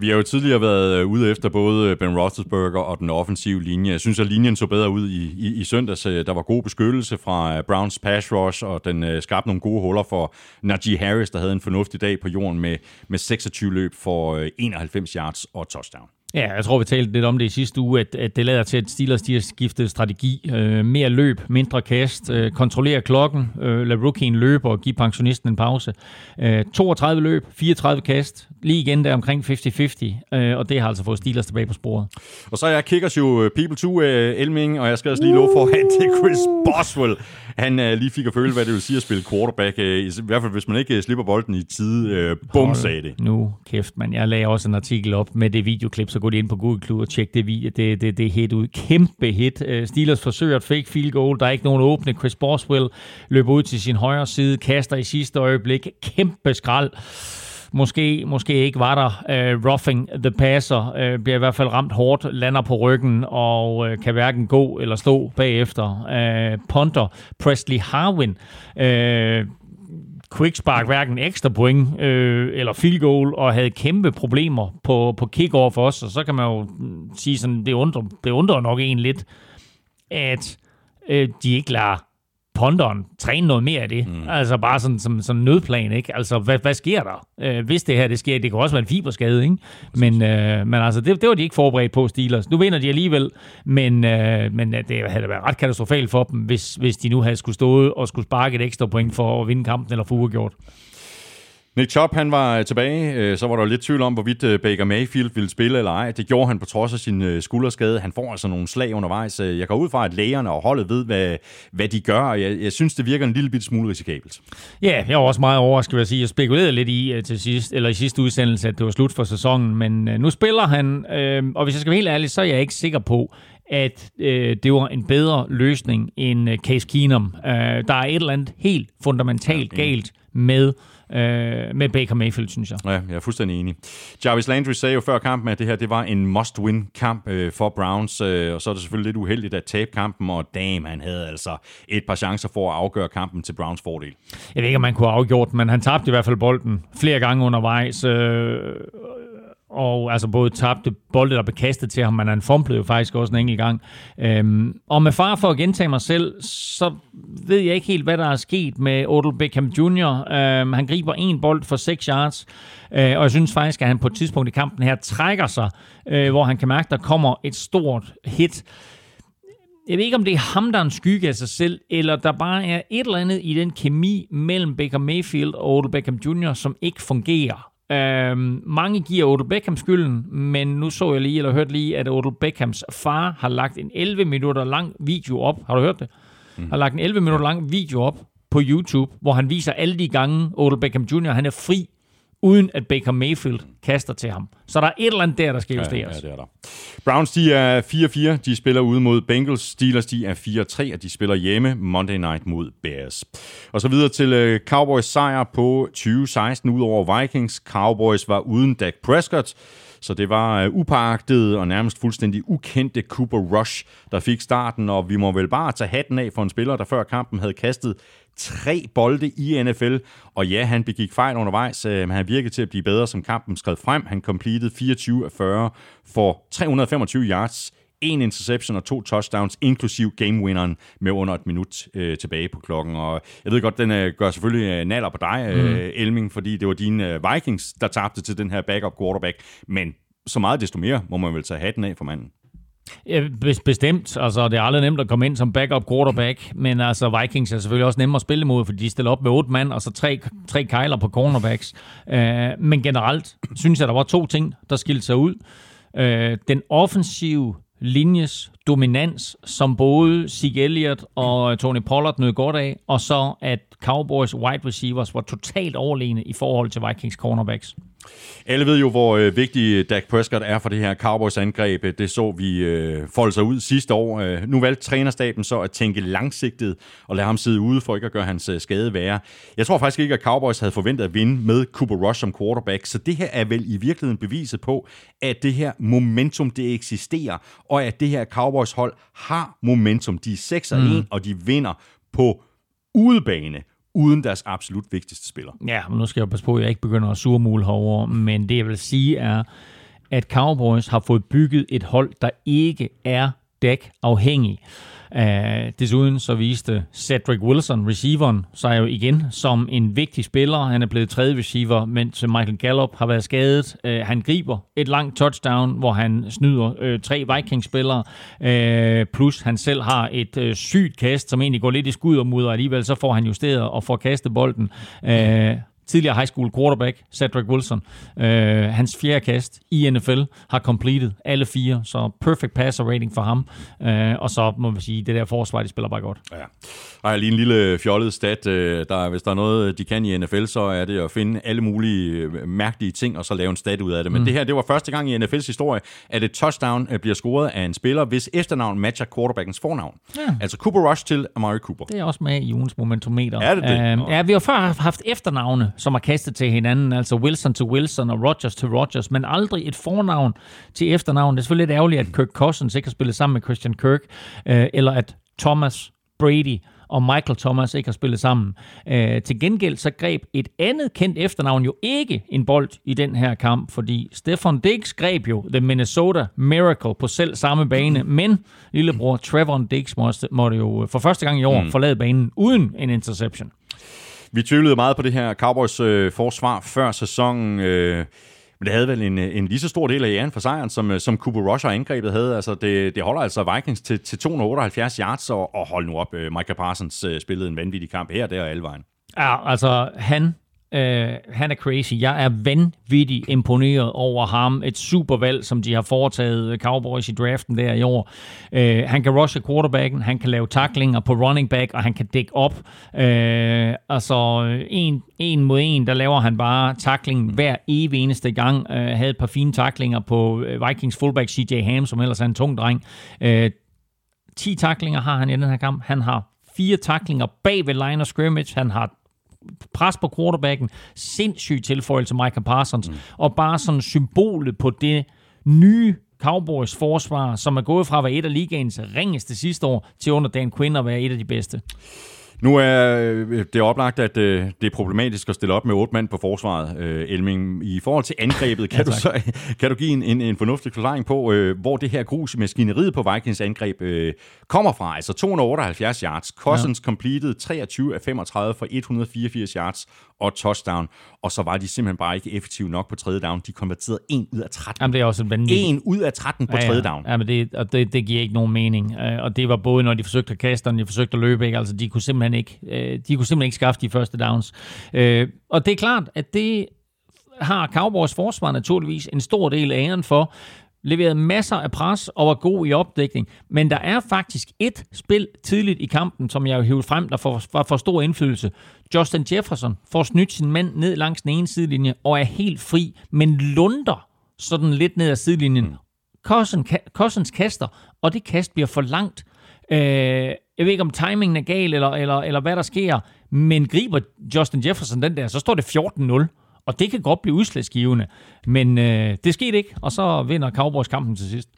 Vi har jo tidligere været øh, ude efter både øh, Ben Roethlisberger og den offensive linje. Jeg synes, at linjen så bedre ud i, i, i søndags. Øh, der var god beskyttelse fra Browns pass rush, og den øh, skabte nogle gode huller for Najee Harris, der havde en fornuftig dag på jorden med, med 26 løb for øh, 91 yards og touchdown. Ja, jeg tror, vi talte lidt om det i sidste uge, at, at det lader til, at Steelers de har skiftet strategi. Øh, mere løb, mindre kast, øh, kontrollere klokken, øh, lad rookien løbe og give pensionisten en pause. Øh, 32 løb, 34 kast, lige igen der omkring 50-50, øh, og det har altså fået Steelers tilbage på sporet. Og så er jeg kickers jo øh, People 2 øh, Elming, og jeg skal også lige love for, at det er Chris Boswell. Han øh, lige fik at føle, hvad det vil sige at spille quarterback. Øh, I hvert fald, hvis man ikke øh, slipper bolden i tide. Øh, bum, sagde det. Nu kæft, man. Jeg lagde også en artikel op med det videoklip, så gå lige ind på Google Klub og tjek det, video. det, det, det hit ud. Kæmpe hit. Øh, Steelers forsøger et fake field goal. Der er ikke nogen åbne. Chris Boswell løber ud til sin højre side, kaster i sidste øjeblik. Kæmpe skrald. Måske, måske ikke var der. Uh, roughing the passer uh, bliver i hvert fald ramt hårdt, lander på ryggen og uh, kan hverken gå eller stå bagefter. Uh, punter Presley Harwin uh, quickspark hverken ekstra point øh, eller field goal, og havde kæmpe problemer på, på kickoff også, og så kan man jo sige sådan, det undrer, det undrer nok en lidt, at øh, de ikke lader ponderen træne noget mere af det. Mm. Altså bare sådan som, som nødplan, ikke? Altså, hvad, hvad sker der? Øh, hvis det her, det sker, det kan også være en fiberskade, ikke? Men, øh, men altså, det, det var de ikke forberedt på, Steelers. Nu vinder de alligevel, men, øh, men øh, det havde været ret katastrofalt for dem, hvis, hvis de nu havde skulle stå og skulle sparke et ekstra point for at vinde kampen eller få uafgjort. Nick Chubb, han var øh, tilbage. Øh, Så var der lidt tvivl om, hvorvidt øh, Baker Mayfield ville spille eller ej. Det gjorde han på trods af sin øh, skulderskade. Han får altså nogle slag undervejs. Øh, Jeg går ud fra, at lægerne og holdet ved, hvad, hvad de gør, jeg, jeg synes, det virker en lille bit smule risikabelt. Ja, jeg var også meget overrasket, vil jeg sige. Jeg spekulerede lidt i til sidst, eller i sidste udsendelse, at det var slut for sæsonen, men nu spiller han, uh, og hvis jeg skal være helt ærlig, så er jeg ikke sikker på, at øh, det var en bedre løsning end øh, Case Keenum. Øh, der er et eller andet helt fundamentalt galt med øh, med Baker Mayfield, synes jeg. Ja, jeg er fuldstændig enig. Jarvis Landry sagde jo før kampen, at det her det var en must-win kamp øh, for Browns, øh, og så er det selvfølgelig lidt uheldigt at tabe kampen, og damn, han havde altså et par chancer for at afgøre kampen til Browns fordel. Jeg ved ikke, om man kunne have afgjort, men han tabte i hvert fald bolden flere gange undervejs. Øh, og altså både tabte bolde, der blev kastet til ham, men han fumblede jo faktisk også en enkelt gang. Øhm, og med far for at gentage mig selv, så ved jeg ikke helt, hvad der er sket med Odell Beckham Jr. Øhm, han griber en bold for 6 yards, øh, og jeg synes faktisk, at han på et tidspunkt i kampen her trækker sig, øh, hvor han kan mærke, at der kommer et stort hit. Jeg ved ikke, om det er ham, der er en skygge af sig selv, eller der bare er et eller andet i den kemi mellem Baker Mayfield og Odell Beckham Jr., som ikke fungerer. Øhm, mange giver Odell Beckham skylden, men nu så jeg lige, eller hørte lige, at Odell Beckhams far har lagt en 11 minutter lang video op. Har du hørt det? Mm. Har lagt en 11 minutter lang video op på YouTube, hvor han viser alle de gange, Odell Beckham Jr. han er fri uden at Baker Mayfield kaster til ham. Så der er et eller andet der, der skal justeres. Ja, ja det er der. Browns, de er 4-4. De spiller ude mod Bengals. Steelers, de er 4-3, og de spiller hjemme Monday Night mod Bears. Og så videre til uh, Cowboys sejr på 2016 ud over Vikings. Cowboys var uden Dak Prescott. Så det var øh, upagtet og nærmest fuldstændig ukendte Cooper Rush, der fik starten, og vi må vel bare tage hatten af for en spiller, der før kampen havde kastet tre bolde i NFL, og ja, han begik fejl undervejs, øh, men han virkede til at blive bedre, som kampen skred frem. Han completed 24 af 40 for 325 yards, en interception og to touchdowns, inklusiv gamewinneren med under et minut øh, tilbage på klokken. Og jeg ved godt, den øh, gør selvfølgelig øh, naller på dig, øh, mm. Elming, fordi det var dine øh, Vikings, der tabte til den her backup quarterback. Men så meget desto mere må man vel tage hatten af for manden. Ja, bestemt. Altså, det er aldrig nemt at komme ind som backup quarterback, men altså, Vikings er selvfølgelig også nemmere at spille imod, fordi de stiller op med otte mand, og så tre, tre kejler på cornerbacks. Uh, men generelt synes jeg, der var to ting, der skilte sig ud. Uh, den offensive linjes dominans, som både Zeke Elliott og Tony Pollard nød godt af, og så at Cowboys wide receivers var totalt overlegne i forhold til Vikings cornerbacks. Alle ved jo, hvor øh, vigtig øh, Dak Prescott er for det her Cowboys-angreb. Det så vi øh, folde sig ud sidste år. Øh, nu valgte trænerstaben så at tænke langsigtet og lade ham sidde ude for ikke at gøre hans øh, skade værre. Jeg tror faktisk ikke, at Cowboys havde forventet at vinde med Cooper Rush som quarterback, så det her er vel i virkeligheden beviset på, at det her momentum, det eksisterer, og at det her Cowboys hold har momentum. De er 6 1, mm. og de vinder på udebane uden deres absolut vigtigste spiller. Ja, men nu skal jeg passe på, at jeg ikke begynder at surmule herover, men det jeg vil sige er, at Cowboys har fået bygget et hold, der ikke er dæk afhængig. Uh, desuden så viste Cedric Wilson, receiveren, sig jo igen som en vigtig spiller. Han er blevet tredje receiver, mens Michael Gallup har været skadet. Uh, han griber et langt touchdown, hvor han snyder uh, tre Vikings-spillere, uh, plus han selv har et uh, sygt kast, som egentlig går lidt i skud og mudder. Alligevel så får han justeret og får kastet bolden. Uh, tidligere high school quarterback, Cedric Wilson. Øh, hans fjerde kast i NFL har completed alle fire, så perfect passer rating for ham. Øh, og så må man sige, det der forsvar, de spiller bare godt. Ja. Ej, lige en lille fjollet stat. Øh, der, hvis der er noget, de kan i NFL, så er det at finde alle mulige øh, mærkelige ting, og så lave en stat ud af det. Men mm. det her, det var første gang i NFL's historie, at et touchdown øh, bliver scoret af en spiller, hvis efternavn matcher quarterbackens fornavn. Ja. Altså Cooper Rush til Amari Cooper. Det er også med i ugens momentometer. Er det det? Øhm, ja, vi har før haft efternavne, som er kastet til hinanden, altså Wilson til Wilson og Rogers til Rogers, men aldrig et fornavn til efternavn. Det er selvfølgelig lidt ærgerligt, at Kirk Cousins ikke har spillet sammen med Christian Kirk, øh, eller at Thomas Brady og Michael Thomas ikke har spillet sammen. Øh, til gengæld så greb et andet kendt efternavn jo ikke en bold i den her kamp, fordi Stefan Diggs greb jo The Minnesota Miracle på selv samme bane, men lillebror Trevor Diggs måtte, måtte jo for første gang i år mm. forlade banen uden en interception. Vi tvivlede meget på det her Cowboys øh, forsvar før sæsonen. Øh, men det havde vel en, en lige så stor del af æren for sejren, som, øh, som Cooper Rush og angrebet havde. Altså, det, det holder altså Vikings til, til 278 yards, og, og hold nu op, øh, Micah Parsons øh, spillede en vanvittig kamp her, der og alle vejen. Ja, altså han Øh, han er crazy. Jeg er vanvittigt imponeret over ham. Et supervalg, som de har foretaget øh, Cowboys i draften der i år. Øh, han kan rushe quarterbacken, han kan lave tacklinger på running back, og han kan dække op. Øh, altså, en, en mod en, der laver han bare tackling hver evig eneste gang. Øh, havde et par fine tacklinger på øh, Vikings fullback CJ Ham, som ellers er en tung dreng. Øh, 10 tacklinger har han i den her kamp. Han har fire tacklinger bag ved line of scrimmage. Han har pres på quarterbacken, sindssyg tilføjelse til Micah Parsons, mm. og bare sådan symbolet på det nye Cowboys forsvar, som er gået fra at være et af ligaens ringeste sidste år, til under Dan Quinn at være et af de bedste. Nu er øh, det oplagt, at øh, det er problematisk at stille op med otte mand på forsvaret, øh, Elming. I forhold til angrebet, kan, ja, du, så, kan du give en, en, en fornuftig forklaring på, hvor det her grus i maskineriet på Vikings angreb kommer fra? Altså 278 yards, Cousins ja. completed 23 af 35 for 184 yards og touchdown, og så var de simpelthen bare ikke effektive nok på tredje down. De konverterede 1 ud af 13. Jamen, det er også en vanvittig... 1 ud af 13 på ja, ja. tredje down. Ja, men det, og det, det giver ikke nogen mening. Og det var både, når de forsøgte at kaste, og når de forsøgte at løbe. Ikke? Altså, de kunne simpelthen ikke, øh, de kunne simpelthen ikke skaffe de første downs. Øh, og det er klart, at det har Cowboys forsvar naturligvis en stor del af æren for, leveret masser af pres og var god i opdækning. Men der er faktisk et spil tidligt i kampen, som jeg har hævet frem, der får, for, for stor indflydelse. Justin Jefferson får snydt sin mand ned langs den ene sidelinje og er helt fri, men lunder sådan lidt ned ad sidelinjen. Mm. Cousins, Cousins kaster, og det kast bliver for langt. Øh, jeg ved ikke, om timingen er gal, eller, eller, eller hvad der sker, men griber Justin Jefferson den der, så står det 14-0. Og det kan godt blive udslagsgivende, men øh, det skete ikke, og så vinder Cowboys kampen til sidst.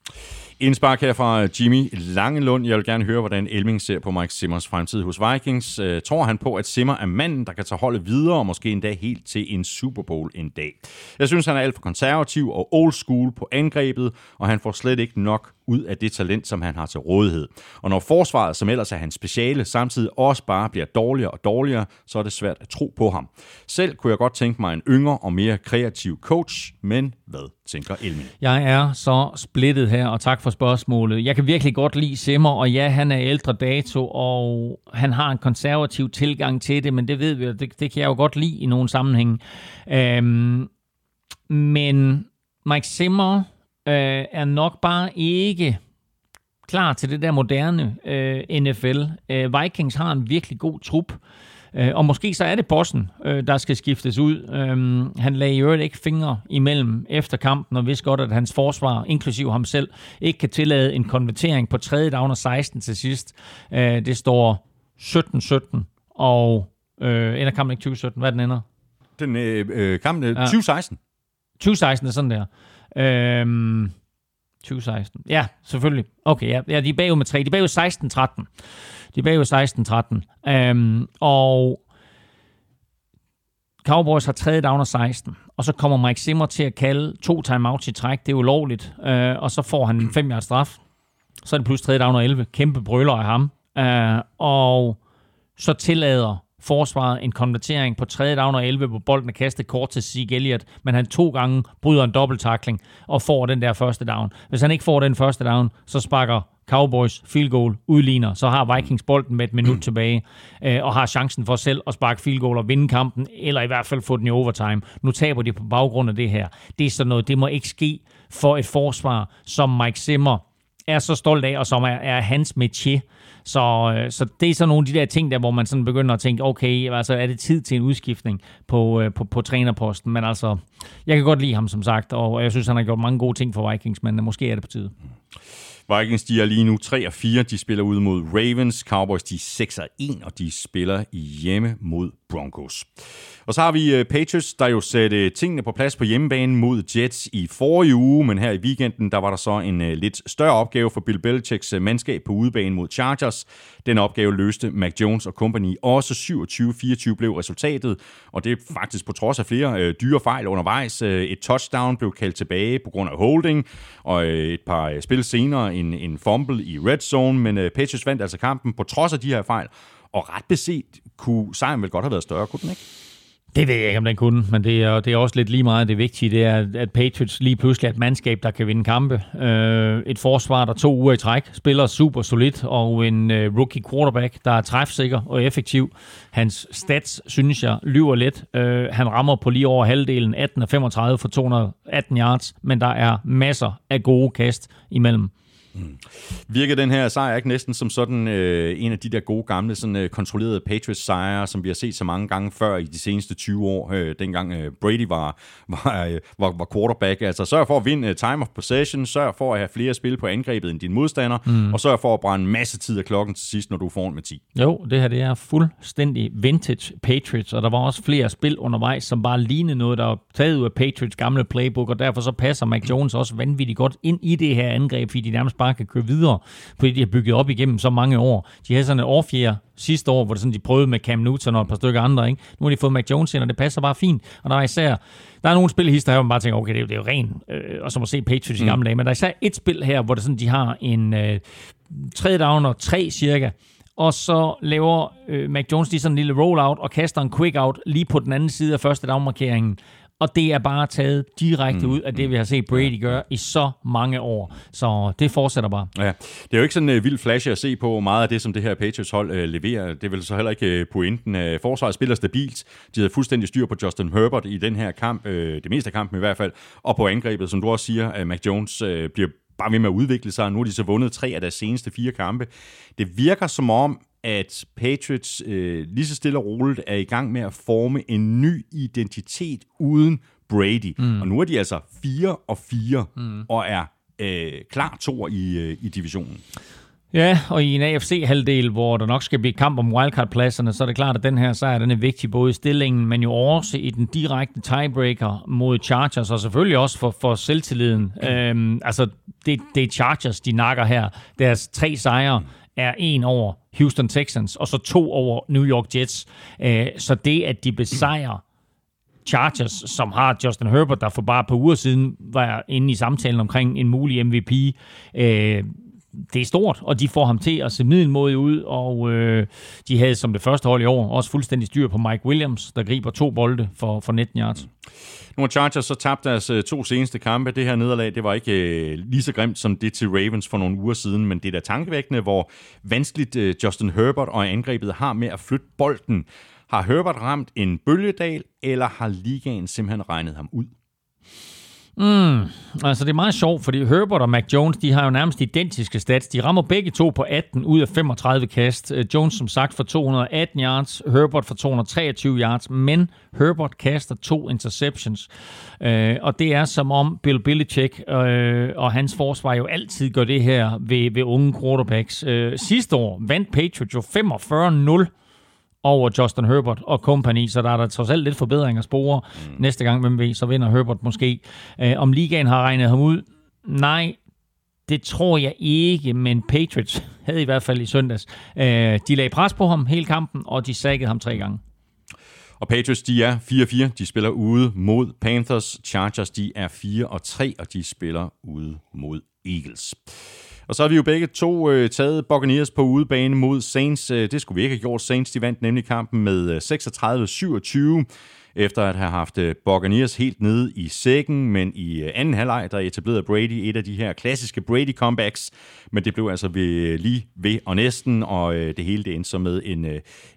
Indspark her fra Jimmy Langelund. Jeg vil gerne høre, hvordan Elming ser på Mike Simmers fremtid hos Vikings. Øh, tror han på, at Simmer er manden, der kan tage holdet videre, og måske endda helt til en Super Bowl en dag? Jeg synes, han er alt for konservativ og old school på angrebet, og han får slet ikke nok ud af det talent, som han har til rådighed. Og når forsvaret, som ellers er hans speciale, samtidig også bare bliver dårligere og dårligere, så er det svært at tro på ham. Selv kunne jeg godt tænke mig en yngre og mere kreativ coach, men hvad tænker Elmin? Jeg er så splittet her, og tak for spørgsmålet. Jeg kan virkelig godt lide Simmer, og ja, han er ældre dato, og han har en konservativ tilgang til det, men det ved vi, det, det kan jeg jo godt lide i nogle sammenhænge. Øhm, men Mike Simmer øh, er nok bare ikke klar til det der moderne øh, NFL. Øh, Vikings har en virkelig god trup. Øh, og måske så er det bossen, øh, der skal skiftes ud. Øh, han lagde i øvrigt ikke fingre imellem efter kampen, og vidste godt, at hans forsvar, inklusiv ham selv, ikke kan tillade en konvertering på tredje down og 16 til sidst. Øh, det står 17-17, og øh, ender kampen ikke 2017. Hvad er den ender? Den øh, øh kampen øh, 2016. 2016 er sådan der. Øh, 2016. Ja, selvfølgelig. Okay, ja, ja de er bagud med 3. De er bagud 16-13. De er bagud 16-13. Øhm, og Cowboys har tredje down og 16, og så kommer Mike Zimmer til at kalde to timeouts i træk. Det er ulovligt. Øh, og så får han en 5 yards straf. Så er det plus tredje down og 11. Kæmpe brøler af ham. Øh, og så tillader forsvaret en konvertering på tredje down og 11, hvor bolden er kastet kort til Zeke Elliott, men han to gange bryder en dobbelttakling og får den der første down. Hvis han ikke får den første down, så sparker Cowboys field goal udligner, så har Vikings bolden med et minut *clears throat* tilbage, øh, og har chancen for selv at sparke field goal og vinde kampen, eller i hvert fald få den i overtime. Nu taber de på baggrund af det her. Det er sådan noget, det må ikke ske for et forsvar, som Mike Zimmer er så stolt af, og som er, er hans métier. Så, øh, så det er sådan nogle af de der ting, der, hvor man sådan begynder at tænke, okay, altså er det tid til en udskiftning på, øh, på, på trænerposten? Men altså, jeg kan godt lide ham, som sagt, og jeg synes, han har gjort mange gode ting for Vikings, men måske er det på tide. Vikings, de er lige nu 3 og 4. De spiller ud mod Ravens. Cowboys, de er 6 og 1, og de spiller hjemme mod Broncos. Og så har vi øh, Patriots, der jo satte tingene på plads på hjemmebane mod Jets i forrige uge, men her i weekenden, der var der så en øh, lidt større opgave for Bill Belichicks øh, mandskab på udebane mod Chargers. Den opgave løste Mac Jones og company. Også 27-24 blev resultatet, og det er faktisk på trods af flere dyre fejl undervejs. Et touchdown blev kaldt tilbage på grund af holding, og et par spil senere en, en fumble i red zone, men Patriots vandt altså kampen på trods af de her fejl, og ret beset kunne sejren vel godt have været større, kunne den ikke? Det ved jeg ikke, om den kunne, men det er, det er også lidt lige meget det vigtige. Det er, at Patriots lige pludselig er et mandskab, der kan vinde kampe. Øh, et forsvar, der to uger i træk, spiller super solidt, og en øh, rookie quarterback, der er træfsikker og effektiv. Hans stats, synes jeg, lyver lidt. Øh, han rammer på lige over halvdelen, 18 af 35 for 218 yards, men der er masser af gode kast imellem. Mm. Virker den her sejr ikke næsten som sådan øh, en af de der gode gamle sådan, øh, kontrollerede Patriots sejre, som vi har set så mange gange før i de seneste 20 år, øh, dengang øh, Brady var, *laughs* var, øh, var, var quarterback. Altså sørg for at vinde uh, time of possession, sørg for at have flere spil på angrebet end din modstander, mm. og sørg for at brænde en masse tid af klokken til sidst, når du får med 10. Jo, det her det er fuldstændig vintage Patriots, og der var også flere spil undervejs, som bare lignede noget, der var taget ud af Patriots gamle playbook, og derfor så passer Mac Jones også vanvittigt godt ind i det her angreb, fordi de nærmest bare kan køre videre det, de har bygget op igennem så mange år. De havde sådan en årfjerde sidste år, hvor det sådan, de prøvede med Cam Newton og et par stykker andre. Ikke? Nu har de fået Mac Jones ind, og det passer bare fint. Og der er især, der er nogle spilhister her, hvor man bare tænker, okay, det er jo, det er jo ren, øh, og som at se Patriots mm. i gamle dage, men der er især et spil her, hvor det sådan, de har en øh, tredje down og tre cirka, og så laver øh, Mac Jones lige sådan en lille rollout og kaster en quick out lige på den anden side af første downmarkeringen og det er bare taget direkte mm. ud af det, vi har set Brady gøre i så mange år. Så det fortsætter bare. Ja, det er jo ikke sådan en uh, vild flash at se på meget af det, som det her Patriots-hold uh, leverer. Det er vel så heller ikke uh, pointen. Uh, forsvaret spiller stabilt. De havde fuldstændig styr på Justin Herbert i den her kamp, uh, det meste af kampen i hvert fald, og på angrebet, som du også siger, uh, Mac Jones uh, bliver bare ved med at udvikle sig. Nu har de så vundet tre af deres seneste fire kampe. Det virker som om, at Patriots øh, lige så stille og roligt er i gang med at forme en ny identitet uden Brady. Mm. Og nu er de altså 4 og 4 mm. og er øh, klar to i, øh, i divisionen. Ja, og i en AFC-halvdel, hvor der nok skal blive kamp om wildcard-pladserne, så er det klart, at den her sejr den er vigtig både i stillingen, men jo også i den direkte tiebreaker mod Chargers, og selvfølgelig også for, for selvtilliden. Mm. Øhm, altså, det, det er Chargers, de nakker her. Deres tre sejre er en over Houston Texans, og så to over New York Jets. Øh, så det, at de besejrer Chargers, som har Justin Herbert, der for bare et par uger siden var inde i samtalen omkring en mulig MVP, øh, det er stort, og de får ham til at se middelmodig ud, og øh, de havde som det første hold i år også fuldstændig styr på Mike Williams, der griber to bolde for, for 19 yards. Nu har Chargers så tabt deres øh, to seneste kampe. Det her nederlag, det var ikke øh, lige så grimt som det til Ravens for nogle uger siden, men det er da tankevækkende, hvor vanskeligt øh, Justin Herbert og angrebet har med at flytte bolden. Har Herbert ramt en bølgedal, eller har ligaen simpelthen regnet ham ud? Mm, altså det er meget sjovt, fordi Herbert og Mac Jones, de har jo nærmest identiske stats. De rammer begge to på 18 ud af 35 kast. Øh, Jones som sagt for 218 yards, Herbert for 223 yards, men Herbert kaster to interceptions. Øh, og det er som om Bill Belichick øh, og hans forsvar jo altid gør det her ved, ved unge quarterbacks. Øh, sidste år vandt Patriots jo 45-0 over Justin Herbert og company, så der er der trods alt lidt forbedring at spore. Mm. Næste gang, hvem ved, så vinder Herbert måske. Øh, om ligaen har regnet ham ud? Nej, det tror jeg ikke, men Patriots havde i hvert fald i søndags. Øh, de lagde pres på ham hele kampen, og de sækkede ham tre gange. Og Patriots, de er 4-4. De spiller ude mod Panthers. Chargers, de er 4-3, og de spiller ude mod Eagles. Og så har vi jo begge to øh, taget Buccaneers på udebane mod Saints. Øh, det skulle vi ikke have gjort. Saints de vandt nemlig kampen med øh, 36-27 efter at have haft øh, Buccaneers helt nede i sækken, men i anden halvleg, der etablerede Brady et af de her klassiske Brady-comebacks, men det blev altså ved, lige ved og næsten, og det hele det endte så med en,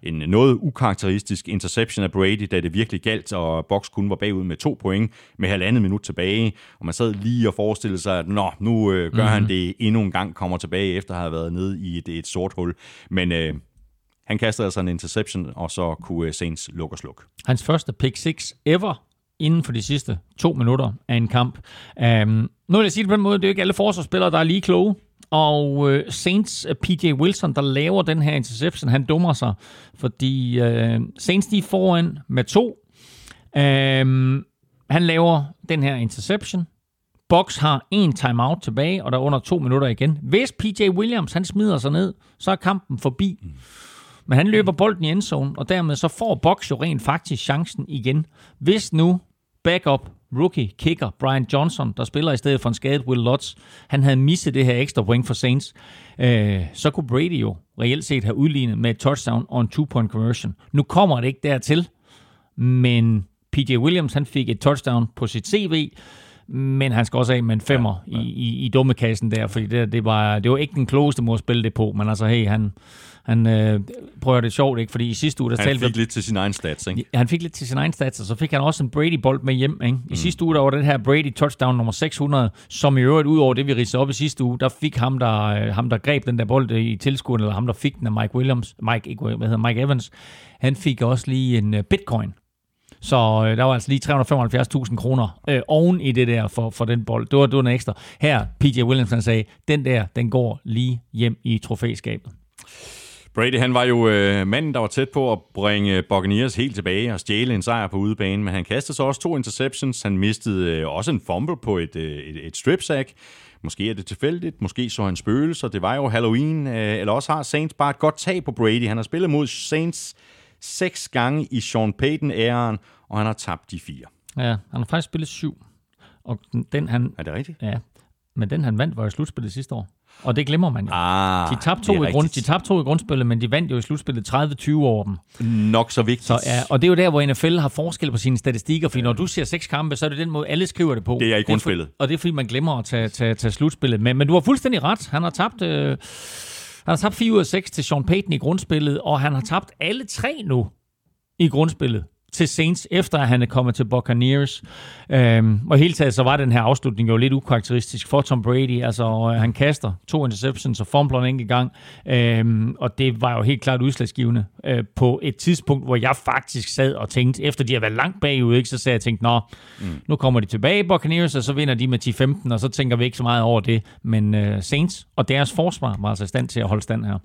en noget ukarakteristisk interception af Brady, da det virkelig galt, og Box kun var bagud med to point med halvandet minut tilbage, og man sad lige og forestillede sig, at nå, nu øh, gør mm-hmm. han det endnu en gang, kommer tilbage efter at have været nede i et, et sort hul, men øh, han kastede altså en interception, og så kunne Saints lukke og slukke. Hans første pick 6 ever inden for de sidste to minutter af en kamp. Um, nu vil jeg sige det på den måde, det er jo ikke alle forsvarsspillere, der er lige kloge. Og uh, Saints øh, PJ Wilson, der laver den her interception, han dummer sig, fordi uh, Saints de er foran med to. Um, han laver den her interception. Box har en timeout tilbage, og der er under to minutter igen. Hvis PJ Williams han smider sig ned, så er kampen forbi. Mm. Men han løber bolden i endzone, og dermed så får Box jo rent faktisk chancen igen. Hvis nu backup rookie kicker Brian Johnson, der spiller i stedet for en skadet Will Lutz, han havde misset det her ekstra point for Saints, øh, så kunne Brady jo reelt set have udlignet med et touchdown og en two-point conversion. Nu kommer det ikke dertil, men PJ Williams han fik et touchdown på sit CV, men han skal også af med en femmer ja, ja. I, i, i dummekassen der, fordi det, det, var, det var ikke den klogeste måde at spille det på, men altså hey, han, han øh, prøver det sjovt, ikke? Fordi i sidste uge, der han talte fik vi, lidt til sin egen stats, ikke? Han fik lidt til sin egen stats, og så fik han også en Brady-bold med hjem, ikke? I mm. sidste uge, der var den her Brady touchdown nummer 600, som i øvrigt, ud over det, vi ridsede op i sidste uge, der fik ham, der, øh, ham, der greb den der bold i tilskuddet, eller ham, der fik den af Mike Williams, Mike, ikke, hvad hedder Mike Evans, han fik også lige en uh, bitcoin. Så øh, der var altså lige 375.000 kroner øh, oven i det der for, for den bold. Det var, det var en ekstra. Her, PJ Williams, han sagde, den der, den går lige hjem i trofæskabet. Brady han var jo øh, manden, der var tæt på at bringe Buccaneers helt tilbage og stjæle en sejr på udebane, men han kastede så også to interceptions. Han mistede øh, også en fumble på et, øh, et, et strip sack. Måske er det tilfældigt, måske så han spøgelser. Det var jo Halloween, øh, eller også har Saints bare et godt tag på Brady. Han har spillet mod Saints seks gange i Sean Payton-æren, og han har tabt de fire. Ja, han har faktisk spillet syv. Og den han... Er det rigtigt? Ja, men den han vandt var i slutspillet sidste år. Og det glemmer man jo. Ah, de tabte to, i grund, de tabte to i grundspillet, men de vandt jo i slutspillet 30-20 over dem. Nok så vigtigt. Så, ja, og det er jo der, hvor NFL har forskel på sine statistikker, fordi ja. når du ser seks kampe, så er det den måde, alle skriver det på. Det er i grundspillet. Det er for, og det er fordi, man glemmer at tage, tage, tage slutspillet. Men, men du har fuldstændig ret. Han har tabt... Øh, han har tabt 4 ud af 6 til Sean Payton i grundspillet, og han har tabt alle tre nu i grundspillet til Saints, efter at han er kommet til Buccaneers. Øhm, og hele taget så var den her afslutning jo lidt ukarakteristisk for Tom Brady. Altså, øh, han kaster to interceptions og fumbler en enkelt gang. Øhm, og det var jo helt klart udslagsgivende øh, på et tidspunkt, hvor jeg faktisk sad og tænkte, efter de har været langt bagud, ikke, så sagde jeg tænkte, nå, mm. nu kommer de tilbage i Buccaneers, og så vinder de med 10-15, og så tænker vi ikke så meget over det. Men øh, Saints og deres forsvar var altså i stand til at holde stand her.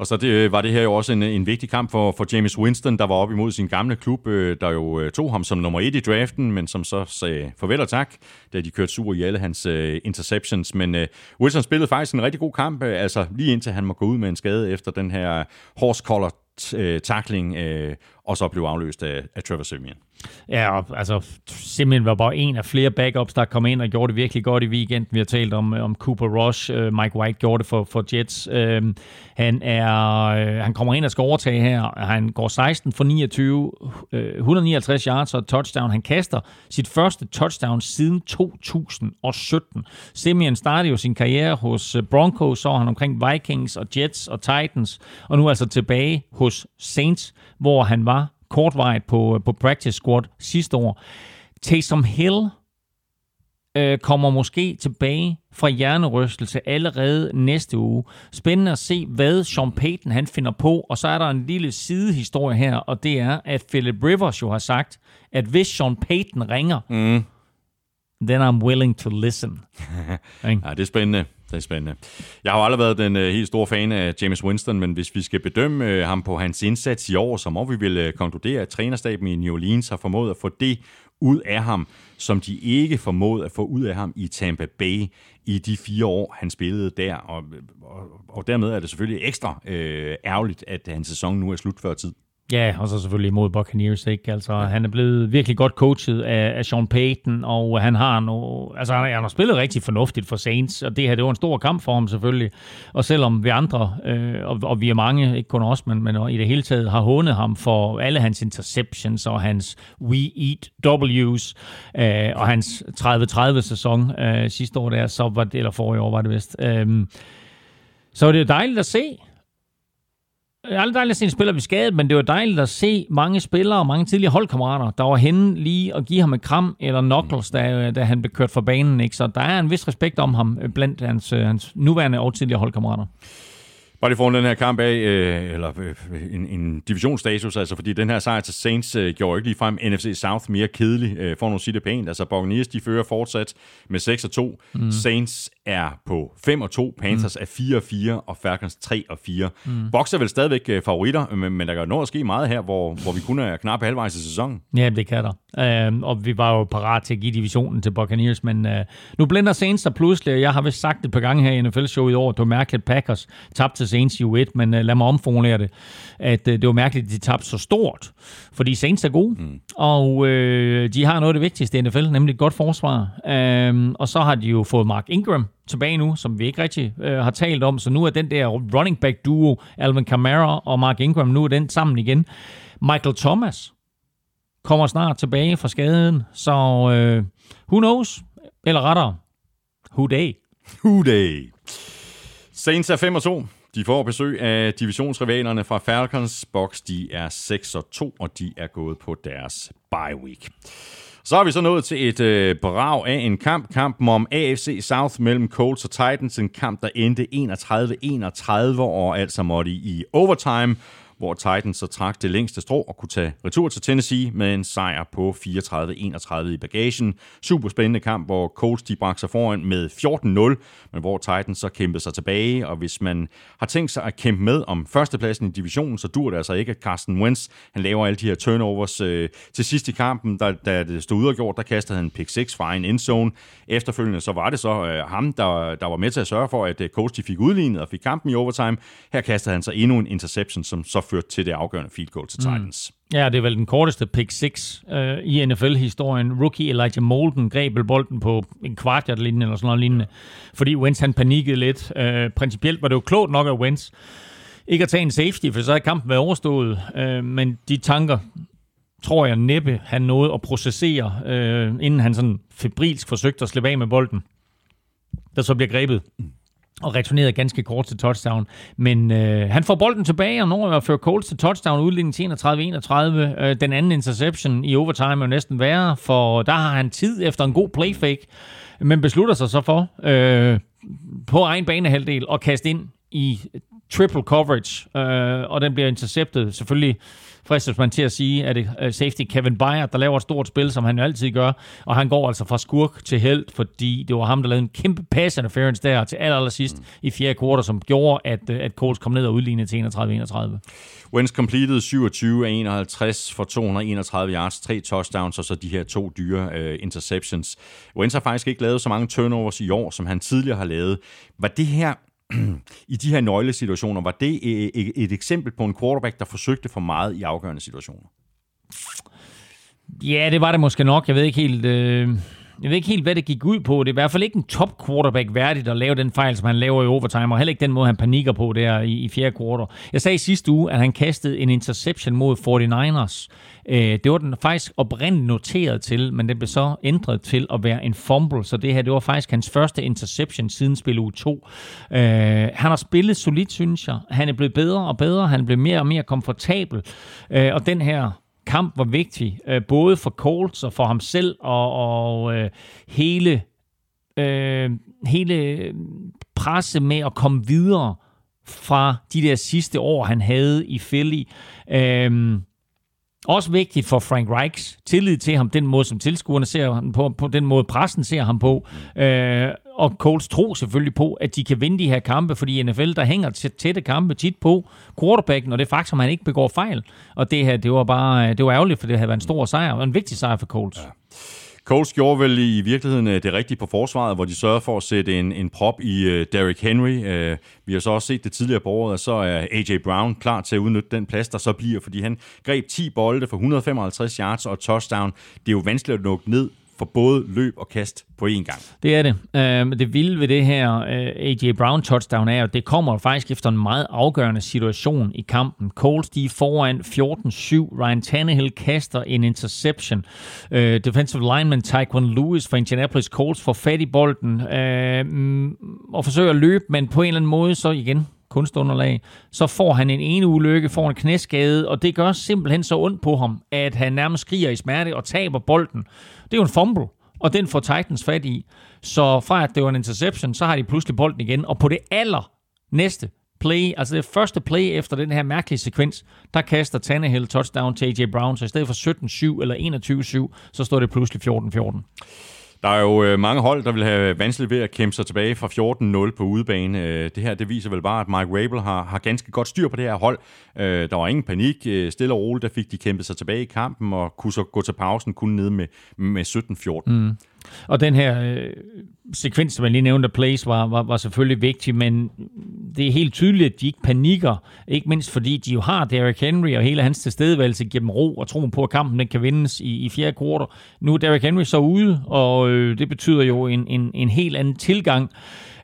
Og så det, øh, var det her jo også en, øh, en vigtig kamp for, for James Winston, der var op imod sin gamle klub, øh, der jo øh, tog ham som nummer et i draften, men som så sagde farvel og tak, da de kørte sur i alle hans uh, interceptions. Men uh, Wilson spillede faktisk en rigtig god kamp, uh, altså lige indtil han må gå ud med en skade efter den her horse collar tackling, uh, og så blev afløst af, af Trevor Simeon. Ja, og, altså Simeon var bare en af flere backups, der kom ind og gjorde det virkelig godt i weekenden. Vi har talt om, øh, om Cooper Rush. øh, Mike White gjorde det for, for Jets. Øh, han, er, øh, han kommer ind og skal overtage her. Han går 16 for 29, øh, 159 yards og touchdown. Han kaster sit første touchdown siden 2017. Simeon startede jo sin karriere hos øh, Broncos, så han omkring Vikings og Jets og Titans, og nu altså tilbage hos Saints, hvor han var kortvarigt på, øh, på practice squad sidste år. Taysom Hill øh, kommer måske tilbage fra hjernerystelse allerede næste uge. Spændende at se, hvad Sean Payton han finder på, og så er der en lille sidehistorie her, og det er, at Philip Rivers jo har sagt, at hvis Sean Payton ringer, mm then I'm willing to listen. *laughs* ja, det er spændende. Det er spændende. Jeg har jo aldrig været den uh, helt store fan af James Winston, men hvis vi skal bedømme uh, ham på hans indsats i år, så må vi vel uh, konkludere, at trænerstaben i New Orleans har formået at få det ud af ham, som de ikke formåede at få ud af ham i Tampa Bay i de fire år, han spillede der. Og, og, og dermed er det selvfølgelig ekstra øh, ærgerligt, at hans sæson nu er slut før tid. Ja, og så selvfølgelig imod Buccaneers, ikke? Altså, ja. han er blevet virkelig godt coachet af, af Sean Payton, og han har nu, altså, han, han har spillet rigtig fornuftigt for Saints, og det her, det var en stor kamp for ham selvfølgelig. Og selvom vi andre, øh, og, og vi er mange, ikke kun os, men, men i det hele taget, har hånet ham for alle hans interceptions og hans We Eat W's, øh, og hans 30-30 sæson øh, sidste år der, så var det, eller forrige år var det vist. Øh, så var det dejligt at se, det er aldrig dejligt at se en spiller blive skadet, men det var dejligt at se mange spillere og mange tidligere holdkammerater, der var henne lige og give ham et kram eller knuckles, da, da han blev kørt fra banen. Ikke? Så der er en vis respekt om ham blandt hans, hans nuværende og tidligere holdkammerater. Bare lige foran den her kamp af, øh, eller øh, en, en divisionsstatus, altså fordi den her sejr til Saints øh, gjorde ikke ligefrem NFC South mere kedelig, øh, for at sige det pænt. Altså Buccaneers, de fører fortsat med 6 og 2. Mm. Saints er på 5 og 2, Panthers mm. er 4 og 4, og Falcons 3 og 4. Mm. Box er vel stadigvæk øh, favoritter, men, men der kan nå at ske meget her, hvor, hvor vi kun er knap halvvejs i sæsonen. Ja, det kan der. Uh, og vi var jo parat til at give divisionen til Buccaneers, men uh, nu blænder Saints der pludselig, jeg har vist sagt det et par gange her i NFL-show i år, det var mærkeligt, Packers tabte til Saints i U1, men uh, lad mig omformulere det, at uh, det var mærkeligt, at de tabte så stort, fordi Saints er gode, mm. og uh, de har noget af det vigtigste i NFL, nemlig et godt forsvar, uh, og så har de jo fået Mark Ingram tilbage nu, som vi ikke rigtig øh, har talt om, så nu er den der running back duo, Alvin Kamara og Mark Ingram, nu er den sammen igen. Michael Thomas, kommer snart tilbage fra skaden, så øh, who knows? Eller rettere, who day? Who day? Saints er 5 og 2. De får besøg af divisionsrivalerne fra Falcons. Box, de er 6 og 2, og de er gået på deres bye week. Så er vi så nået til et øh, brag af en kamp. Kampen om AFC South mellem Colts og Titans. En kamp, der endte 31-31 og altså måtte i overtime hvor Titans så trak det længste strå og kunne tage retur til Tennessee med en sejr på 34-31 i bagagen. Super spændende kamp, hvor Colts de bragte sig foran med 14-0, men hvor Titans så kæmpede sig tilbage, og hvis man har tænkt sig at kæmpe med om førstepladsen i divisionen, så dur det altså ikke, at Carsten Wentz han laver alle de her turnovers øh, til sidst i kampen, da, da det stod udgjort, der kastede han pick 6 fra en endzone. Efterfølgende så var det så øh, ham, der, der var med til at sørge for, at øh, Colts de fik udlignet og fik kampen i overtime. Her kastede han så endnu en interception, som så førte til det afgørende field goal til mm. Titans. Mm. Ja, det er vel den korteste pick 6 øh, i NFL-historien. Rookie Elijah Molden greb bolden på en kvart lignende, eller sådan noget lignende, fordi Wentz han panikkede lidt. Øh, principielt var det jo klogt nok af Wentz ikke at tage en safety, for så havde kampen været overstået. Øh, men de tanker, tror jeg næppe, han nåede at processere, øh, inden han sådan febrilsk forsøgte at slippe af med bolden, der så bliver grebet. Mm og returnerede ganske kort til touchdown. Men øh, han får bolden tilbage og når at føre Colts til touchdown, udligning til 31-31. Øh, den anden interception i overtime er jo næsten værre, for der har han tid efter en god playfake, men beslutter sig så for øh, på egen banehalvdel at kaste ind i triple coverage, øh, og den bliver interceptet selvfølgelig fristes man til at sige, at det er safety Kevin Byard, der laver et stort spil, som han jo altid gør, og han går altså fra skurk til held, fordi det var ham, der lavede en kæmpe pass interference der til aller, aller sidst mm. i fjerde kvartal, som gjorde, at, øh, at Coles kom ned og udlignede til 31-31. Wentz completed 27 af 51 for 231 yards, tre touchdowns og så de her to dyre uh, interceptions. Wentz har faktisk ikke lavet så mange turnovers i år, som han tidligere har lavet. Var det her i de her nøglesituationer, var det et, et eksempel på en quarterback, der forsøgte for meget i afgørende situationer? Ja, det var det måske nok. Jeg ved ikke helt... Øh jeg ved ikke helt, hvad det gik ud på. Det er i hvert fald ikke en top quarterback værdigt at lave den fejl, som han laver i overtime, og heller ikke den måde, han panikker på der i, i fjerde kvartal. Jeg sagde sidste uge, at han kastede en interception mod 49ers. Øh, det var den faktisk oprindeligt noteret til, men det blev så ændret til at være en fumble, så det her det var faktisk hans første interception siden spil uge 2. Øh, han har spillet solidt, synes jeg. Han er blevet bedre og bedre, han blev mere og mere komfortabel, øh, og den her kamp var vigtig, øh, både for Colts og for ham selv, og, og øh, hele, øh, hele presse med at komme videre fra de der sidste år, han havde i Philly. Øh, også vigtigt for Frank Reichs tillid til ham, den måde, som tilskuerne ser ham på, på den måde, pressen ser ham på. Øh, og Colts tro selvfølgelig på, at de kan vinde de her kampe, fordi i NFL, der hænger tætte kampe tit på quarterbacken, og det er faktisk, at han ikke begår fejl. Og det her, det var bare, det var ærgerligt, for det havde været en stor sejr, og en vigtig sejr for Colts. Ja. Colts gjorde vel i virkeligheden øh, det rigtige på forsvaret, hvor de sørgede for at sætte en, en prop i uh, Derrick Henry. Uh, vi har så også set det tidligere på året, at så er A.J. Brown klar til at udnytte den plads, der så bliver, fordi han greb 10 bolde for 155 yards og touchdown. Det er jo vanskeligt at lukke ned for både løb og kast på én gang. Det er det. Uh, det vilde ved det her øh, A.J. Brown touchdown er, at det kommer faktisk efter en meget afgørende situation i kampen. Coles de er foran 14-7. Ryan Tannehill kaster en interception. Øh, defensive lineman Tyquan Lewis fra Indianapolis Colts får fat i bolden uh, og forsøger at løbe, men på en eller anden måde så igen kunstunderlag, så får han en ene ulykke, får en knæskade, og det gør simpelthen så ondt på ham, at han nærmest skriger i smerte og taber bolden. Det er jo en fumble, og den får Titans fat i. Så fra at det var en interception, så har de pludselig bolden igen, og på det aller næste play, altså det første play efter den her mærkelige sekvens, der kaster Tannehill touchdown til A.J. Brown, så i stedet for 17-7 eller 21-7, så står det pludselig 14-14. Der er jo øh, mange hold, der vil have vanskeligt ved at kæmpe sig tilbage fra 14-0 på udebane. Øh, det her det viser vel bare, at Mike Rabel har, har ganske godt styr på det her hold. Øh, der var ingen panik. Øh, stille og roligt, der fik de kæmpet sig tilbage i kampen og kunne så gå til pausen kun ned med, med 17-14. Mm. Og den her øh, sekvens, som jeg lige nævnte, Place, var, var, var selvfølgelig vigtig, men det er helt tydeligt, at de ikke panikker, ikke mindst fordi de jo har Derrick Henry, og hele hans tilstedeværelse giver dem ro og tro på, at kampen den kan vindes i, i fjerde kvartal. Nu er Derrick Henry så ude, og øh, det betyder jo en, en, en helt anden tilgang.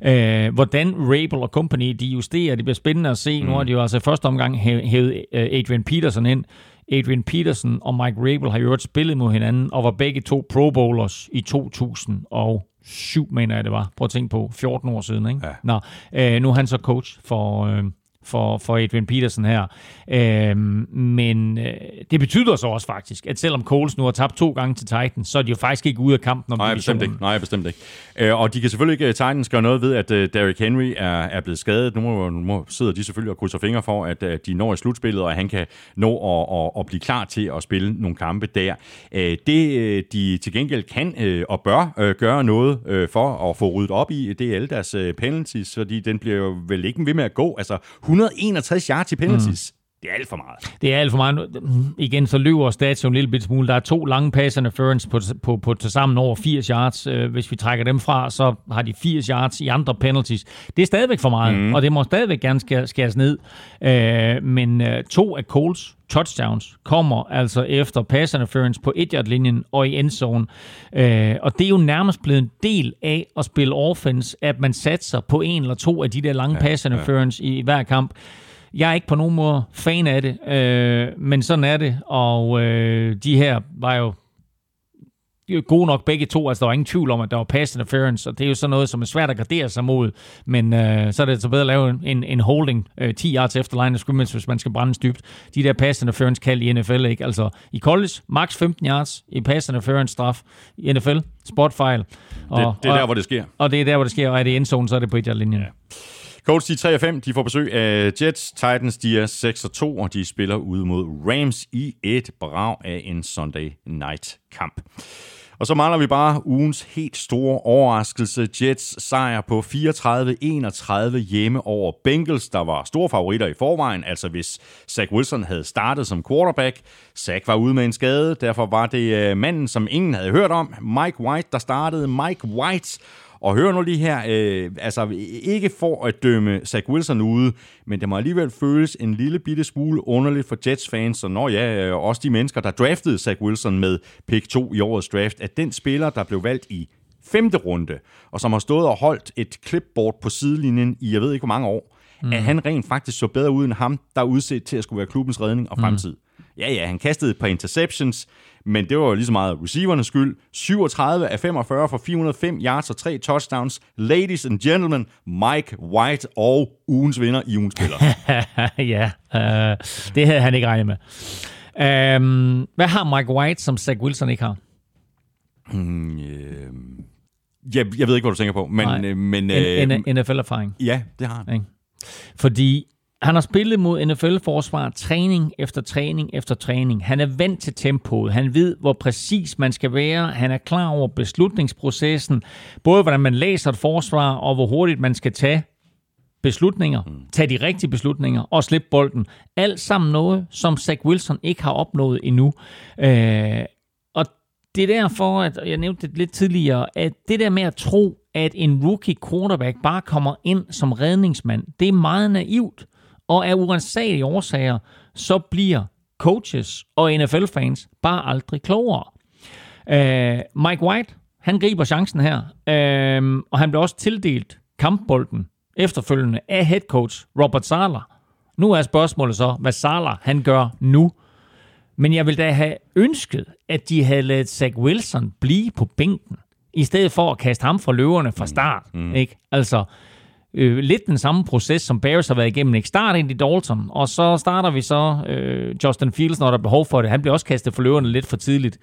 Øh, hvordan Rabel og company de justerer, det bliver spændende at se. Mm. Nu har de jo altså i første omgang hævet øh, Adrian Peterson ind, Adrian Peterson og Mike Rabel har jo øvrigt spillet mod hinanden, og var begge to Pro Bowlers i 2007, mener jeg det var. Prøv at tænke på, 14 år siden. Ikke? Ja. Nå, øh, nu er han så coach for, øh, for, for Adrian Peterson her. Øh, men øh, det betyder så også faktisk, at selvom Coles nu har tabt to gange til Titans, så er de jo faktisk ikke ude af kampen om Nej, bestemt ikke. Nej, bestemt ikke. Øh, og de kan selvfølgelig ikke, Titans gøre noget ved, at uh, Derrick Henry er, er blevet skadet. Nu, må, nu må, sidder de selvfølgelig og krydser fingre for, at uh, de når i slutspillet, og han kan nå at, at, at blive klar til at spille nogle kampe der. Uh, det uh, de til gengæld kan uh, og bør uh, gøre noget uh, for at få ryddet op i, det er alle deres uh, penalties, fordi den bliver jo vel ikke ved med at gå. Altså 161 yards i penalties. Det er alt for meget. Det er alt for meget. Igen, så løber stats jo en lille bit smule. Der er to lange pass interference på, på, på til sammen over 80 yards. Øh, Hvis vi trækker dem fra, så har de 80 yards i andre penalties. Det er stadigvæk for meget, mm. og det må stadigvæk gerne skæres, skæres ned. Øh, men øh, to af Coles touchdowns kommer altså efter pass interference på 1-yard-linjen og i endzone. Øh, og det er jo nærmest blevet en del af at spille offense, at man satser på en eller to af de der lange ja, pass interference ja. i hver kamp. Jeg er ikke på nogen måde fan af det, øh, men sådan er det, og øh, de her var jo de jo gode nok begge to, altså der var ingen tvivl om, at der var pass interference, og det er jo sådan noget, som er svært at gardere sig mod, men øh, så er det så bedre at lave en, en holding øh, 10 yards efter line of scrimmage, hvis man skal brænde dybt. De der pass interference kald i NFL, ikke? Altså i college, max 15 yards i pass interference straf. I NFL, spotfejl. Og, Det, det er og, der, hvor det sker. og det er der, hvor det sker, og er det endzone, så er det på 1-yard-linjen. Ja. Colts de er 3 og 5, de får besøg af Jets. Titans de er 6 og 2, og de spiller ude mod Rams i et brag af en Sunday night kamp. Og så mangler vi bare ugens helt store overraskelse. Jets sejr på 34-31 hjemme over Bengals, der var store favoritter i forvejen. Altså hvis Zach Wilson havde startet som quarterback. Zach var ude med en skade, derfor var det øh, manden, som ingen havde hørt om, Mike White, der startede. Mike White og hør nu lige her, øh, altså ikke for at dømme Zach Wilson ude, men det må alligevel føles en lille bitte smule underligt for Jets-fans, og når ja, øh, også de mennesker, der draftede Zach Wilson med pick 2 i årets draft, at den spiller, der blev valgt i femte runde, og som har stået og holdt et clipboard på sidelinjen i jeg ved ikke hvor mange år, mm. at han rent faktisk så bedre ud end ham, der er udset til at skulle være klubbens redning og fremtid. Mm. Ja, ja, han kastede et par interceptions, men det var jo lige så meget receivernes skyld. 37 af 45 for 405 yards og tre touchdowns. Ladies and gentlemen, Mike White og ugens vinder i ugens spiller. *laughs* ja, øh, det havde han ikke regnet med. Um, hvad har Mike White, som Zach Wilson ikke har? hmm, øh, jeg, jeg ved ikke, hvad du tænker på, men... Nej. Øh, men En, øh, en NFL-erfaring. ja, det har han. Ikke? Fordi han har spillet mod NFL-forsvar træning efter træning efter træning. Han er vant til tempoet. Han ved, hvor præcis man skal være. Han er klar over beslutningsprocessen. Både hvordan man læser et forsvar, og hvor hurtigt man skal tage beslutninger. Tage de rigtige beslutninger og slippe bolden. Alt sammen noget, som Zach Wilson ikke har opnået endnu. Øh, og det er derfor, at jeg nævnte det lidt tidligere, at det der med at tro, at en rookie quarterback bare kommer ind som redningsmand, det er meget naivt. Og af uansagelige årsager, så bliver coaches og NFL-fans bare aldrig klogere. Øh, Mike White, han griber chancen her, øh, og han bliver også tildelt kampbolden efterfølgende af head coach Robert Sala. Nu er spørgsmålet så, hvad Sala han gør nu. Men jeg ville da have ønsket, at de havde ladet Zach Wilson blive på bænken, i stedet for at kaste ham fra løverne fra start. Mm. Ikke? Altså, øh, lidt den samme proces, som Bears har været igennem. Ikke? Start ind i Dalton, og så starter vi så øh, Justin Fields, når der er behov for det. Han bliver også kastet for løverne lidt for tidligt.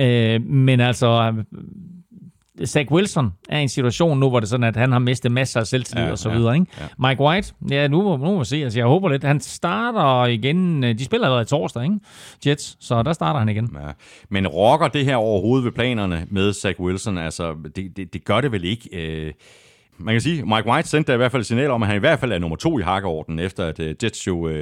Øh, men altså, øh, Zach Wilson er i en situation nu, hvor det er sådan, at han har mistet masser af selvtillid Ja, og så ja, videre. Ikke? ja. Mike White, ja, nu, må- nu må vi se. Altså, jeg håber lidt. Han starter igen. øh, De spiller allerede torsdag, ikke? Jets, så der starter han igen. Ja. Men rokker det her overhovedet ved planerne med Zach Wilson? Altså, det, det, det gør det vel ikke. Øh, man kan sige, Mike White sendte da i hvert fald et signal om, at han i hvert fald er nummer to i hakkeorden, efter at uh, Jets jo uh,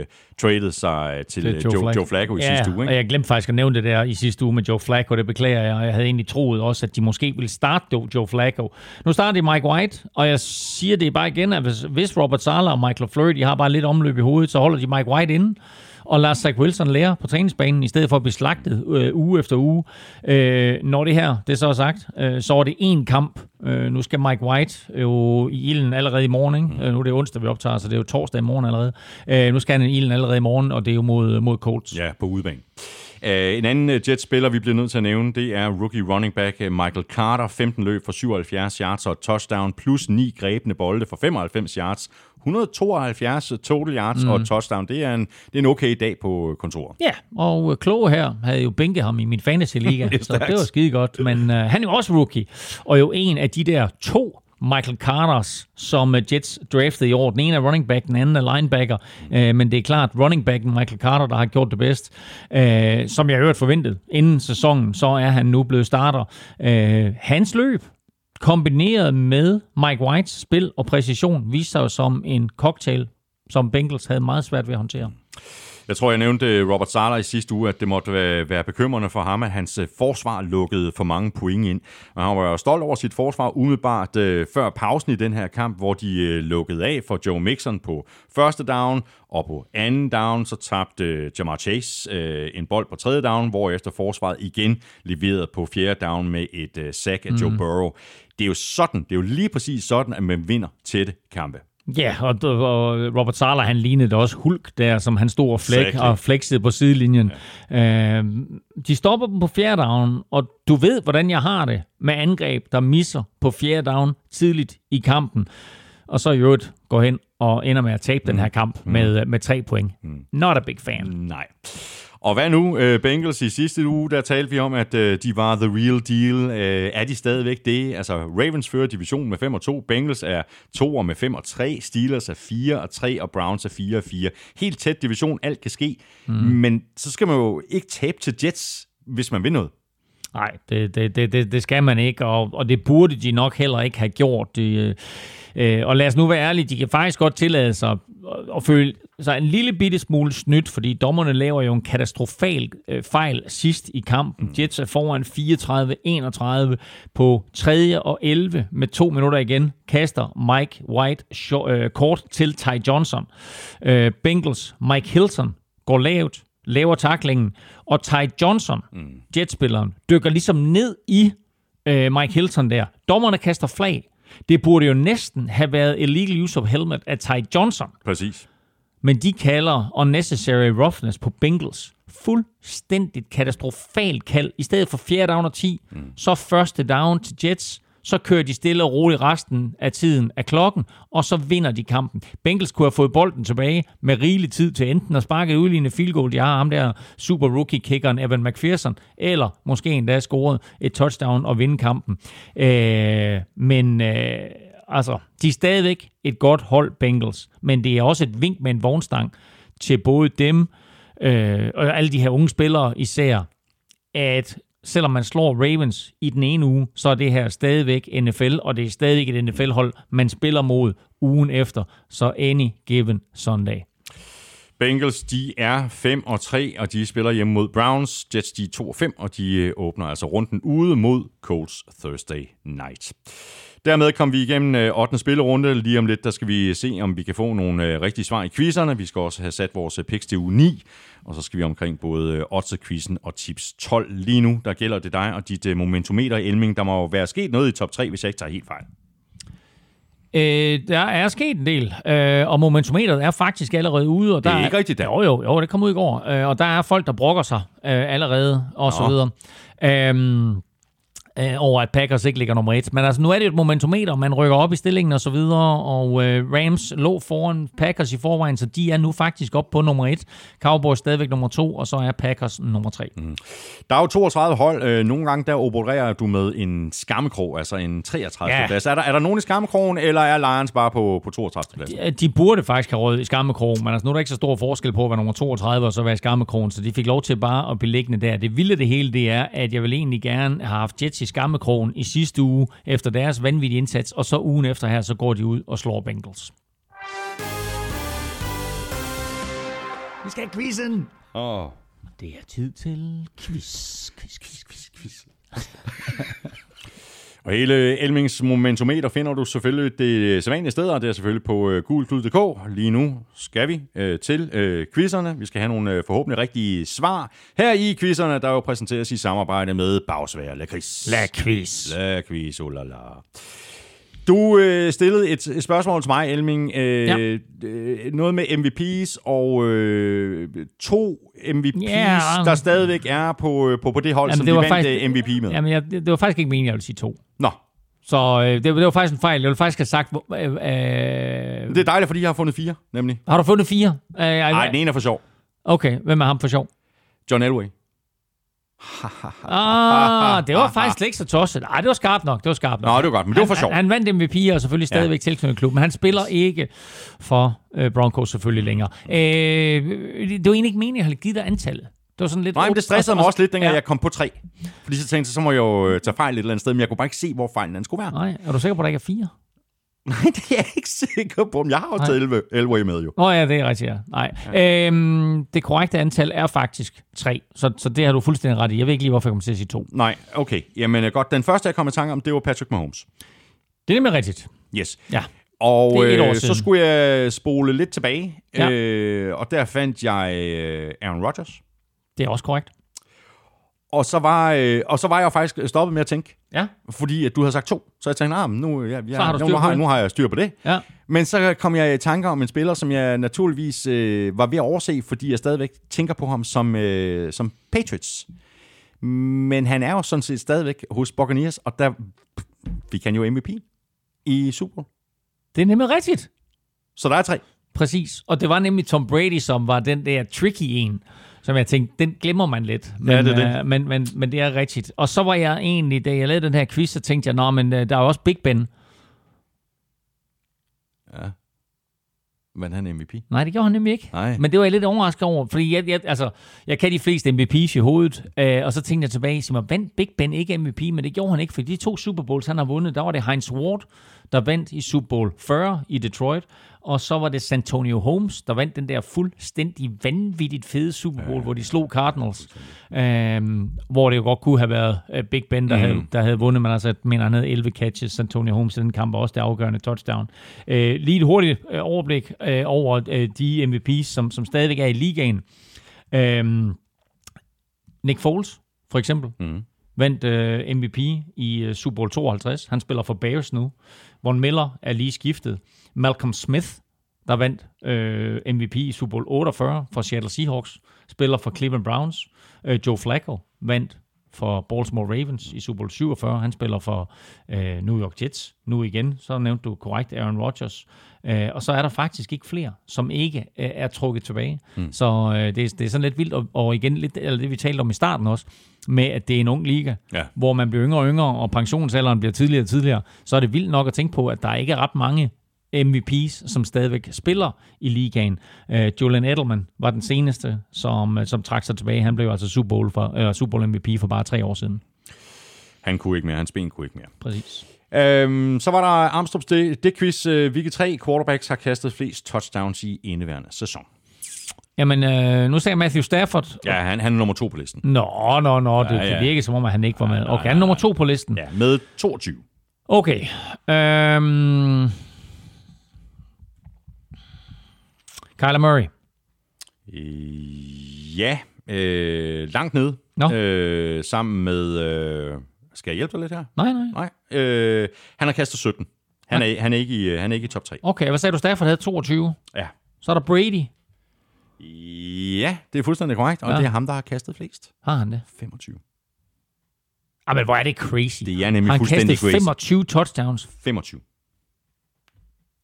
traded sig øh, til, Joe, Joe, Joe Flacco i ja, sidste uge. og Ikke? jeg glemte faktisk at nævne det der i sidste uge med Joe Flacco, det beklager jeg, og jeg havde egentlig troet også, at de måske ville starte Joe- Joe Flacco. Nu starter de Mike White, og jeg siger det bare igen, at hvis, hvis Robert Sala og Michael Fleury, de har bare lidt omløb i hovedet, så holder de Mike White inde, og lade Zach Wilson lære på træningsbanen, i stedet for at blive slagtet øh, uge efter uge. Øh, når det her, det er så sagt, øh, så er det én kamp. Øh, nu skal Mike White jo i ilden allerede i morgen. Ikke? Øh, nu er det onsdag, vi optager, så det er jo torsdag i morgen allerede. Øh, nu skal han i ilden allerede i morgen, og det er jo mod, mod Colts. Ja, på udebane. Uh, en anden uh, Jets-spiller, vi bliver nødt til at nævne, det er rookie running back uh, Michael Carter. 15 løb for 77 yards og touchdown, plus 9 grebne bolde for 95 yards. 172 total yards mm. og et touchdown. Det er, en, det er en okay dag på kontoret. Ja, og Kloge her havde jo bænket ham i min fantasy-liga, *laughs* så det var skide godt. Men uh, han er jo også rookie, og jo en af de der to Michael Carters, som øh, Jets draftede i år. Den ene er running back, den anden er linebacker. Øh, men det er klart, running backen Michael Carter, der har gjort det bedst. Øh, som jeg har hørt forventet inden sæsonen, så er han nu blevet starter. Øh, hans løb, kombineret med Mike Whites spil og præcision, viste sig som en cocktail, som Bengals havde meget svært ved at håndtere. Jeg tror, jeg nævnte Robert Sala i sidste uge, at det måtte være bekymrende for ham, at hans øh, forsvar lukkede for mange point ind. Og han var jo stolt over sit forsvar umiddelbart øh, før pausen i den her kamp, hvor de øh, lukkede af for Joe Mixon på første down, og på anden down, så tabte Jamar Chase en bold på tredje down, hvor efter forsvaret igen leverede på fjerde down med et sack af Joe mm. Burrow. Det er jo sådan, det er jo lige præcis sådan, at man vinder tætte kampe. Ja, og, og Robert Sala, han lignede også Hulk der, som han stod og, flæk, exactly. og flexede på sidelinjen. Ja. Øh, de stopper dem på fjerde down, og du ved, hvordan jeg har det med angreb, der misser på fjerde down tidligt i kampen. Og så i øvrigt går hen og ender med at tabe mm. den her kamp mm. med, med tre point. Mm. Not a big fan. Nej. Og hvad nu? Uh, Bengals i sidste uge, der talte vi om, at uh, de var the real deal. Uh, er de stadigvæk det? Altså, Ravens fører divisionen med 5 og 2. Bengals er 2 med 5 og 3. Steelers er 4 og 3, og Browns er 4 og 4. Helt tæt division, alt kan ske. Mm. Men så skal man jo ikke tabe til Jets, hvis man vil noget. Nej, det, det, det, det skal man ikke, og, og det burde de nok heller ikke have gjort. Det, øh, og lad os nu være ærlige, de kan faktisk godt tillade sig at føle sig en lille bitte smule snydt, fordi dommerne laver jo en katastrofal øh, fejl sidst i kampen. Mm. Jets er foran 34-31 på 3. og 11 med to minutter igen. Kaster Mike White short, øh, kort til Ty Johnson. Øh, Bengals Mike Hilton går lavt, laver taklingen, og Ty Johnson, mm. jetspilleren, dykker ligesom ned i øh, Mike Hilton der. Dommerne kaster flag. Det burde jo næsten have været illegal use of helmet af Ty Johnson. Præcis. Men de kalder unnecessary roughness på Bengals. Fuldstændigt katastrofalt kald. I stedet for fjerde down og 10, mm. så første down til Jets så kører de stille og roligt resten af tiden af klokken, og så vinder de kampen. Bengals kunne have fået bolden tilbage med rigelig tid til enten at sparke udlignende field goal, de har ham der super rookie kickeren Evan McPherson, eller måske endda scoret et touchdown og vinde kampen. Øh, men øh, altså, de er stadigvæk et godt hold, Bengals, men det er også et vink med en vognstang til både dem øh, og alle de her unge spillere især, at selvom man slår Ravens i den ene uge, så er det her stadigvæk NFL, og det er stadigvæk et NFL-hold, man spiller mod ugen efter. Så any given Sunday. Bengals, de er 5 og 3, og de spiller hjemme mod Browns. Jets, de er 2 og 5, og de øh, åbner altså runden ude mod Colts Thursday night. Dermed kom vi igennem 8. Øh, spillerunde. Lige om lidt, der skal vi se, om vi kan få nogle øh, rigtige svar i quizzerne. Vi skal også have sat vores picks til uge 9. Og så skal vi omkring både øh, odds-quizzen og tips 12. Lige nu, der gælder det dig og dit momentometer Elming. Der må jo være sket noget i top 3, hvis jeg ikke tager helt fejl. Øh, der er sket en del, øh, og momentometeret er faktisk allerede ude. Og der det er ikke rigtigt, der. Jo, jo, jo, det kom ud i går. Øh, og der er folk, der brokker sig øh, allerede, og så videre. Øh, øh, over, at Packers ikke ligger nummer et. Men altså, nu er det et momentometer, man rykker op i stillingen og så videre, og øh, Rams lå foran Packers i forvejen, så de er nu faktisk op på nummer et. Cowboys stadigvæk nummer to, og så er Packers nummer tre. Mm. Der er jo 32 hold. Øh, nogle gange der opererer du med en skammekrog, altså en 33. Ja. plads. Er der, er der nogen i skammekrogen, eller er Lions bare på, på 32. plads? De, de burde faktisk have råd i skammekrogen, men altså, nu er der ikke så stor forskel på at være nummer 32 og så være i skammekrogen, så de fik lov til bare at blive liggende der. Det vilde det hele, det er, at jeg vil egentlig gerne have haft Jets i skammekrogen i sidste uge efter deres vanvittige indsats, og så ugen efter her, så går de ud og slår Bengals. Vi skal have quizzen! Åh. Oh. Det er tid til quiz, quiz, quiz, quiz, quiz. *laughs* Og hele Elmings momentometer finder du selvfølgelig det sædvanlige sted, og det er selvfølgelig på øh, gulklud.dk. Lige nu skal vi øh, til øh, quizzerne. Vi skal have nogle øh, forhåbentlig rigtige svar. Her i quizzerne, der jo præsenteres i samarbejde med Bagsvær Lakris. La quiz. La quiz, oh la la. Du øh, stillede et, et spørgsmål til mig, Elming. Øh, Ja. øh, noget med MVP's og øh, to MVP's, Ja. der stadigvæk er på, øh, på, på det hold, Jamen, som det de vandt faktisk- faktisk... MVP med. Jamen, jeg, det, var faktisk ikke meningen, jeg ville sige to. Nå, Så øh, det, det var faktisk en fejl. Jeg ville faktisk have sagt... Øh, øh, det er dejligt, fordi jeg har fundet fire, nemlig. har du fundet fire? Øh, Nej, den ene er for sjov. Okay, hvem er ham for sjov? John Elway. Ah, det var *laughs* faktisk slet ikke så tosset. Nej, det var skarpt nok. Det var skarpt nok. Nå, det var godt, men det var for han, sjov. Han, han vandt MVP og selvfølgelig stadigvæk ja. tilknyttet klubben. Han spiller ikke for øh, Broncos selvfølgelig længere. Øh, det var egentlig ikke meningen, at jeg havde givet dig antallet. Det var sådan lidt... Nej, men det stressede mig også lidt, dengang ja. jeg kom på tre. Fordi så tænkte jeg, så må jeg jo øh, tage fejl et eller andet sted, men jeg kunne bare ikke se, hvor fejlen den skulle være. Nej, er du sikker på, at der ikke er fire? *laughs* Nej, det er jeg ikke sikker på, men jeg har jo taget Elway- med jo. Nå ja, det er rigtigt, ja. Nej. Ja. Øhm, det korrekte antal er faktisk tre, så, så det har du fuldstændig ret i. Jeg ved ikke lige, hvorfor jeg kommer til at sige to. Nej, okay. Jamen øh, godt. Den første, jeg kom i tanke om, det var Patrick Mahomes. Det er nemlig rigtigt. Yes. Ja. Og øh, så skulle jeg spole lidt tilbage, Ja. øh, og der fandt jeg øh, Aaron Rodgers. Det er også korrekt. Og så, var, øh, og så var jeg faktisk stoppet med at tænke, Ja. fordi at du havde sagt to. Så jeg tænkte, ah, men nu, ja, ja, Så har du nu, på har, nu har jeg styr på det. Ja. Men så kom jeg i tanker om en spiller, som jeg naturligvis øh, var ved at overse, fordi jeg stadigvæk tænker på ham som, øh, som Patriots. Men han er jo sådan set stadigvæk hos Buccaneers, og der fik han jo MVP i Super Bowl. Det er nemlig rigtigt. Så der er tre. Præcis. Og det var nemlig Tom Brady, som var den der tricky en, som jeg tænkte, den glemmer man lidt. Men, Ja, det er det. øh, men, men, men det er rigtigt. Og så var jeg egentlig, da jeg lavede den her quiz, så tænkte jeg, nå, men øh, der er også Big Ben. Ja. Men han er MVP. Nej, det gjorde han nemlig ikke. Nej. Men det var jeg lidt overrasket over, fordi jeg, jeg, altså, jeg kan de fleste MVP's i hovedet, øh, og så tænkte jeg tilbage og siger, vandt Big Ben ikke MVP, men det gjorde han ikke, fordi de to Super Bowls, han har vundet, der var det Heinz Ward, der vandt i Super Bowl 40 i Detroit, og så var det Santonio Holmes, der vandt den der fuldstændig vanvittigt fede Super Bowl, ja, hvor de slog Cardinals, øh, hvor det jo godt kunne have været øh, Big Ben, der, mm. havde, der havde vundet, men altså, jeg mener, han havde 11 catches, Santonio Holmes i den kamp, og også det afgørende touchdown. Øh, lige et hurtigt øh, overblik øh, over øh, de MVP's, som, som stadigvæk er i ligaen. Øh, Nick Foles, for eksempel, Mm. vandt øh, MVP i øh, Super Bowl 52. Han spiller for Bears nu. Von Miller er lige skiftet. Malcolm Smith, der vandt øh, MVP i Super Bowl 48 for Seattle Seahawks, spiller for Cleveland Browns. Øh, Joe Flacco vandt for Baltimore Ravens i Super Bowl 47. Han spiller for øh, New York Jets nu igen. Så nævnte du korrekt Aaron Rodgers. Øh, og så er der faktisk ikke flere, som ikke øh, er trukket tilbage. Mm. Så øh, det, er, det er sådan lidt vildt, og, og igen lidt, eller det vi talte om i starten også, med at det er en ung liga, Ja. hvor man bliver yngre og yngre, og pensionsalderen bliver tidligere og tidligere, så er det vildt nok at tænke på, at der ikke er ret mange MVP's, som stadigvæk spiller i ligaen. Uh, Julian Edelman var den seneste, som, uh, som trak sig tilbage. Han blev altså Super Bowl, for, uh, Super Bowl MVP for bare tre år siden. Han kunne ikke mere, hans ben kunne ikke mere. Præcis. Øhm, så var der Armstrongs det, det quiz. Øh, hvilke tre quarterbacks har kastet flest touchdowns i indeværende sæson? Jamen, uh, nu sagde Matthew Stafford. Ja, han, han er nummer to på listen. Nå, nå, nå, det, Ja, det ja. virker som om, at han ikke var med. Okay, han er nummer to på listen. Ja, med 22. Okay. Øhm... Kyler Murray. Øh, ja, øh, langt nede. Nå. Øh, sammen med... Øh, skal jeg hjælpe dig lidt her? Nej, nej. Nej. Øh, han har kastet 17. Han er, han, er ikke i, øh, han er ikke i top 3. Okay, hvad sagde du? Stafford havde 22. Ja. Så er der Brady. Ja, det er fuldstændig korrekt, og Ja. det er ham, der har kastet flest. Har han det? 25. Ah, men hvor er det crazy. Det er nemlig han fuldstændig kastede crazy. 25 touchdowns. 25.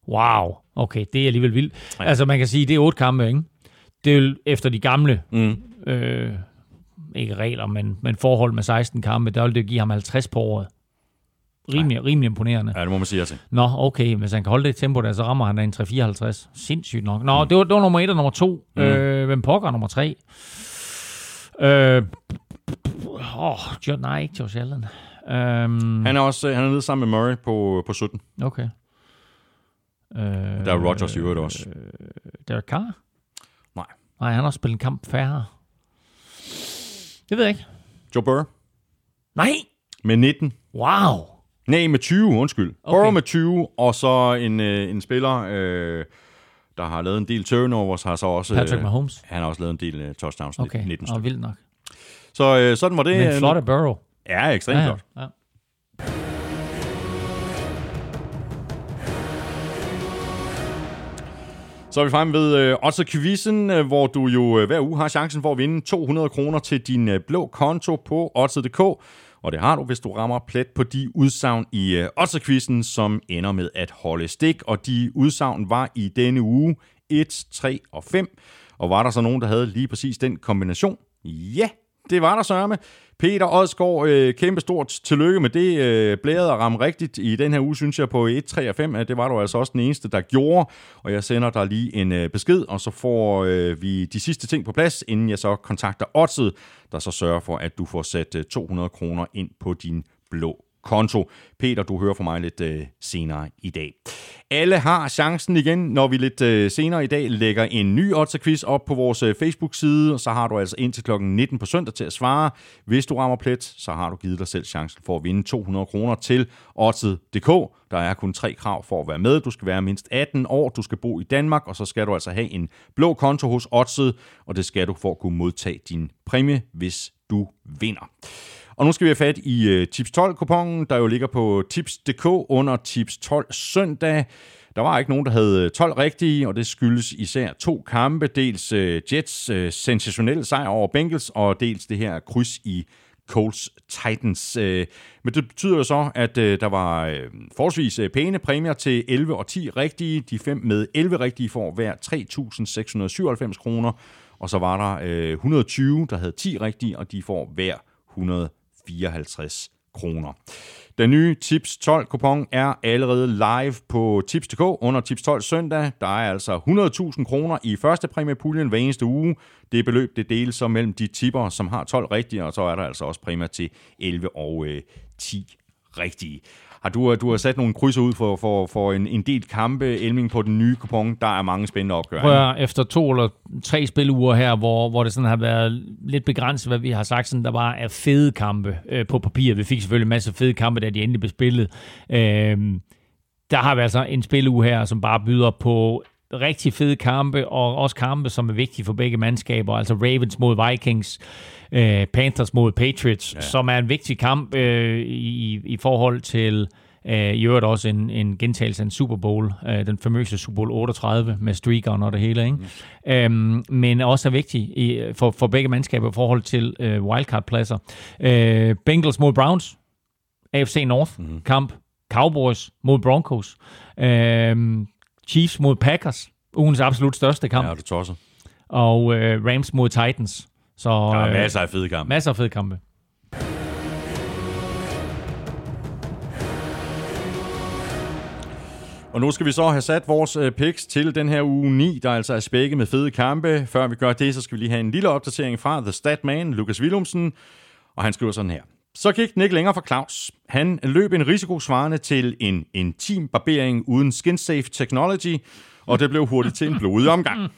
Wow. Okay, det er alligevel vildt. Ja. Altså, man kan sige, det er otte kampe, ikke? Det er jo efter de gamle, Mm. øh, ikke regler, men, men forhold med 16 kampe, der vil det give ham 50 på året. Rimelig, rimelig imponerende. Ja, det må man sige til. Nå, okay, hvis han kan holde det tempo der, så rammer han da en 354. Sindssygt nok. Nå, det, var, det var nummer et og nummer to. Mm. Øh, hvem pokker er nummer tre? Øh, åh, jo, nej, ikke Josh Allen. Øhm, Han er også han er nede sammen med Murray på, på 17. okay. Øh, Der er Rodgers i øvrigt også. Derek Carr? Nej. Nej, han har spillet en kamp færre. Det ved jeg ikke. Joe Burrow Nej! med 19. Wow! Nej, med 20, undskyld. Okay. Burrow med 20, og så en, øh, en spiller, øh, der har lavet en del turnovers, har så også... Patrick øh, Mahomes. Han har også lavet en del øh, touchdowns, Okay, 19 og stykker. vildt nok. Så øh, sådan var det. Men øh, flot af Burrow. Ja, ekstremt flot. ja. Så er vi fremme ved øh, Otto Quizzen, øh, hvor du jo øh, hver uge har chancen for at vinde 200 kroner til din øh, blå konto på Otto.dk. Og det har du, hvis du rammer plet på de udsagn i øh, Otto Quizzen, som ender med at holde stik. Og de udsagn var i denne uge 1, 3 og 5. Og var der så nogen, der havde lige præcis den kombination? Ja, det var der sørme. Peter Odsgaard, øh, kæmpe stort tillykke med det. Øh, blæret at ramme rigtigt i den her uge, synes jeg, på 1, 3 og 5. at Det var du altså også den eneste, der gjorde. Og jeg sender dig lige en øh, besked, og så får øh, vi de sidste ting på plads, inden jeg så kontakter Odset, der så sørger for, at du får sat øh, 200 kroner ind på din blå konto. Peter, du hører fra mig lidt øh, senere i dag. Alle har chancen igen, når vi lidt øh, senere i dag lægger en ny Otterquiz op på vores øh, Facebook-side, og så har du altså indtil kl. 19 på søndag til at svare. Hvis du rammer plet, så har du givet dig selv chancen for at vinde 200 kroner til Odset.dk. Der er kun tre krav for at være med. Du skal være mindst 18 år, du skal bo i Danmark, og så skal du altså have en blå konto hos Odset, og det skal du for at kunne modtage din præmie, hvis du vinder. Og nu skal vi have fat i øh, Tips 12-kupongen, der jo ligger på tips.dk under Tips 12 søndag. Der var ikke nogen, der havde øh, 12 rigtige, og det skyldes især to kampe. Dels øh, Jets øh, sensationelle sejr over Bengals, og dels det her kryds i Colts Titans. Øh, Men det betyder jo så, at øh, der var øh, forholdsvis øh, pæne præmier til 11 og 10 rigtige. De fem med 11 rigtige får hver 3.697 kroner, og så var der øh, 120, der havde 10 rigtige, og de får hver 100 54 kroner. Den nye Tips 12 kupon er allerede live på Tips.dk under Tips 12 søndag. Der er altså 100.000 kroner i første præmiepuljen hver eneste uge. Det beløb det deles så mellem de tipper, som har 12 rigtige, og så er der altså også præmier til 11 og øh, 10 rigtige. Har du, du har sat nogle krydser ud for, for, for en, en del kampe, Elming, på den nye kupon. Der er mange spændende opgør. Prøv at, efter to eller tre spiluger her, hvor, hvor det sådan har været lidt begrænset, hvad vi har sagt, sådan, der var af fede kampe øh, på papir. Vi fik selvfølgelig en masse fede kampe, da de endelig blev spillet. Øh, der har vi altså en spiluge her, som bare byder på rigtig fede kampe, og også kampe, som er vigtige for begge mandskaber, altså Ravens mod Vikings, øh, Panthers mod Patriots, ja. som er en vigtig kamp øh, i, i forhold til øh, i øvrigt også en, en gentagelse af en Super Bowl, øh, den famøse Super Bowl 38 med streakeren og det hele, ikke? Mm. Øhm, men også er vigtig i, for, for begge mandskaber i forhold til øh, wildcard-pladser. Øh, Bengals mod Browns, AFC North mm. kamp, Cowboys mod Broncos, øh, Chiefs mod Packers, ugens absolut største kamp, Ja, du tosser. og øh, Rams mod Titans. Så Der er øh, masser af fede kampe. masser af fede kampe. Og nu skal vi så have sat vores øh, picks til den her uge 9, der altså er spækket med fede kampe. Før vi gør det, så skal vi lige have en lille opdatering fra The Statman, Lukas Willumsen. Og han skriver sådan her. Så gik den ikke længere for Claus. Han løb en risiko svarende til en intim barbering uden skin-safe technology, og det blev hurtigt til en blodig omgang. *laughs*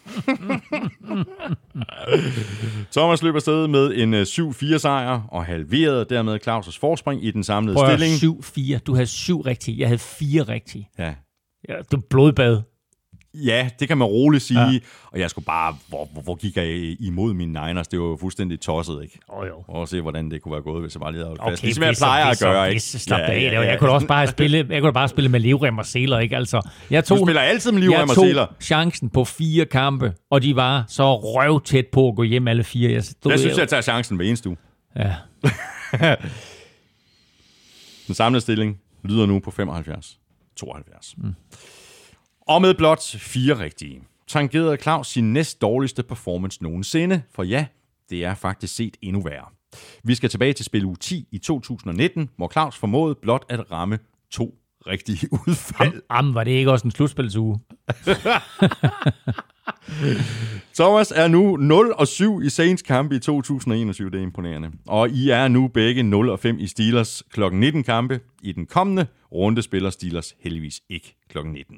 Thomas løb afsted med en øh, 7-4 sejr og halverede dermed Claus' forspring i den samlede Prøv at stilling. 7-4. Du havde syv rigtige. Jeg havde fire rigtige. Ja, Ja, var blodbad. Ja, det kan man roligt sige. Ja. Og jeg skulle bare, hvor, hvor, hvor gik jeg imod mine Niners? Det var jo fuldstændig tosset, ikke? Åh oh, jo. Og se, hvordan det kunne være gået, hvis jeg bare lige havde holdt Okay, fast. Ligesom jeg plejer at gøre, ikke? Slap ja, af. Ja, ja, Jeg kunne også bare spille, jeg kunne bare spille med livrem og seler, ikke? Altså, jeg tog, Du spiller altid med livrem jeg og tog seler. chancen på fire kampe, og de var så røv tæt på at gå hjem alle fire. Jeg, stod, Jeg synes, jeg tager chancen hver eneste uge. Ja. *laughs* Den samlede stilling lyder nu på 75-72. Mm. Og med blot fire rigtige, tangerede Claus sin næst dårligste performance nogensinde, for ja, det er faktisk set endnu værre. Vi skal tilbage til spil uge 10 i 2019, hvor Claus formåede blot at ramme to rigtige *laughs* udfald. Am, var det ikke også en slutspilsuge? *laughs* Thomas er nu 0 og 7 i Saints kampe i 2021, det er imponerende. Og I er nu begge 0 og 5 i Steelers kl. 19 kampe. I den kommende runde spiller Steelers heldigvis ikke kl. 19.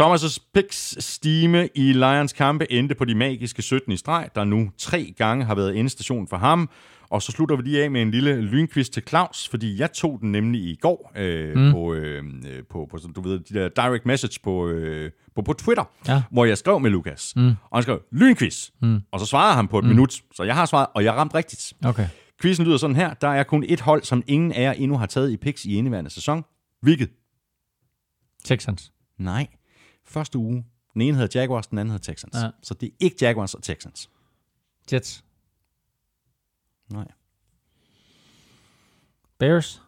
Thomas' picks stime i Lions kampe endte på de magiske 17 i streg, der nu tre gange har været endestation for ham. Og så slutter vi lige af med en lille lynquiz til Claus, fordi jeg tog den nemlig i går øh, mm. på, øh, på, på, du ved, de der direct message på, øh, på, på Twitter, Ja. hvor jeg skrev med Lukas. Mm. Og han skrev, lynquiz. Mm. Og så svarede han på et mm. minut. Så jeg har svaret, og jeg ramte rigtigt. Okay. Quizzen lyder sådan her. Der er kun et hold, som ingen af jer endnu har taget i picks i indeværende sæson. Hvilket? Texans. Nej. Første uge. Den ene hedder Jaguars, den anden hedder Texans. Ja. Så det er ikke Jaguars og Texans. Jets. Nej, Bears.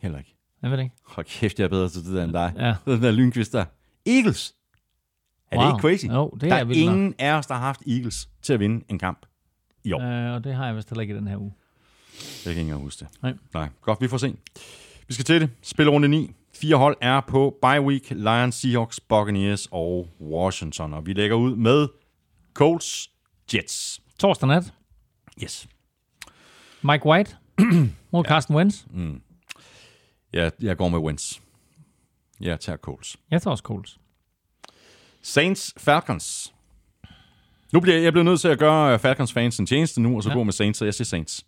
heller ikke. Jeg ved det ikke. Hold kæft, jeg er bedre til det der end dig. Ja. *laughs* Den der lynquiz der. Eagles. Er Wow. det ikke crazy? Jo, det der er er vildt nok. ingen af os, der har haft Eagles til at vinde en kamp i år. Øh, og det har jeg vist heller ikke i den her uge. Jeg kan ikke engang huske det. Nej. Nej. Godt, vi får se. Vi skal til det. Spillerunde 9. Fire hold er på bye week. Lions, Seahawks, Buccaneers og Washington. Og vi lægger ud med Colts, Jets. Torsdag nat. Yes. Mike White *clears throat* mod Carsten Wentz. Jeg, jeg går med wins. Jeg tager Colts. Jeg tager også Colts. Saints, Falcons. Nu bliver jeg bliver nødt til at gøre Falcons fans en tjeneste nu, og så Ja. gå med Saints, så jeg siger Saints.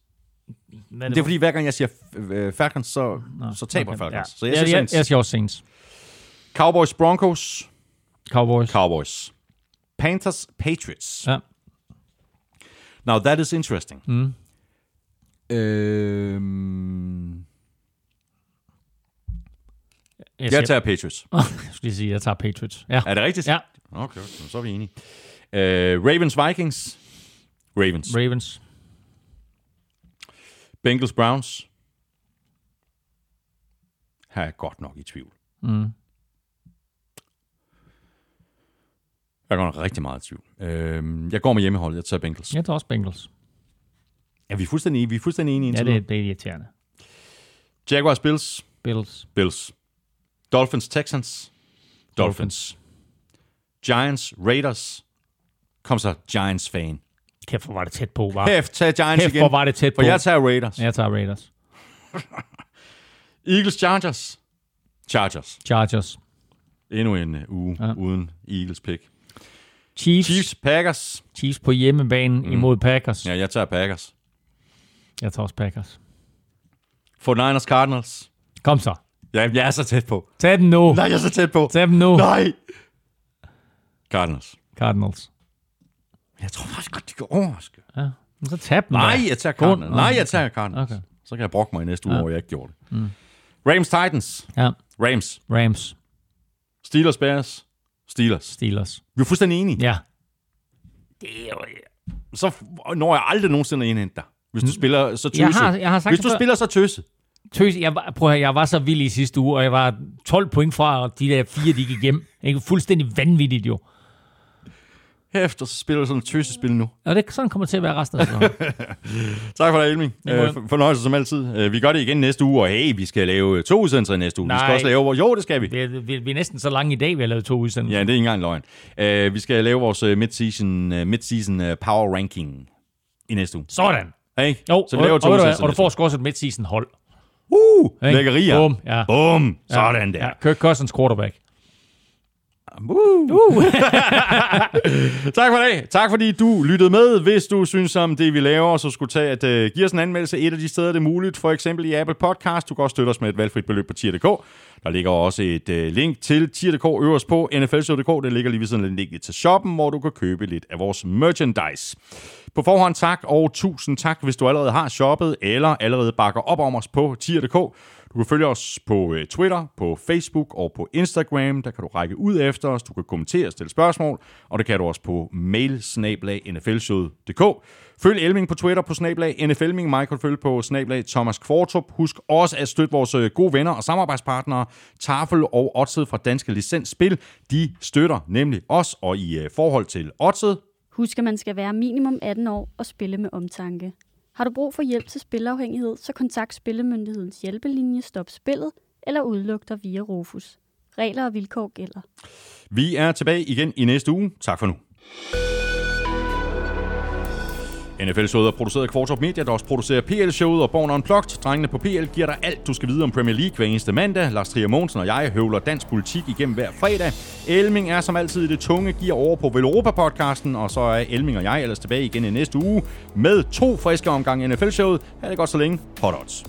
Hvad Det er fordi, hver gang jeg siger øh, Falcons, så, så taber okay, Falcons. Ja. Så jeg jeg, siger jeg, Saints. jeg, siger også Saints. Cowboys, Broncos, Cowboys. Cowboys. Panthers, Patriots. Ja. Now that is interesting. Mm. Øhm, Jeg, jeg tager Patriots. *laughs* jeg skulle sige, jeg tager Patriots. Ja. Er det rigtigt? Ja. Okay, så er vi enige. Øh, Ravens, Vikings. Ravens. Ravens. Bengals, Browns. Her er jeg godt nok i tvivl. Mm. Jeg går nok rigtig meget i tvivl. Øh, jeg går med hjemmeholdet. Jeg tager Bengals. Jeg tager også Bengals. Er vi fuldstændig enige? Vi er fuldstændig enige Ja, det, det er irriterende. Jaguars, Bills. Bills. Bills. Dolphins, Texans. Dolphins. Giants, Raiders. Kom så, Giants-fan. Kæft, hvor var det tæt på, var. Kæft, tag Giants Kæft, igen. hvor var det tæt på. For jeg tager Raiders. Jeg tager Raiders. *laughs* Eagles, Chargers. Chargers. Chargers. Endnu en uh, uge Ja. uden Eagles pick. Chiefs. Chiefs, Packers. Chiefs på hjemmebane mm. imod Packers. Ja, jeg tager Packers. Jeg tager også Packers. 49ers, Cardinals. Kom så. Ja, jeg er så tæt på. Tag den nu. Nej, jeg er så tæt på. Tag dem nu. Nej. Cardinals. Cardinals. Jeg tror faktisk godt, de kan overraske. Ja. Men så tab dem Nej, jeg tager Cardinals. Nej, jeg tager Cardinals. Okay. Så kan jeg brokke mig i næste uge, Ja. hvor jeg ikke gjorde det. Mm. Rams, Titans. Ja. Rams. Rams. Steelers, Bears. Steelers. Steelers. Vi er fuldstændig enige. Ja. Så f- når jeg aldrig nogensinde at indhente dig. Hvis du spiller så tøse. Jeg har, jeg har sagt Hvis det du før. spiller så tøse. Tøs, jeg, var, prøv at jeg var så vild i sidste uge, og jeg var 12 point fra, og de der fire, de gik hjem. Ikke? Fuldstændig vanvittigt jo. Herefter så spiller du sådan et tøsespil nu. Og det sådan kommer det til at være resten af sæsonen. *laughs* Tak for det, Elming. Ja, Øh, for- fornøjelse som altid. Øh, vi gør det igen næste uge, og hey, vi skal lave to udsendelser næste uge. Vi Nej. skal også lave... Jo, det skal vi. vi, er, vi, vi er næsten så lange i dag, vi har lavet to udsendelser. Ja, det er ikke engang løgn. Øh, vi skal lave vores øh, mid-season, øh, mid-season power ranking i næste uge. Sådan. Hey? Jo, så vi laver og, to og, udsendelser. og du får også et midseason hold. Uh, lækkerier. Bum, ja. Bum. Sådan der. Ja, Kirk Cousins quarterback. Uh. Uh. *laughs* tak for det. Tak fordi du lyttede med. Hvis du synes om det, vi laver, så skulle tage at uh, give os en anmeldelse et af de steder, det er muligt. For eksempel i Apple Podcast. Du kan også støtte os med et valgfrit beløb på tier.dk. Der ligger også et uh, link til tier.dk øverst på nflshow.dk. Det ligger lige ved sådan en link til shoppen, hvor du kan købe lidt af vores merchandise. På forhånd tak, og tusind tak, hvis du allerede har shoppet, eller allerede bakker op om os på tier.dk. Du kan følge os på øh, Twitter, på Facebook og på Instagram. Der kan du række ud efter os, du kan kommentere og stille spørgsmål, og det kan du også på mail Følg Elming på Twitter på snablag NFLming. Mig kan følge på snablag Thomas Kvartrup. Husk også at støtte vores øh, gode venner og samarbejdspartnere, Tafel og Odset fra Danske Licens Spil. De støtter nemlig os, og i øh, forhold til Odset, Husk, at man skal være minimum 18 år og spille med omtanke. Har du brug for hjælp til spilafhængighed, så kontakt Spillemyndighedens hjælpelinje Stop Spillet eller udluk dig via Rufus. Regler og vilkår gælder. Vi er tilbage igen i næste uge. Tak for nu. NFL-showet er produceret af Kvartrup Media, der også producerer PL-showet og Born Unplugged. Drengene på PL giver dig alt, du skal vide om Premier League hver eneste mandag. Lars Trier Mogensen og jeg høvler dansk politik igennem hver fredag. Elming er som altid i det tunge gear over på Veloropa-podcasten, og så er Elming og jeg ellers tilbage igen i næste uge med to friske omgange NFL-showet. Ha' det godt så længe. Hot odds.